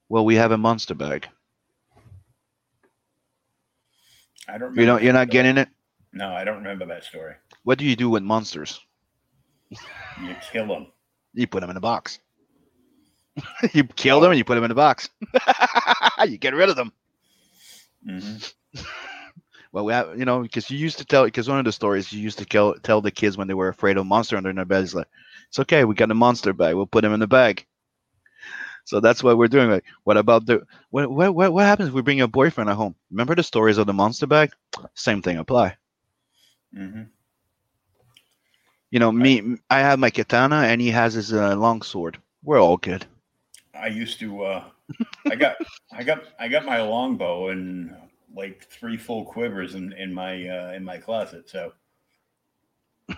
Well, we have a monster bag. i don't You know, remember you're not getting it. no i don't remember that story What do you do with monsters? you kill them You put them in a box. you kill them and you put them in a box. you get rid of them. hmm Well, we have, you know, because you used to tell, because one of the stories you used to tell, tell the kids when they were afraid of monster under their bed is like, it's okay, we got a monster bag, we'll put him in the bag. So that's what we're doing. Like, what about the what what what, what happens if we bring a boyfriend at home? Remember the stories of the monster bag? Same thing apply. hmm You know, me, I have my katana, and he has his uh, long sword. We're all good. I used to uh I got I got I got my longbow and like three full quivers in in my uh in my closet so.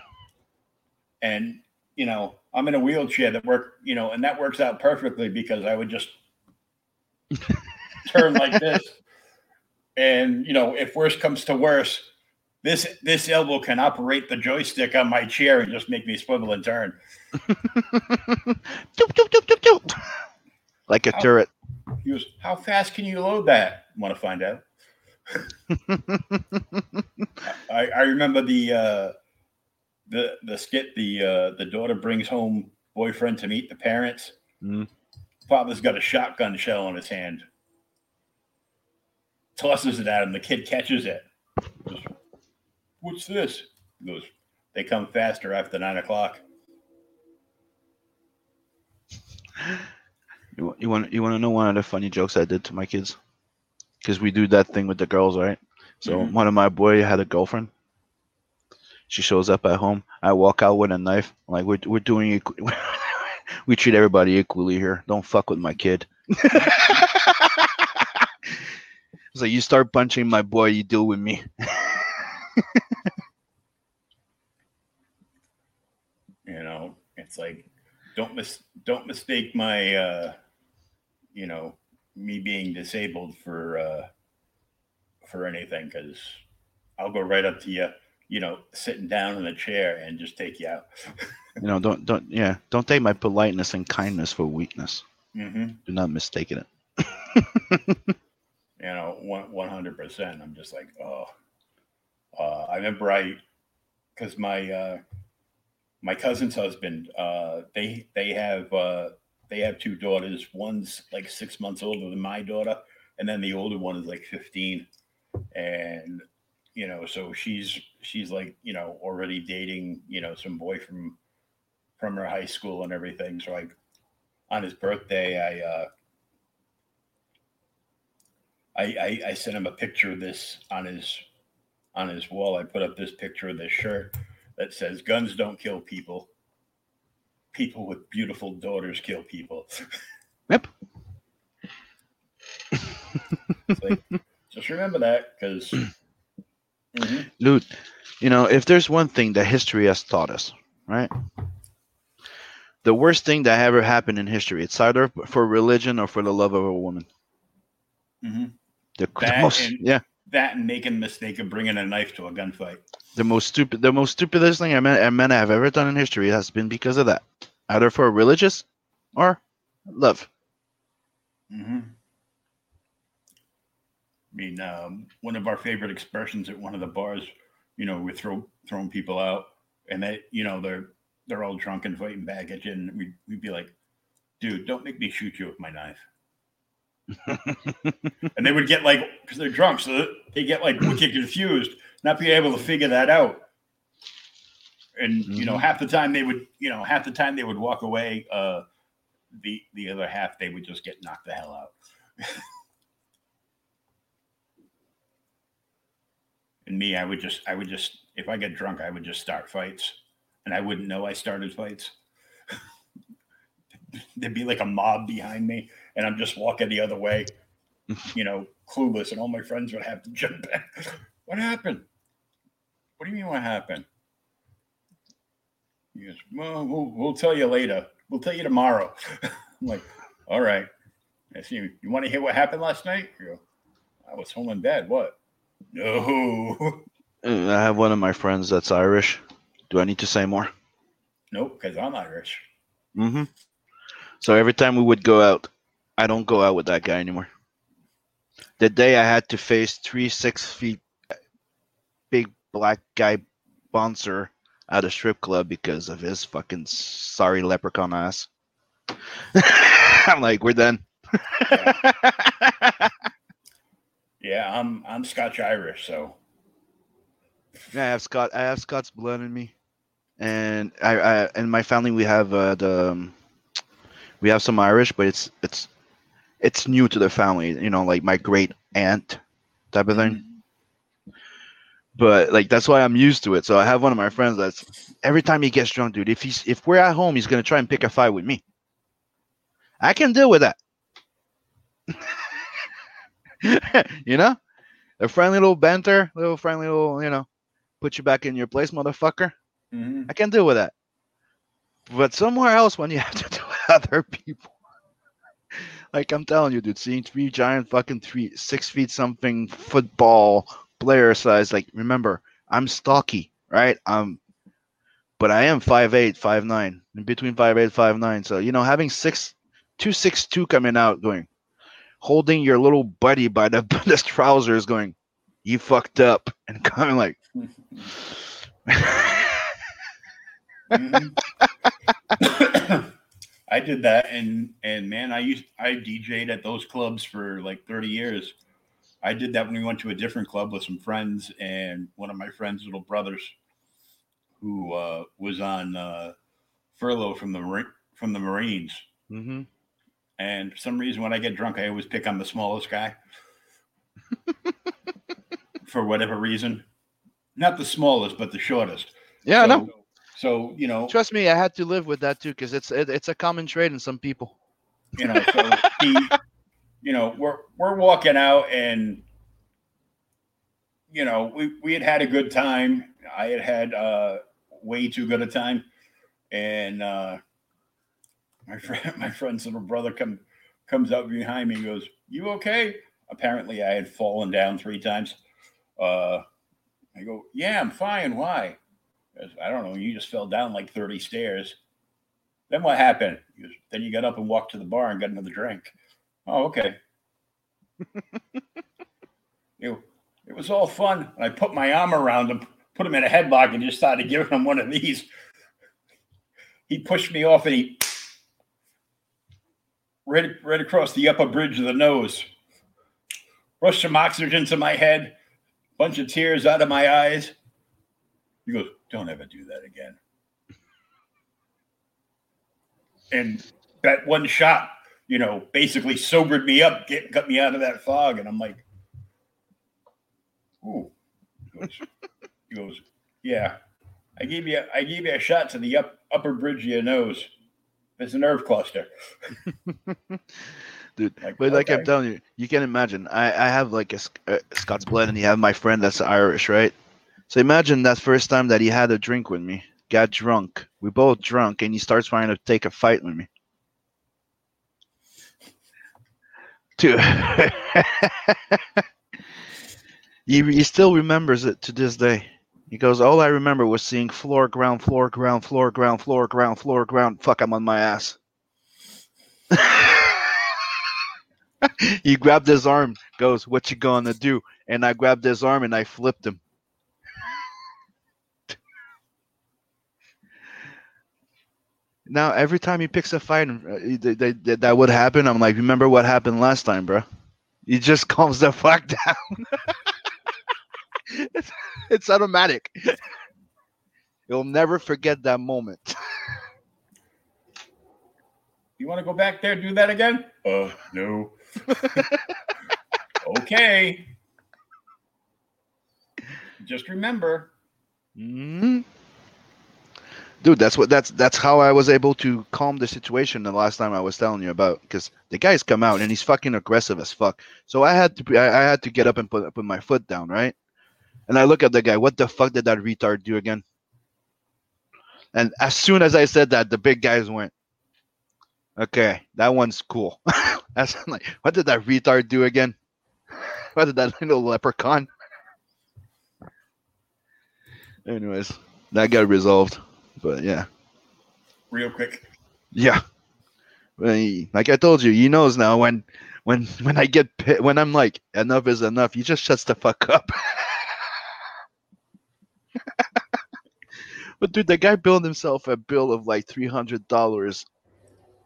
And you know I'm in a wheelchair that work you know and that works out perfectly because I would just turn like this. And you know if worse comes to worse this this elbow can operate the joystick on my chair and just make me swivel and turn. Like a Ow. turret. he how fast can you load that? Want to find out I, I remember the uh, the the skit. The uh, the daughter brings home boyfriend to meet the parents. Mhm. Father's got a shotgun shell in his hand. Tosses it at him. The kid catches it. Goes, What's this? He goes. They come faster after nine o'clock. You, you want you want to know one of the funny jokes I did to my kids? Because we do that thing with the girls, right? So Mhm. one of my boy had a girlfriend. She shows up at home. I walk out with a knife. I'm like we're we're doing equ- we treat everybody equally here. Don't fuck with my kid. It's like you start punching my boy, you deal with me. You know, it's like don't mis don't mistake my uh, you know me being disabled for uh, for anything because I'll go right up to you. You know, sitting down in a chair and just take you out. You know, don't don't yeah, don't take my politeness and kindness for weakness. hmm Do not mistake it. you know, one one hundred percent. I'm just like, oh, uh, I remember I, because my uh, my cousin's husband, uh, they they have uh, they have two daughters. One's like six months older than my daughter, and then the older one is like fifteen, and you know, so she's she's like you know already dating you know some boy from from her high school and everything. So like on his birthday, I. Uh, I, I, I sent him a picture of this on his on his wall. I put up this picture of this shirt that says "Guns don't kill people." People with beautiful daughters kill people. Yep. like, just remember that because. Mm-hmm. Dude, you know, if there's one thing that history has taught us, right? The worst thing that ever happened in history, it's either for religion or for the love of a woman. Mm-hmm. The, the That most, and- yeah, That and making the mistake of bringing a knife to a gunfight. The most stupid, the most stupidest thing I men, a men have ever done in history has been because of that, either for religious or love. Mm-hmm. I mean, um, one of our favorite expressions at one of the bars, you know, we throw throwing people out, and they, you know, they're they're all drunk and fighting you, and we we'd be like, "Dude, don't make me shoot you with my knife." and they would get like, because they're drunk, so they get like wicked confused, not being able to figure that out. And you know, Mhm. half the time they would, you know, half the time they would walk away. Uh, the the other half they would just get knocked the hell out. and me, I would just I would just if I get drunk, I would just start fights, and I wouldn't know I started fights. There'd be like a mob behind me, and I'm just walking the other way, you know, clueless, and all my friends would have to jump back. What happened? What do you mean? What happened? He goes, well, we'll we'll tell you later. We'll tell you tomorrow. I'm like, all right. I see. You, you want to hear what happened last night? You go, I was home in bed. What? No. Uh, I have one of my friends that's Irish. Do I need to say more? nope, because I'm Irish. Mm-hmm. So every time we would go out, I don't go out with that guy anymore. The day I had to face three six feet big black guy bouncer at a strip club because of his fucking sorry leprechaun ass. I'm like, we're done. Yeah, I'm I'm Scotch Irish, so Yeah, I have Scott. I have Scott's blood in me, and I, I in my family we have uh, the um, we have some Irish, but it's it's it's new to the family. You know, like my great aunt type of thing. But like that's why I'm used to it. So I have one of my friends that's every time he gets drunk, dude. If he's if we're at home, he's gonna try and pick a fight with me. I can deal with that. you know, a friendly little banter, little friendly little, you know, put you back in your place, motherfucker. Mhm. I can deal with that. But somewhere else, when you have to with other people, like I'm telling you, dude, seeing three giant fucking three six feet something football player size, like remember, I'm stocky, right? I'm, but I am five eight, five nine, in between five eight, five nine. So you know, having six, two six two coming out, going, holding your little buddy by the, the trousers, going, you fucked up, and coming like. Mhm. I did that, and and man, I used I DJ'd at those clubs for like thirty years. I did that when we went to a different club with some friends, and one of my friends' little brothers, who uh, was on uh, furlough from the from the Marines, mm-hmm. and for some reason, when I get drunk, I always pick on the smallest guy. for whatever reason, not the smallest, but the shortest. Yeah, I so, know. So you know, Trust me, I had to live with that too because it's it, it's a common trait in some people. you know so he you know we're we're walking out and you know we we had had a good time. I had had uh way too good a time. And uh my friend my friend's little brother come comes up behind me and goes you okay? Apparently i had fallen down three times. Uh i go yeah i'm fine. Why i don't know you just fell down like 30 stairs then what happened? Goes, then you got up and walked to the bar and got another drink. Oh, okay. it, it was all fun. I put my arm around him, put him in a headlock, and just started giving him one of these. He pushed me off and he right, right across the upper bridge of the nose. Rushed some oxygen to my head, bunch of tears out of my eyes. He goes, Don't ever do that again and that one shot, you know, basically sobered me up, get, got me out of that fog. And I'm like, ooh. He goes, he goes, yeah. I gave you I gave you a shot to the up, upper bridge of your nose. It's a nerve cluster. Dude, But like I'm telling you, you can imagine. I, I have like a, a uh, Scots blood, and you have my friend that's Irish, right? So imagine that first time that he had a drink with me, got drunk. We both drunk, and he starts trying to take a fight with me. Dude, he, he still remembers it to this day. He goes, All I remember was seeing floor, ground, floor, ground, floor, ground, floor, ground, floor, ground. Fuck, I'm on my ass. he grabbed his arm, goes, What you gonna do? And I grabbed his arm and I flipped him. Now, every time he picks a fight, uh, that would happen. I'm like, Remember what happened last time, bro? He just calms the fuck down it's, it's automatic. You'll never forget that moment. You want to go back there, do that again? Uh, no. okay. Just remember. Mm-hmm. Dude, that's what that's that's how I was able to calm the situation the last time I was telling you about because the guy's come out and he's fucking aggressive as fuck. So I had to I, I had to get up and put put my foot down, right? And I look at the guy, what the fuck did that retard do again? And as soon as I said that, the big guys went, okay, that one's cool. That's like, what did that retard do again? What did that little leprechaun? Anyways, that got resolved. But yeah. Real quick. Yeah. Like I told you, he knows now when when when I get when I'm like enough is enough, he just shuts the fuck up. but dude, the guy billed himself a bill of like three hundred dollars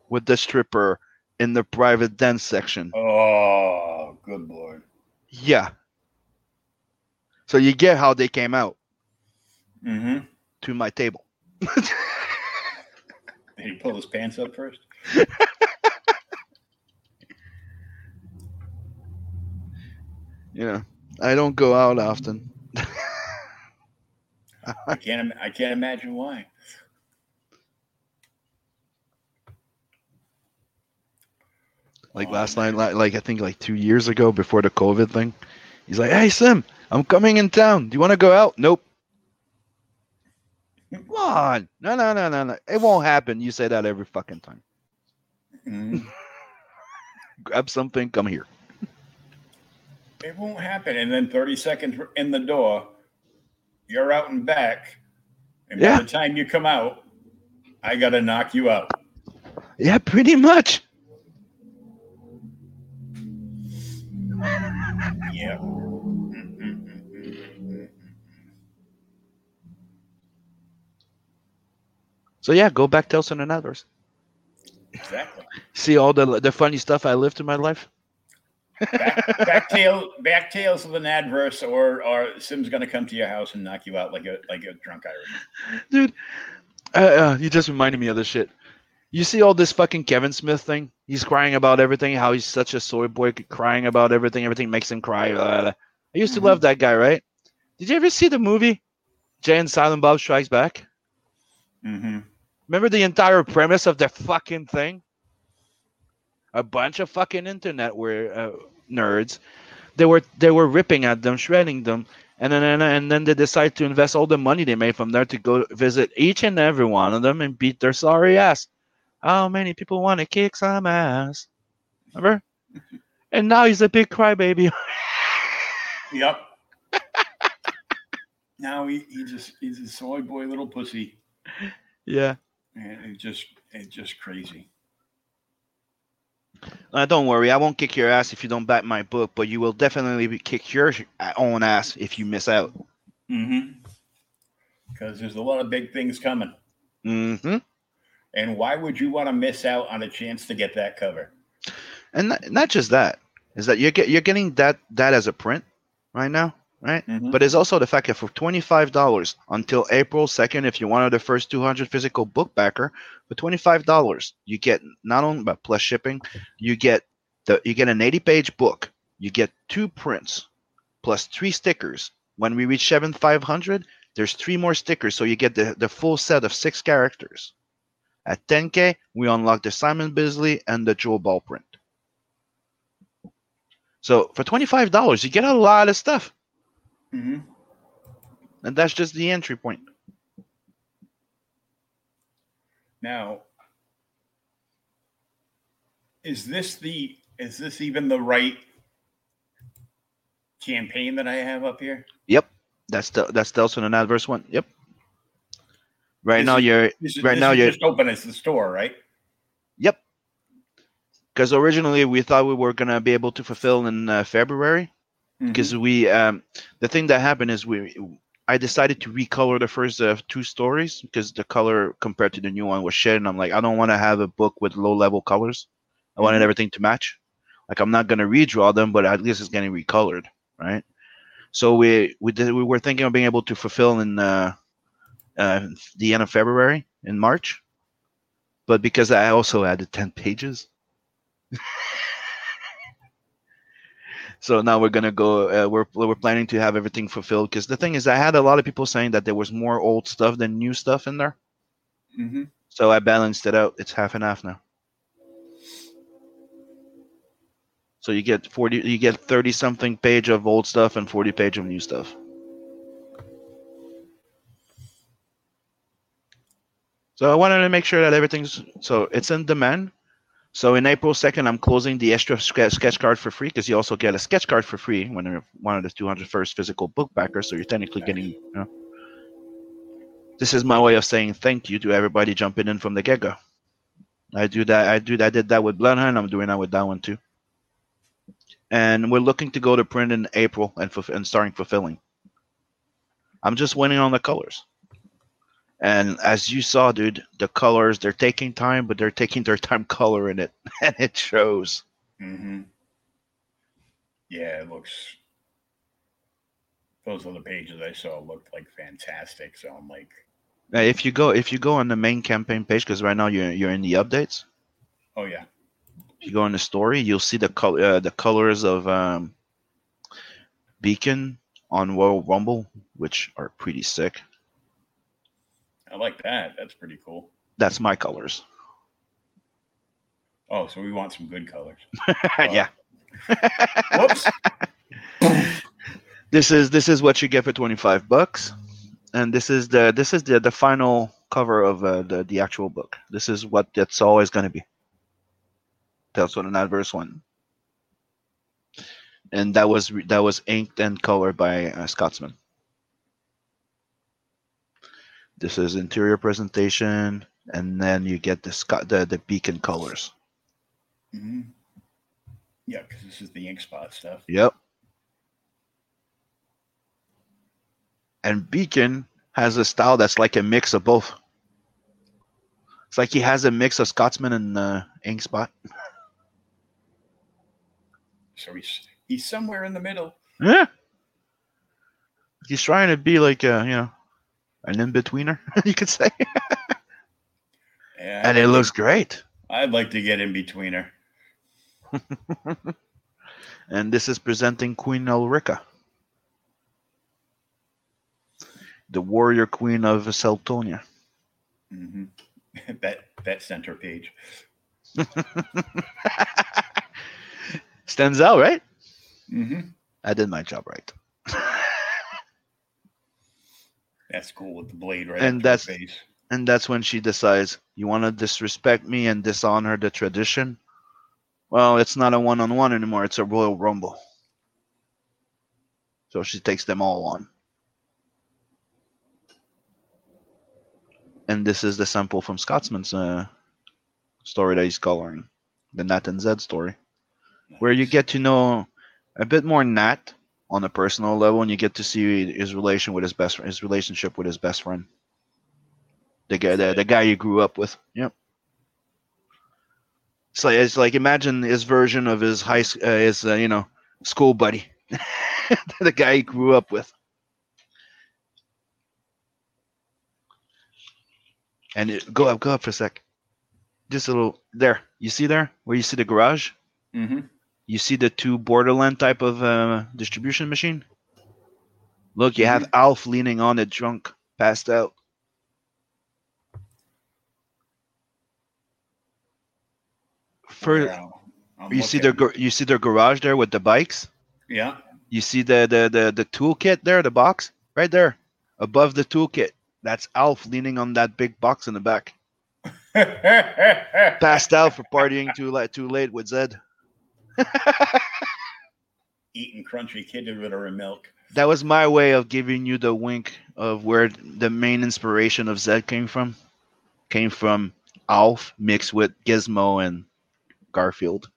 with the stripper in the private dance section. Oh, good lord. Yeah. So you get how they came out. Mm-hmm. To my table. Did he pull his pants up first? yeah. I don't go out often. I can't. I can't imagine why. Like oh, last man. night, like I think like two years ago before the COVID thing, he's like, "Hey Sim, I'm coming in town. Do you want to go out?" Nope. Come on, no, no, no, no, no. It won't happen. You say that every fucking time. Mm-hmm. Grab something. Come here. It won't happen. And then 30 seconds in the door, you're out and back, and yeah. by the time you come out, I got to knock you out. Yeah, pretty much. Yeah. So yeah, go back Telson and others. Exactly. See all the the funny stuff I lived in my life back, back tail, back tails of an adverse, or or Sim's gonna come to your house and knock you out like a like a drunk Irish. Dude, uh, uh, you just reminded me of this shit. You see all this fucking Kevin Smith thing? He's crying about everything. How he's such a soy boy, crying about everything. Everything makes him cry. Blah, blah. I used to mm-hmm. love that guy, right? Did you ever see the movie Jay and Silent Bob Strikes Back? Mm-hmm. Remember the entire premise of the fucking thing? A bunch of fucking internet where uh, nerds. They were they were ripping at them, shredding them, and then and, and then they decide to invest all the money they made from there to go visit each and every one of them and beat their sorry ass. How many people want to kick some ass? Remember? and now he's a big crybaby. yep. now he, he just he's a soy boy little pussy. Yeah. And it just it's just crazy. Uh, don't worry, I won't kick your ass if you don't back my book, but you will definitely kick your own ass if you miss out. Mm-hmm. Because there's a lot of big things coming. Mm-hmm. And why would you want to miss out on a chance to get that cover? And not, not just that, is that you're get, you're getting that that as a print right now right? Mm-hmm. But it's also the fact that for $25 until April 2nd, if you're one of the first 200 physical book backer, for $25, you get not only but plus shipping, you get the you get an 80 page book, you get two prints plus three stickers. When we reach 7500, there's three more stickers, so you get the, the full set of six characters. At 10K, we unlock the Simon Bisley and the Joe Ball print. So for $25, you get a lot of stuff. Hmm And that's just the entry point. Now, is this the is this even the right campaign that I have up here? Yep. That's the that's also an adverse one. Yep. Right This now is- you're is, Right now you're- just open as the store, right? Yep. Because originally we thought we were gonna be able to fulfill in uh, February. Because we, um, the thing that happened is we, I decided to recolor the first uh, two stories because the color compared to the new one was shit, and I'm like, I don't want to have a book with low level colors. I wanted Mhm. everything to match. Like I'm not gonna redraw them, but at least it's getting recolored, right? So we we did we were thinking of being able to fulfill in uh, uh, the end of February in March, but because I also added ten pages, so now we're gonna go. Uh, we're we're planning to have everything fulfilled because the thing is, I had a lot of people saying that there was more old stuff than new stuff in there, Mhm. so I balanced it out. It's half and half now. So you get forty, you get thirty something page of old stuff and forty page of new stuff. So I wanted to make sure that everything's so it's in demand. So in April second, I'm closing the extra sketch, card for free because you also get a sketch card for free when you're one of the 200 first physical book backers. So you're technically getting, you know. This is my way of saying thank you to everybody jumping in from the get go. I do that. I do. I did that with Bloodhound. I'm doing that with that one too. And we're looking to go to print in April and fulf- and starting fulfilling. I'm just waiting on the colors. And as you saw, dude, the colors, they're taking time, but they're taking their time coloring it. And it shows. Mm-hmm. Yeah, it looks. Those other pages I saw looked like fantastic. So I'm like, if you go if you go on the main campaign page, because right now you're you're in the updates. oh yeah, If you go on the story, you'll see the color uh, the colors of um, Beacon on Royal Rumble, which are pretty sick. I like that. That's pretty cool. That's my colors. Oh, so we want some good colors. yeah. Whoops. This is this is what you get for twenty five bucks, and this is the this is the the final cover of uh, the the actual book. This is what it's always going to be. That's what an adverse one. And that was that was inked and colored by uh, Scotsman. This is interior presentation, and then you get the Scot the, the beacon colors. hmm Yeah, because this is the ink spot stuff. Yep. And Beacon has a style that's like a mix of both. It's like he has a mix of Scotsman and uh, Ink Spot. So he's he's somewhere in the middle. Yeah. He's trying to be like a, you know, an in betweener, you could say. Yeah, And it looks great. I'd like to get in between her. And this is presenting Queen Ulrika, the warrior queen of Seltonia. hmm that that center page. Stands out, right? Mm-hmm. I did my job right. That's cool with the blade right And that's- face. and that's when she decides you want to disrespect me and dishonor the tradition? Well it's not a one-on-one anymore it's a royal rumble. So she takes them all on. And this is the sample from scotsman's uh, story that he's coloring the nat and zed story. Where you get to know a bit more nat on a personal level and you get to see his relation with his best his relationship with his best friend the guy, the, the guy you grew up with. Yep. Like it's like imagine his version of his high, uh, his uh, you know, school buddy, the guy he grew up with. And it, go up, go up for a sec. Just a little there. You see there where you see the garage? hmm You see the two Borderland type of uh, distribution machine? Look, you have Alf leaning on it, drunk, passed out. I'm you see their you see their garage there with the bikes. yeah. You see the the the the toolkit there, the box right there above the toolkit. That's Alf leaning on that big box in the back. Passed out for partying too late too late with Zed. Eating crunchy kid litter and milk. That was my way of giving you the wink of where the main inspiration of Zed came from. Came from Alf mixed with Gizmo and Garfield.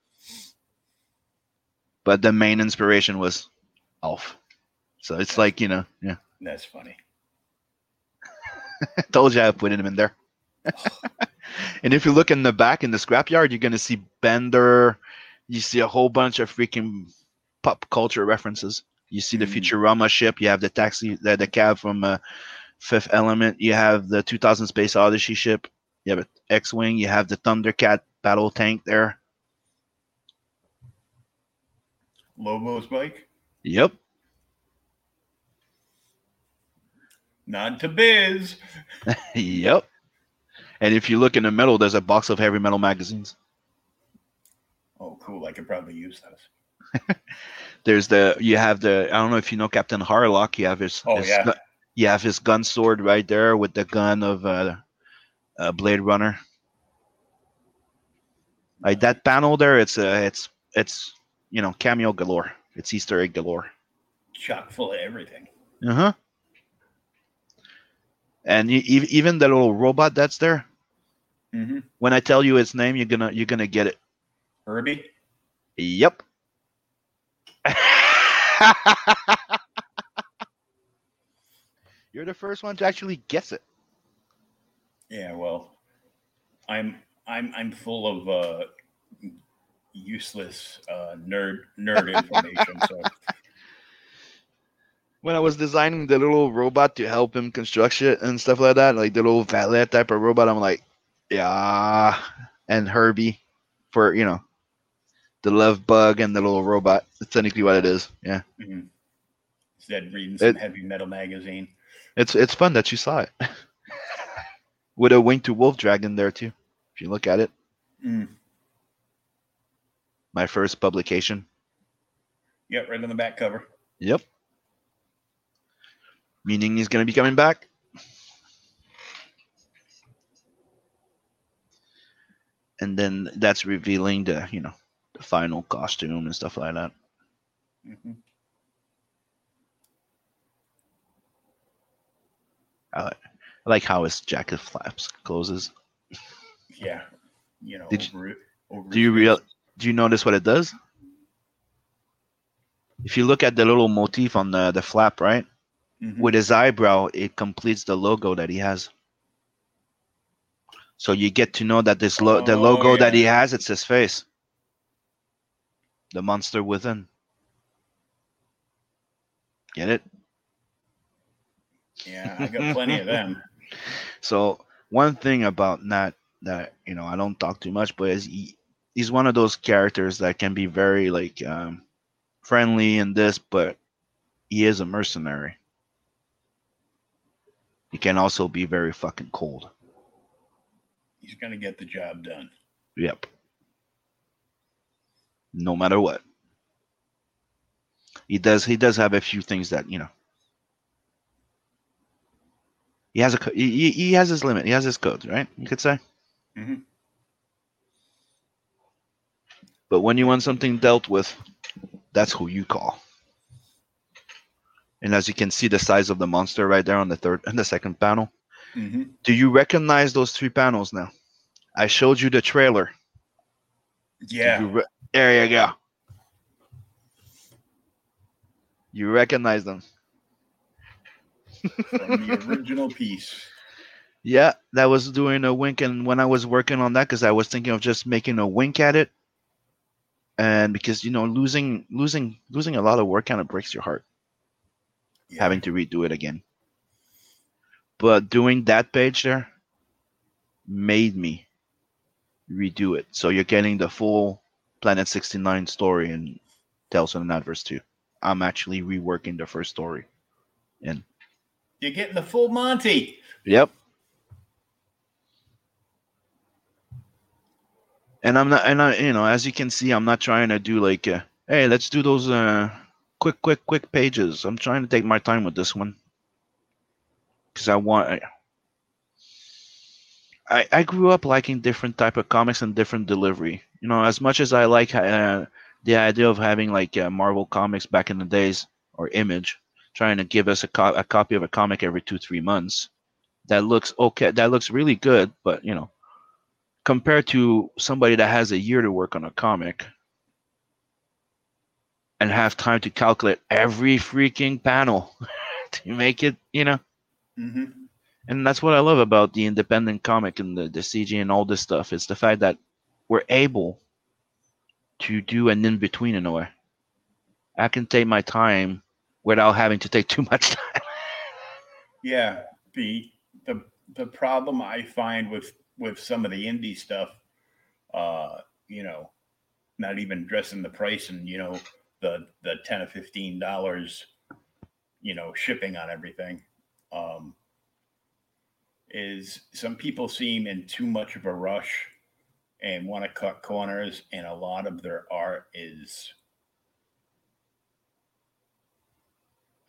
But the main inspiration was Alf. So it's like, you know, yeah. That's funny. Told you I put him in there. and if you look in the back in the scrapyard, you're gonna see Bender. You see a whole bunch of freaking pop culture references. You see the Mm. Futurama ship. You have the taxi, the, the cab from uh, Fifth Element. You have the 2000 Space Odyssey ship. You have an X-wing. You have the Thundercat battle tank there. Lobo's bike. Yep. Not to Biz. yep. And if you look in the middle, there's a box of heavy metal magazines. Oh, cool. I could probably use those. There's the you have the I don't know if you know Captain Harlock. You have his, Oh, his yeah. you have his gun sword right there with the gun of uh, uh, Blade Runner. Like that panel there, it's uh, it's it's you know cameo galore. It's Easter egg galore. Chock full of everything. Uh huh. And you, even the little robot that's there. Mm-hmm. When I tell you its name, you're gonna you're gonna get it. Herbie. Yep. You're the first one to actually guess it. Yeah. Well, I'm I'm I'm full of uh, useless uh, nerd nerd information. so When I was designing the little robot to help him construct shit and stuff like that, like the little valet type of robot, I'm like, yeah. And Herbie for, you know, the love bug and the little robot. That's technically what it is. Yeah. mhm. instead reading some It- heavy metal magazine. It's it's fun that you saw it. With a wing to wolf dragon there too. If you look at it. Mm. My first publication. Yep, right on the back cover. Yep. Meaning he's gonna be coming back. And then that's revealing the, you know, the final costume and stuff like that. hmm I like how his jacket flaps closes. Yeah, you know. Did over, over Do you real do you notice what it does? If you look at the little motif on the, the flap, right? Mhm. With his eyebrow, it completes the logo that he has. So you get to know that this lo- the Oh, logo that he has, it's his face. The monster within. Get it? Yeah, I got plenty of them. So one thing about Nat that you know I don't talk too much, but is he, he's one of those characters that can be very like um, friendly in this, but he is a mercenary. He can also be very fucking cold. He's gonna get the job done. Yep. No matter what. He does he does have a few things that, you know. He has a he, he- has his limit. He has his codes, right? You could say. Mhm. But when you want something dealt with, that's who you call. And as you can see the size of the monster right there on the third and the second panel. hmm Do you recognize those three panels now? I showed you the trailer. Do Yeah. you re- there you go. You recognize them. from the original piece. Yeah, that was doing a wink, and when I was working on that, because I was thinking of just making a wink at it, and because you know losing losing losing a lot of work kind of breaks your heart, Yeah. having to redo it again. But doing that page there made me redo it, so you're getting the full Planet 69 story in Tales from the Natverse 2. I'm actually reworking the first story. And You're getting the full Monty. Yep. and I'm not, and I, you know, as you can see, I'm not trying to do like, uh, hey, let's do those uh, quick, quick, quick pages. I'm trying to take my time with this one because I want. I, I grew up liking different type of comics and different delivery. You know, as much as I like uh, the idea of having like uh, Marvel comics back in the days or Image, trying to give us a, co- a copy of a comic every two three months, that looks okay. That looks really good, but you know, compared to somebody that has a year to work on a comic and have time to calculate every freaking panel to make it, you know. Mm-hmm. And that's what I love about the independent comic and the, the CG and all this stuff. It's the fact that we're able to do an in between in a way. I can take my time without having to take too much time. Yeah, the the the problem I find with with some of the indie stuff, uh, you know, not even dressing the price and you know the the ten or fifteen dollars, you know, shipping on everything, um, is some people seem in too much of a rush and want to cut corners, and a lot of their art is.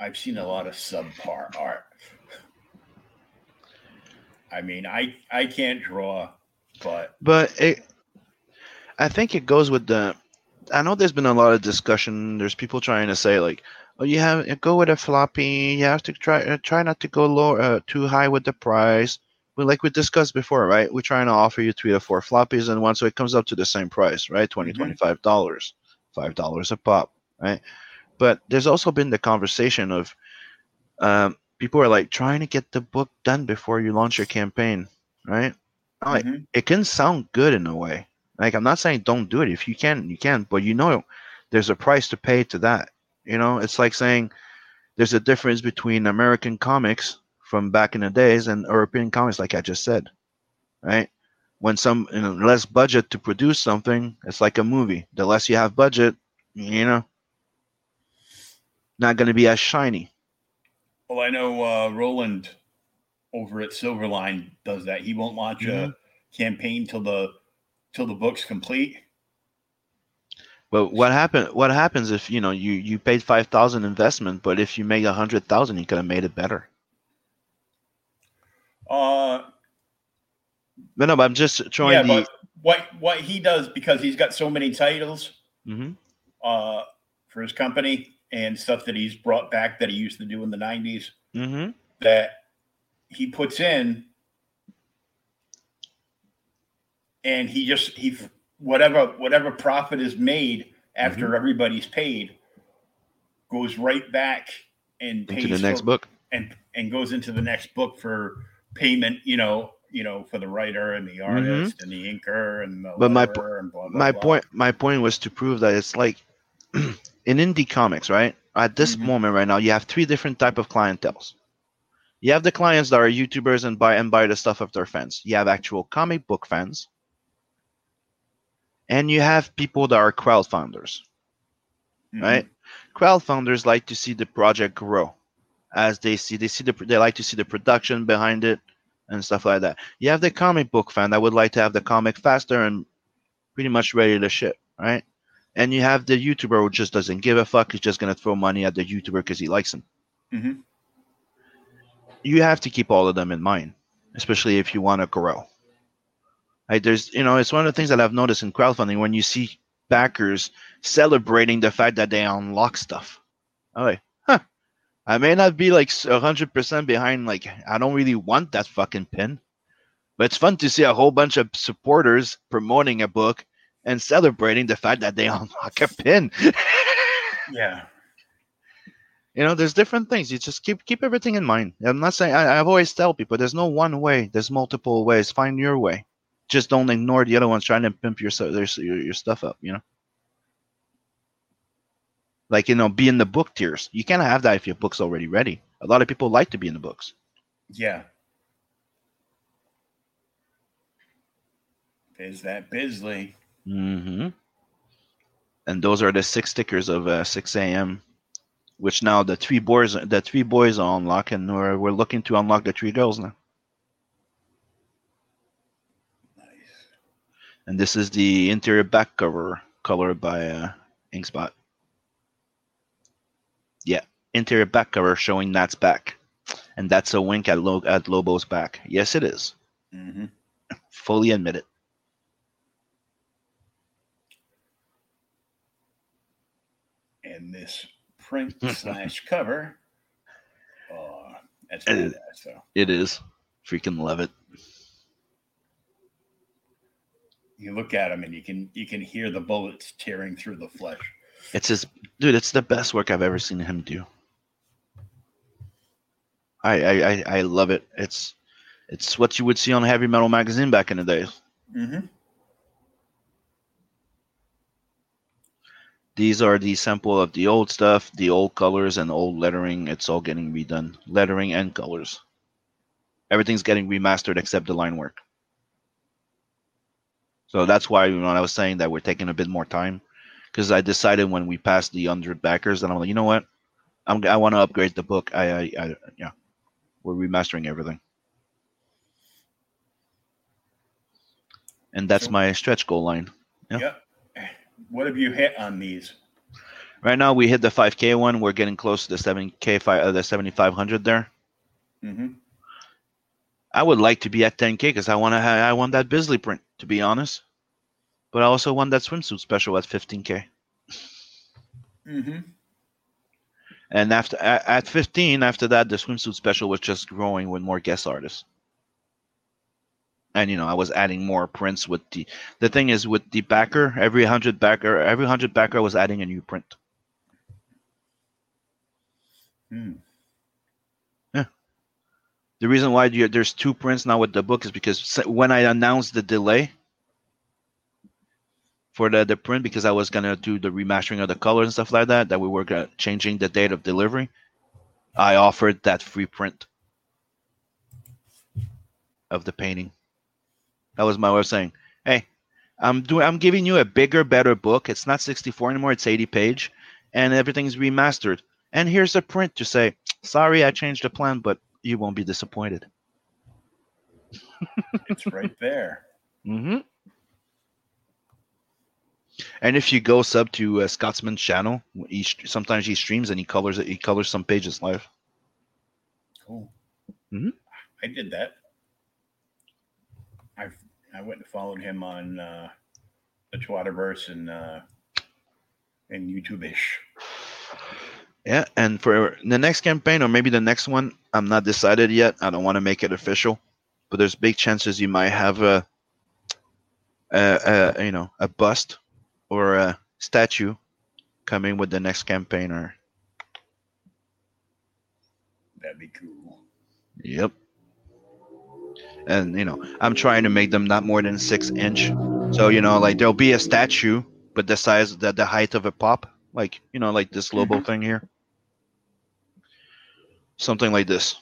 I've seen a lot of subpar art. I mean, I I can't draw, but But it, I think it goes with the. I know there's been a lot of discussion. There's people trying to say like, "Oh, you have go with a floppy. You have to try try not to go low uh, too high with the price." But like we discussed before, right? We're trying to offer you three or four floppies and one, so it comes up to the same price, right? 20 Mhm. 25 dollars, five dollars a pop, right? But there's also been the conversation of um, people are like trying to get the book done before you launch your campaign, right? Like, Mhm. it can sound good in a way. Like I'm not saying don't do it. If you can, you can. But you know, there's a price to pay to that. You know, it's like saying there's a difference between American comics from back in the days and European comics, like I just said, right? When some you know, less budget to produce something, it's like a movie. The less you have budget, you know, not going to be as shiny. Well, I know uh, Roland over at Silverline does that. He won't launch a campaign till the till the book's complete. But what happen? What happens if you know you you paid five thousand investment, but if you make a hundred thousand, you could have made it better. Uh, But no, but I'm just trying yeah, but what what he does because he's got so many titles Mhm. uh, for his company and stuff that he's brought back that he used to do in the '90s Mhm. that he puts in, and he just he whatever whatever profit is made after Mm-hmm. everybody's paid goes right back and pays Into the next book. and and goes into the next book for payment. You know, you know, for the writer and the artist and the inker and the Mm-hmm. But my and blah, blah, My blah. point. My point was to prove that it's like in indie comics, right? At this Mhm. moment right now, you have three different type of clientels. You have the clients that are YouTubers and buy and buy the stuff of their fans. You have actual comic book fans, and you have people that are crowdfunders. Mhm. right? Crowdfunders like to see the project grow as they see they see the they like to see the production behind it and stuff like that. You have the comic book fan that would like to have the comic faster and pretty much ready to ship, right? And you have the YouTuber who just doesn't give a fuck. He's just gonna throw money at the YouTuber because he likes him. Mhm. You have to keep all of them in mind, especially if you want to grow. Like there's, you know, it's one of the things that I've noticed in crowdfunding when you see backers celebrating the fact that they unlock stuff. Like, huh. I may not be like hundred percent behind. Like, I don't really want that fucking pin, but it's fun to see a whole bunch of supporters promoting a book and celebrating the fact that they unlock a pin. Yeah. you know, there's different things. You just keep keep everything in mind. I'm not saying I, I've always tell people there's no one way. There's multiple ways. Find your way. Just don't ignore the other ones trying to pimp your your, your stuff up. You know, like you know, be in the book tiers. You can't have that if your book's already ready. A lot of people like to be in the books. Yeah. There's that Bisley. Mm-hmm. And those are the six stickers of uh, 6 a.m. Which now the three boys, the three boys are unlocked, and we're, we're looking to unlock the three girls now. Nice. And this is the interior back cover colored by uh, Inkspot. Interior back cover showing Nat's back. And that's a wink at, Lo- at Lobo's back. Yes, it is. Mm-hmm. Fully admit it. And this print slash cover. Oh, that's badass, though. It is. Freaking love it. You look at him and you can you can hear the bullets tearing through the flesh. It's his dude. It's the best work I've ever seen him do. I I I, I love it. It's it's what you would see on a Heavy Metal magazine back in the day. Mm-hmm. These are the sample of the old stuff, the old colors and old lettering. It's all getting redone, lettering and colors. Everything's getting remastered except the line work. So that's why when I was saying that we're taking a bit more time, because I decided when we passed the hundred backers that I'm like, you know what, I'm I want to upgrade the book. I, I, I yeah, we're remastering everything, and that's So- my stretch goal line. Yeah. Yep. What have you hit on these? Right now, we hit the 5K one. We're getting close to the 7K, fi- uh, the 7,500 there. Mm-hmm. I would like to be at 10K because I want to. I want that Bisley print, to be honest. But I also want that swimsuit special at 15K. Mm-hmm. And after at, at 15, after that, the swimsuit special was just growing with more guest artists. And you know, I was adding more prints with the. The thing is, with the backer, every hundred backer, every hundred backer was adding a new print. Hmm. The reason why there's two prints now with the book is because when I announced the delay for the, the print, because I was gonna do the remastering of the colors and stuff like that, that we were gonna, changing the date of delivery, I offered that free print of the painting. That was my way of saying, "Hey, I'm doing, I'm giving you a bigger, better book. It's not 64 anymore; it's 80 page, and everything's remastered. And here's a print to say, sorry, I changed the plan, but you won't be disappointed." It's right there. Mm-hmm. And if you go sub to uh, Scotsman's channel, he sometimes he streams and he colors it. He colors some pages live. Cool. Mhm. I did that. I I went and followed him on uh, the Twitterverse and uh, and YouTube ish. Yeah, and for the next campaign or maybe the next one, I'm not decided yet. I don't want to make it official, but there's big chances you might have a, a, a you know a bust or a statue coming with the next campaign. Or That'd be cool. yep. And you know, I'm trying to make them not more than six inch. So you know, like there'll be a statue, but the size, the the height of a pop, like you know, like this Lobo mm-hmm. thing here. Something like this.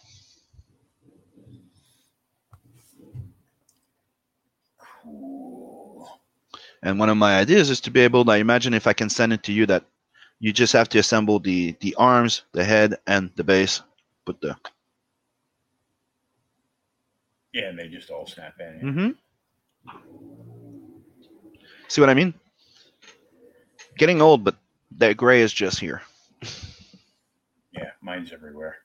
And one of my ideas is to be able to imagine if I can send it to you that you just have to assemble the the arms, the head, and the base. Put the Yeah, and they just all snap in. mm-hmm. See what I mean? Getting old, but that gray is just here. Yeah, mine's everywhere.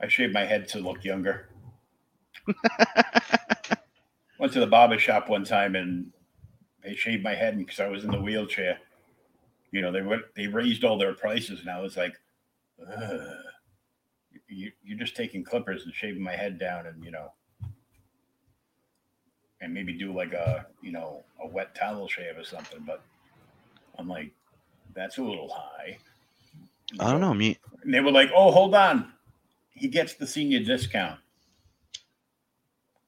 I shaved my head to look younger. Went to the barber shop one time and they shaved my head because I was in the wheelchair. You know, they went, they raised all their prices, and I was like, Ugh. you, you're just taking clippers and shaving my head down, and you know, and maybe do like a you know a wet towel shave or something. But I'm like, that's a little high. I don't know me. And they were like, "Oh, hold on, he gets the senior discount."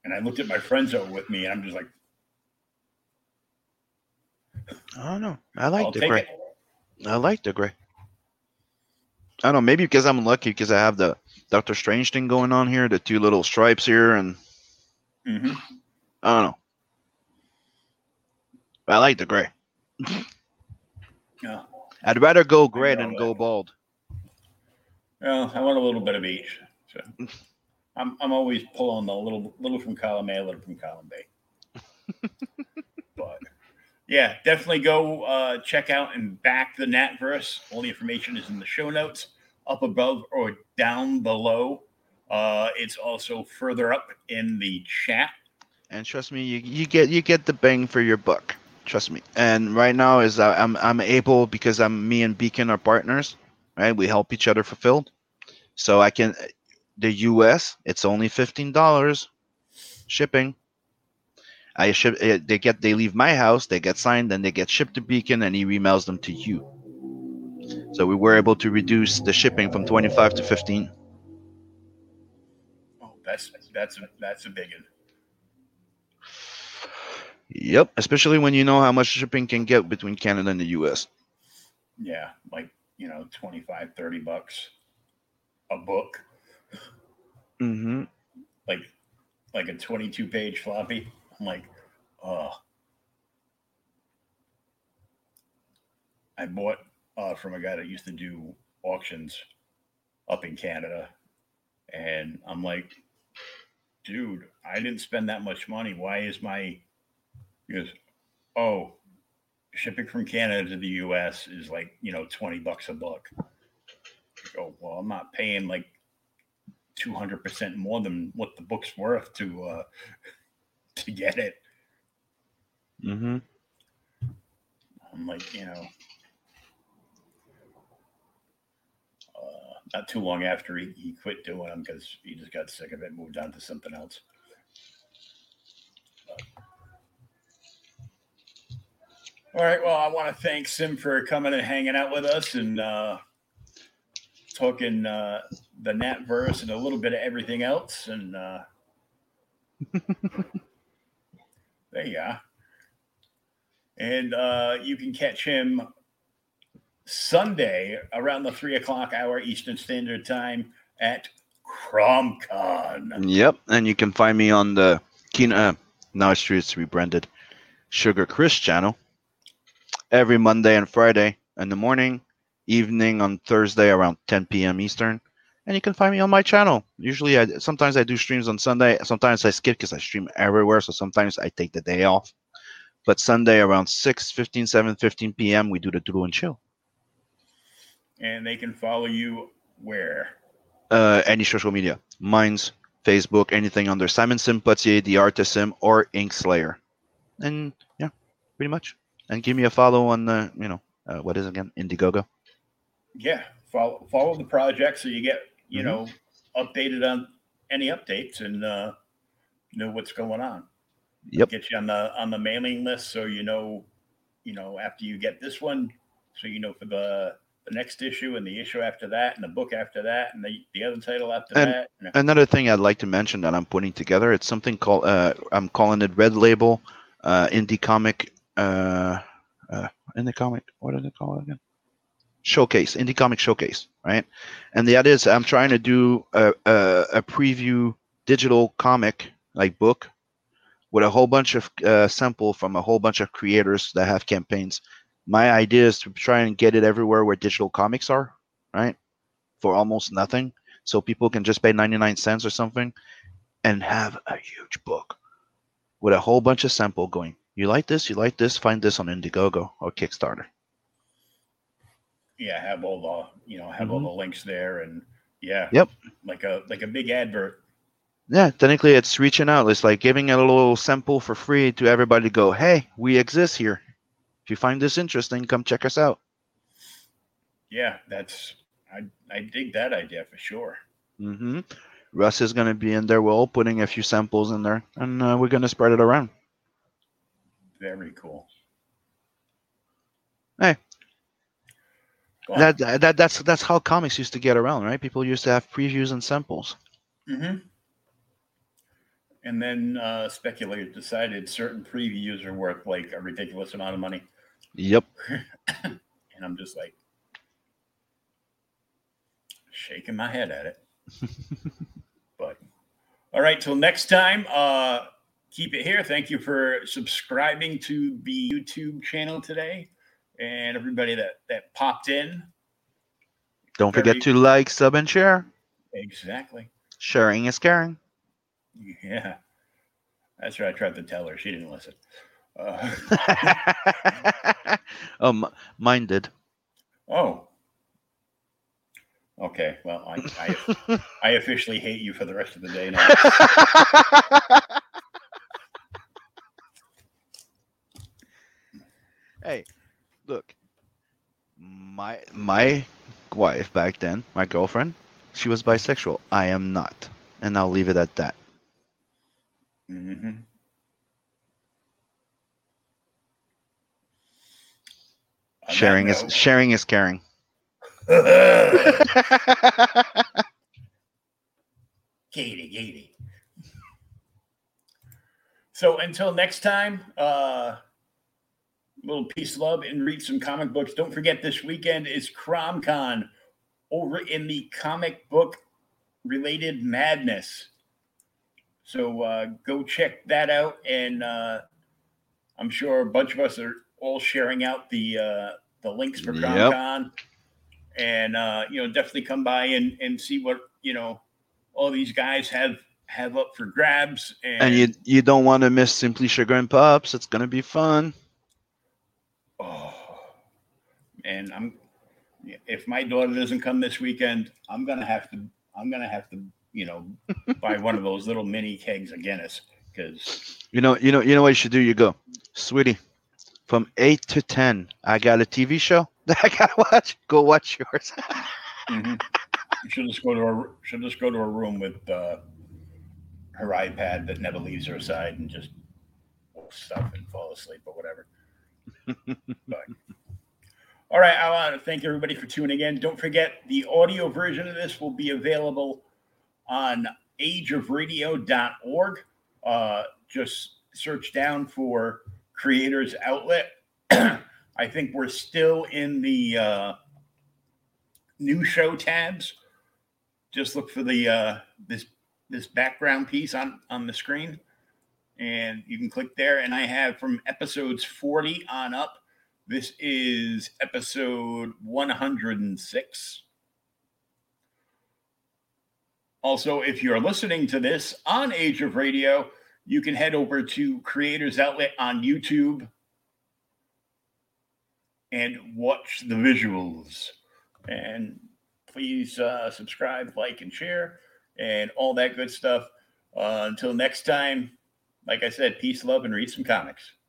And I looked at my friends over with me, and I'm just like, I don't know. I "I'll like the gray. it." I like the gray. I don't know. Maybe because I'm lucky because I have the Doctor Strange thing going on here, the two little stripes here, and Mhm. I don't know. I like the gray. Yeah. I'd rather go gray than go bald. Well, I want a little bit of each. So I'm I'm always pulling a little little from column A, a little from column B. yeah, definitely go uh, check out and back the Natverse. All the information is in the show notes, up above or down below. Uh, it's also further up in the chat. And trust me, you, you get you get the bang for your buck. Trust me. And right now is uh, I'm I'm able because I'm me and Beacon are partners, right? We help each other fulfill. So I can the US, it's only fifteen dollars shipping. I ship eh, they get they leave my house, they get signed, then they get shipped to Beacon and he emails them to you. So we were able to reduce the shipping from 25 to 15. Oh, that's that's a, that's a big one. Yep, especially when you know how much shipping can get between Canada and the US. Yeah, like, you know, 25, 30 bucks a book. Mm-hmm. Like like a 22 page floppy. I'm like, oh. I bought uh, from a guy that used to do auctions up in Canada. And I'm like, dude, I didn't spend that much money. Why is my, he goes, oh, shipping from Canada to the US is like, you know, 20 bucks a book. Go, well, I'm not paying like 200% more than what the book's worth to, uh, to get it. Mm-hmm. I'm like, you know, uh, not too long after he, he quit doing them because he just got sick of it, moved on to something else. But- all right. Well, I want to thank Sim for coming and hanging out with us and uh, talking uh, the Natverse and a little bit of everything else. And uh, there you are. And uh, you can catch him Sunday around the three o'clock hour Eastern Standard Time at CromCon. Yep, and you can find me on the Keen. Uh, now it's true, it's rebranded Sugar Chris channel every Monday and Friday in the morning, evening on Thursday around 10 p.m. Eastern. And you can find me on my channel. Usually, I sometimes I do streams on Sunday. Sometimes I skip because I stream everywhere. So sometimes I take the day off. But Sunday around 6, 15, 7, 15 p.m. we do the Doodle and Chill. And they can follow you where? Uh, any social media, mine's Facebook, anything under Simon Sim Pothier, The Artist Sim, or Ink Slayer. And yeah, pretty much. And give me a follow on the, you know, uh, what is it again? Indiegogo. Yeah, follow follow the project so you get you Mhm. know updated on any updates and uh, know what's going on. Yep. Get you on the on the mailing list so you know you know after you get this one, so you know for the the next issue and the issue after that and the book after that and the, the other title after And- that. And- Another thing I'd like to mention that I'm putting together, it's something called, uh, I'm calling it Red Label uh, Indie Comic, uh, uh, Indie Comic, what do they call it again? Showcase, Indie Comic Showcase, right? And the idea is I'm trying to do a, a, a preview digital comic, like book, with a whole bunch of uh, sample from a whole bunch of creators that have campaigns. My idea is to try and get it everywhere where digital comics are, right? For almost nothing so people can just pay 99 cents or something and have a huge book with a whole bunch of sample going you like this you like this find this on indiegogo or kickstarter yeah, have all the you know have all the links there and yeah, Yep. like a like a big advert. yeah technically it's reaching out it's like giving a little sample for free to everybody to go hey we exist here if you find this interesting come check us out Yeah, that's I I dig that idea for sure. mm-hmm russ is going to be in there we're all putting a few samples in there and uh, we're going to spread it around Very cool. Hey. That, that that's that's how comics used to get around right people used to have previews and samples hmm And then uh, speculators decided certain previews are worth like a ridiculous amount of money, yep and I'm just like shaking my head at it. but all right, till next time. Uh, keep it here. Thank you for subscribing to the YouTube channel today, and everybody that that popped in. Don't Very- forget to like, sub, and share. Exactly. Sharing is caring. Yeah. That's what I tried to tell her. She didn't listen. Uh, um, mine did. oh. Okay. Well, I, I I officially hate you for the rest of the day now. hey, look, my my wife back then, my girlfriend, she was bisexual. I am not, and I'll leave it at that. hmm sharing is sharing is caring. Katie, Katie. So until next time, uh, little peace, love, and read some comic books. Don't forget this weekend is CromCon over in the comic book related madness. So uh, go check that out, and uh, I'm sure a bunch of us are all sharing out the uh, the links for Yep. CromCon, and uh, you know definitely come by and and see what you know all these guys have have up for grabs, and, And you you don't want to miss Simply Sugar and Pops. It's gonna be fun. Oh, and I'm if my daughter doesn't come this weekend, I'm gonna have to I'm gonna have to you know buy one of those little mini kegs of Guinness because You know you know you know what you should do. You go, sweetie. From eight to ten, I got a TV show that I gotta watch. Go watch yours. she'll just go to her she'll just go to her room with uh, her iPad that never leaves her side and just stuff and fall asleep or whatever. but all right, I want to thank everybody for tuning in. Don't forget the audio version of this will be available on ageofradio.org. Uh, just search down for creators outlet. I think we're still in the uh, new show tabs. Just look for the uh, this this background piece on on the screen, and you can click there. And I have from episodes forty on up. This is episode one hundred and six. Also, if you're listening to this on Age of Radio, you can head over to Creators Outlet on YouTube and watch the visuals. And please uh, subscribe, like, and share, and all that good stuff. Uh, until next time, like I said, peace, love, and read some comics.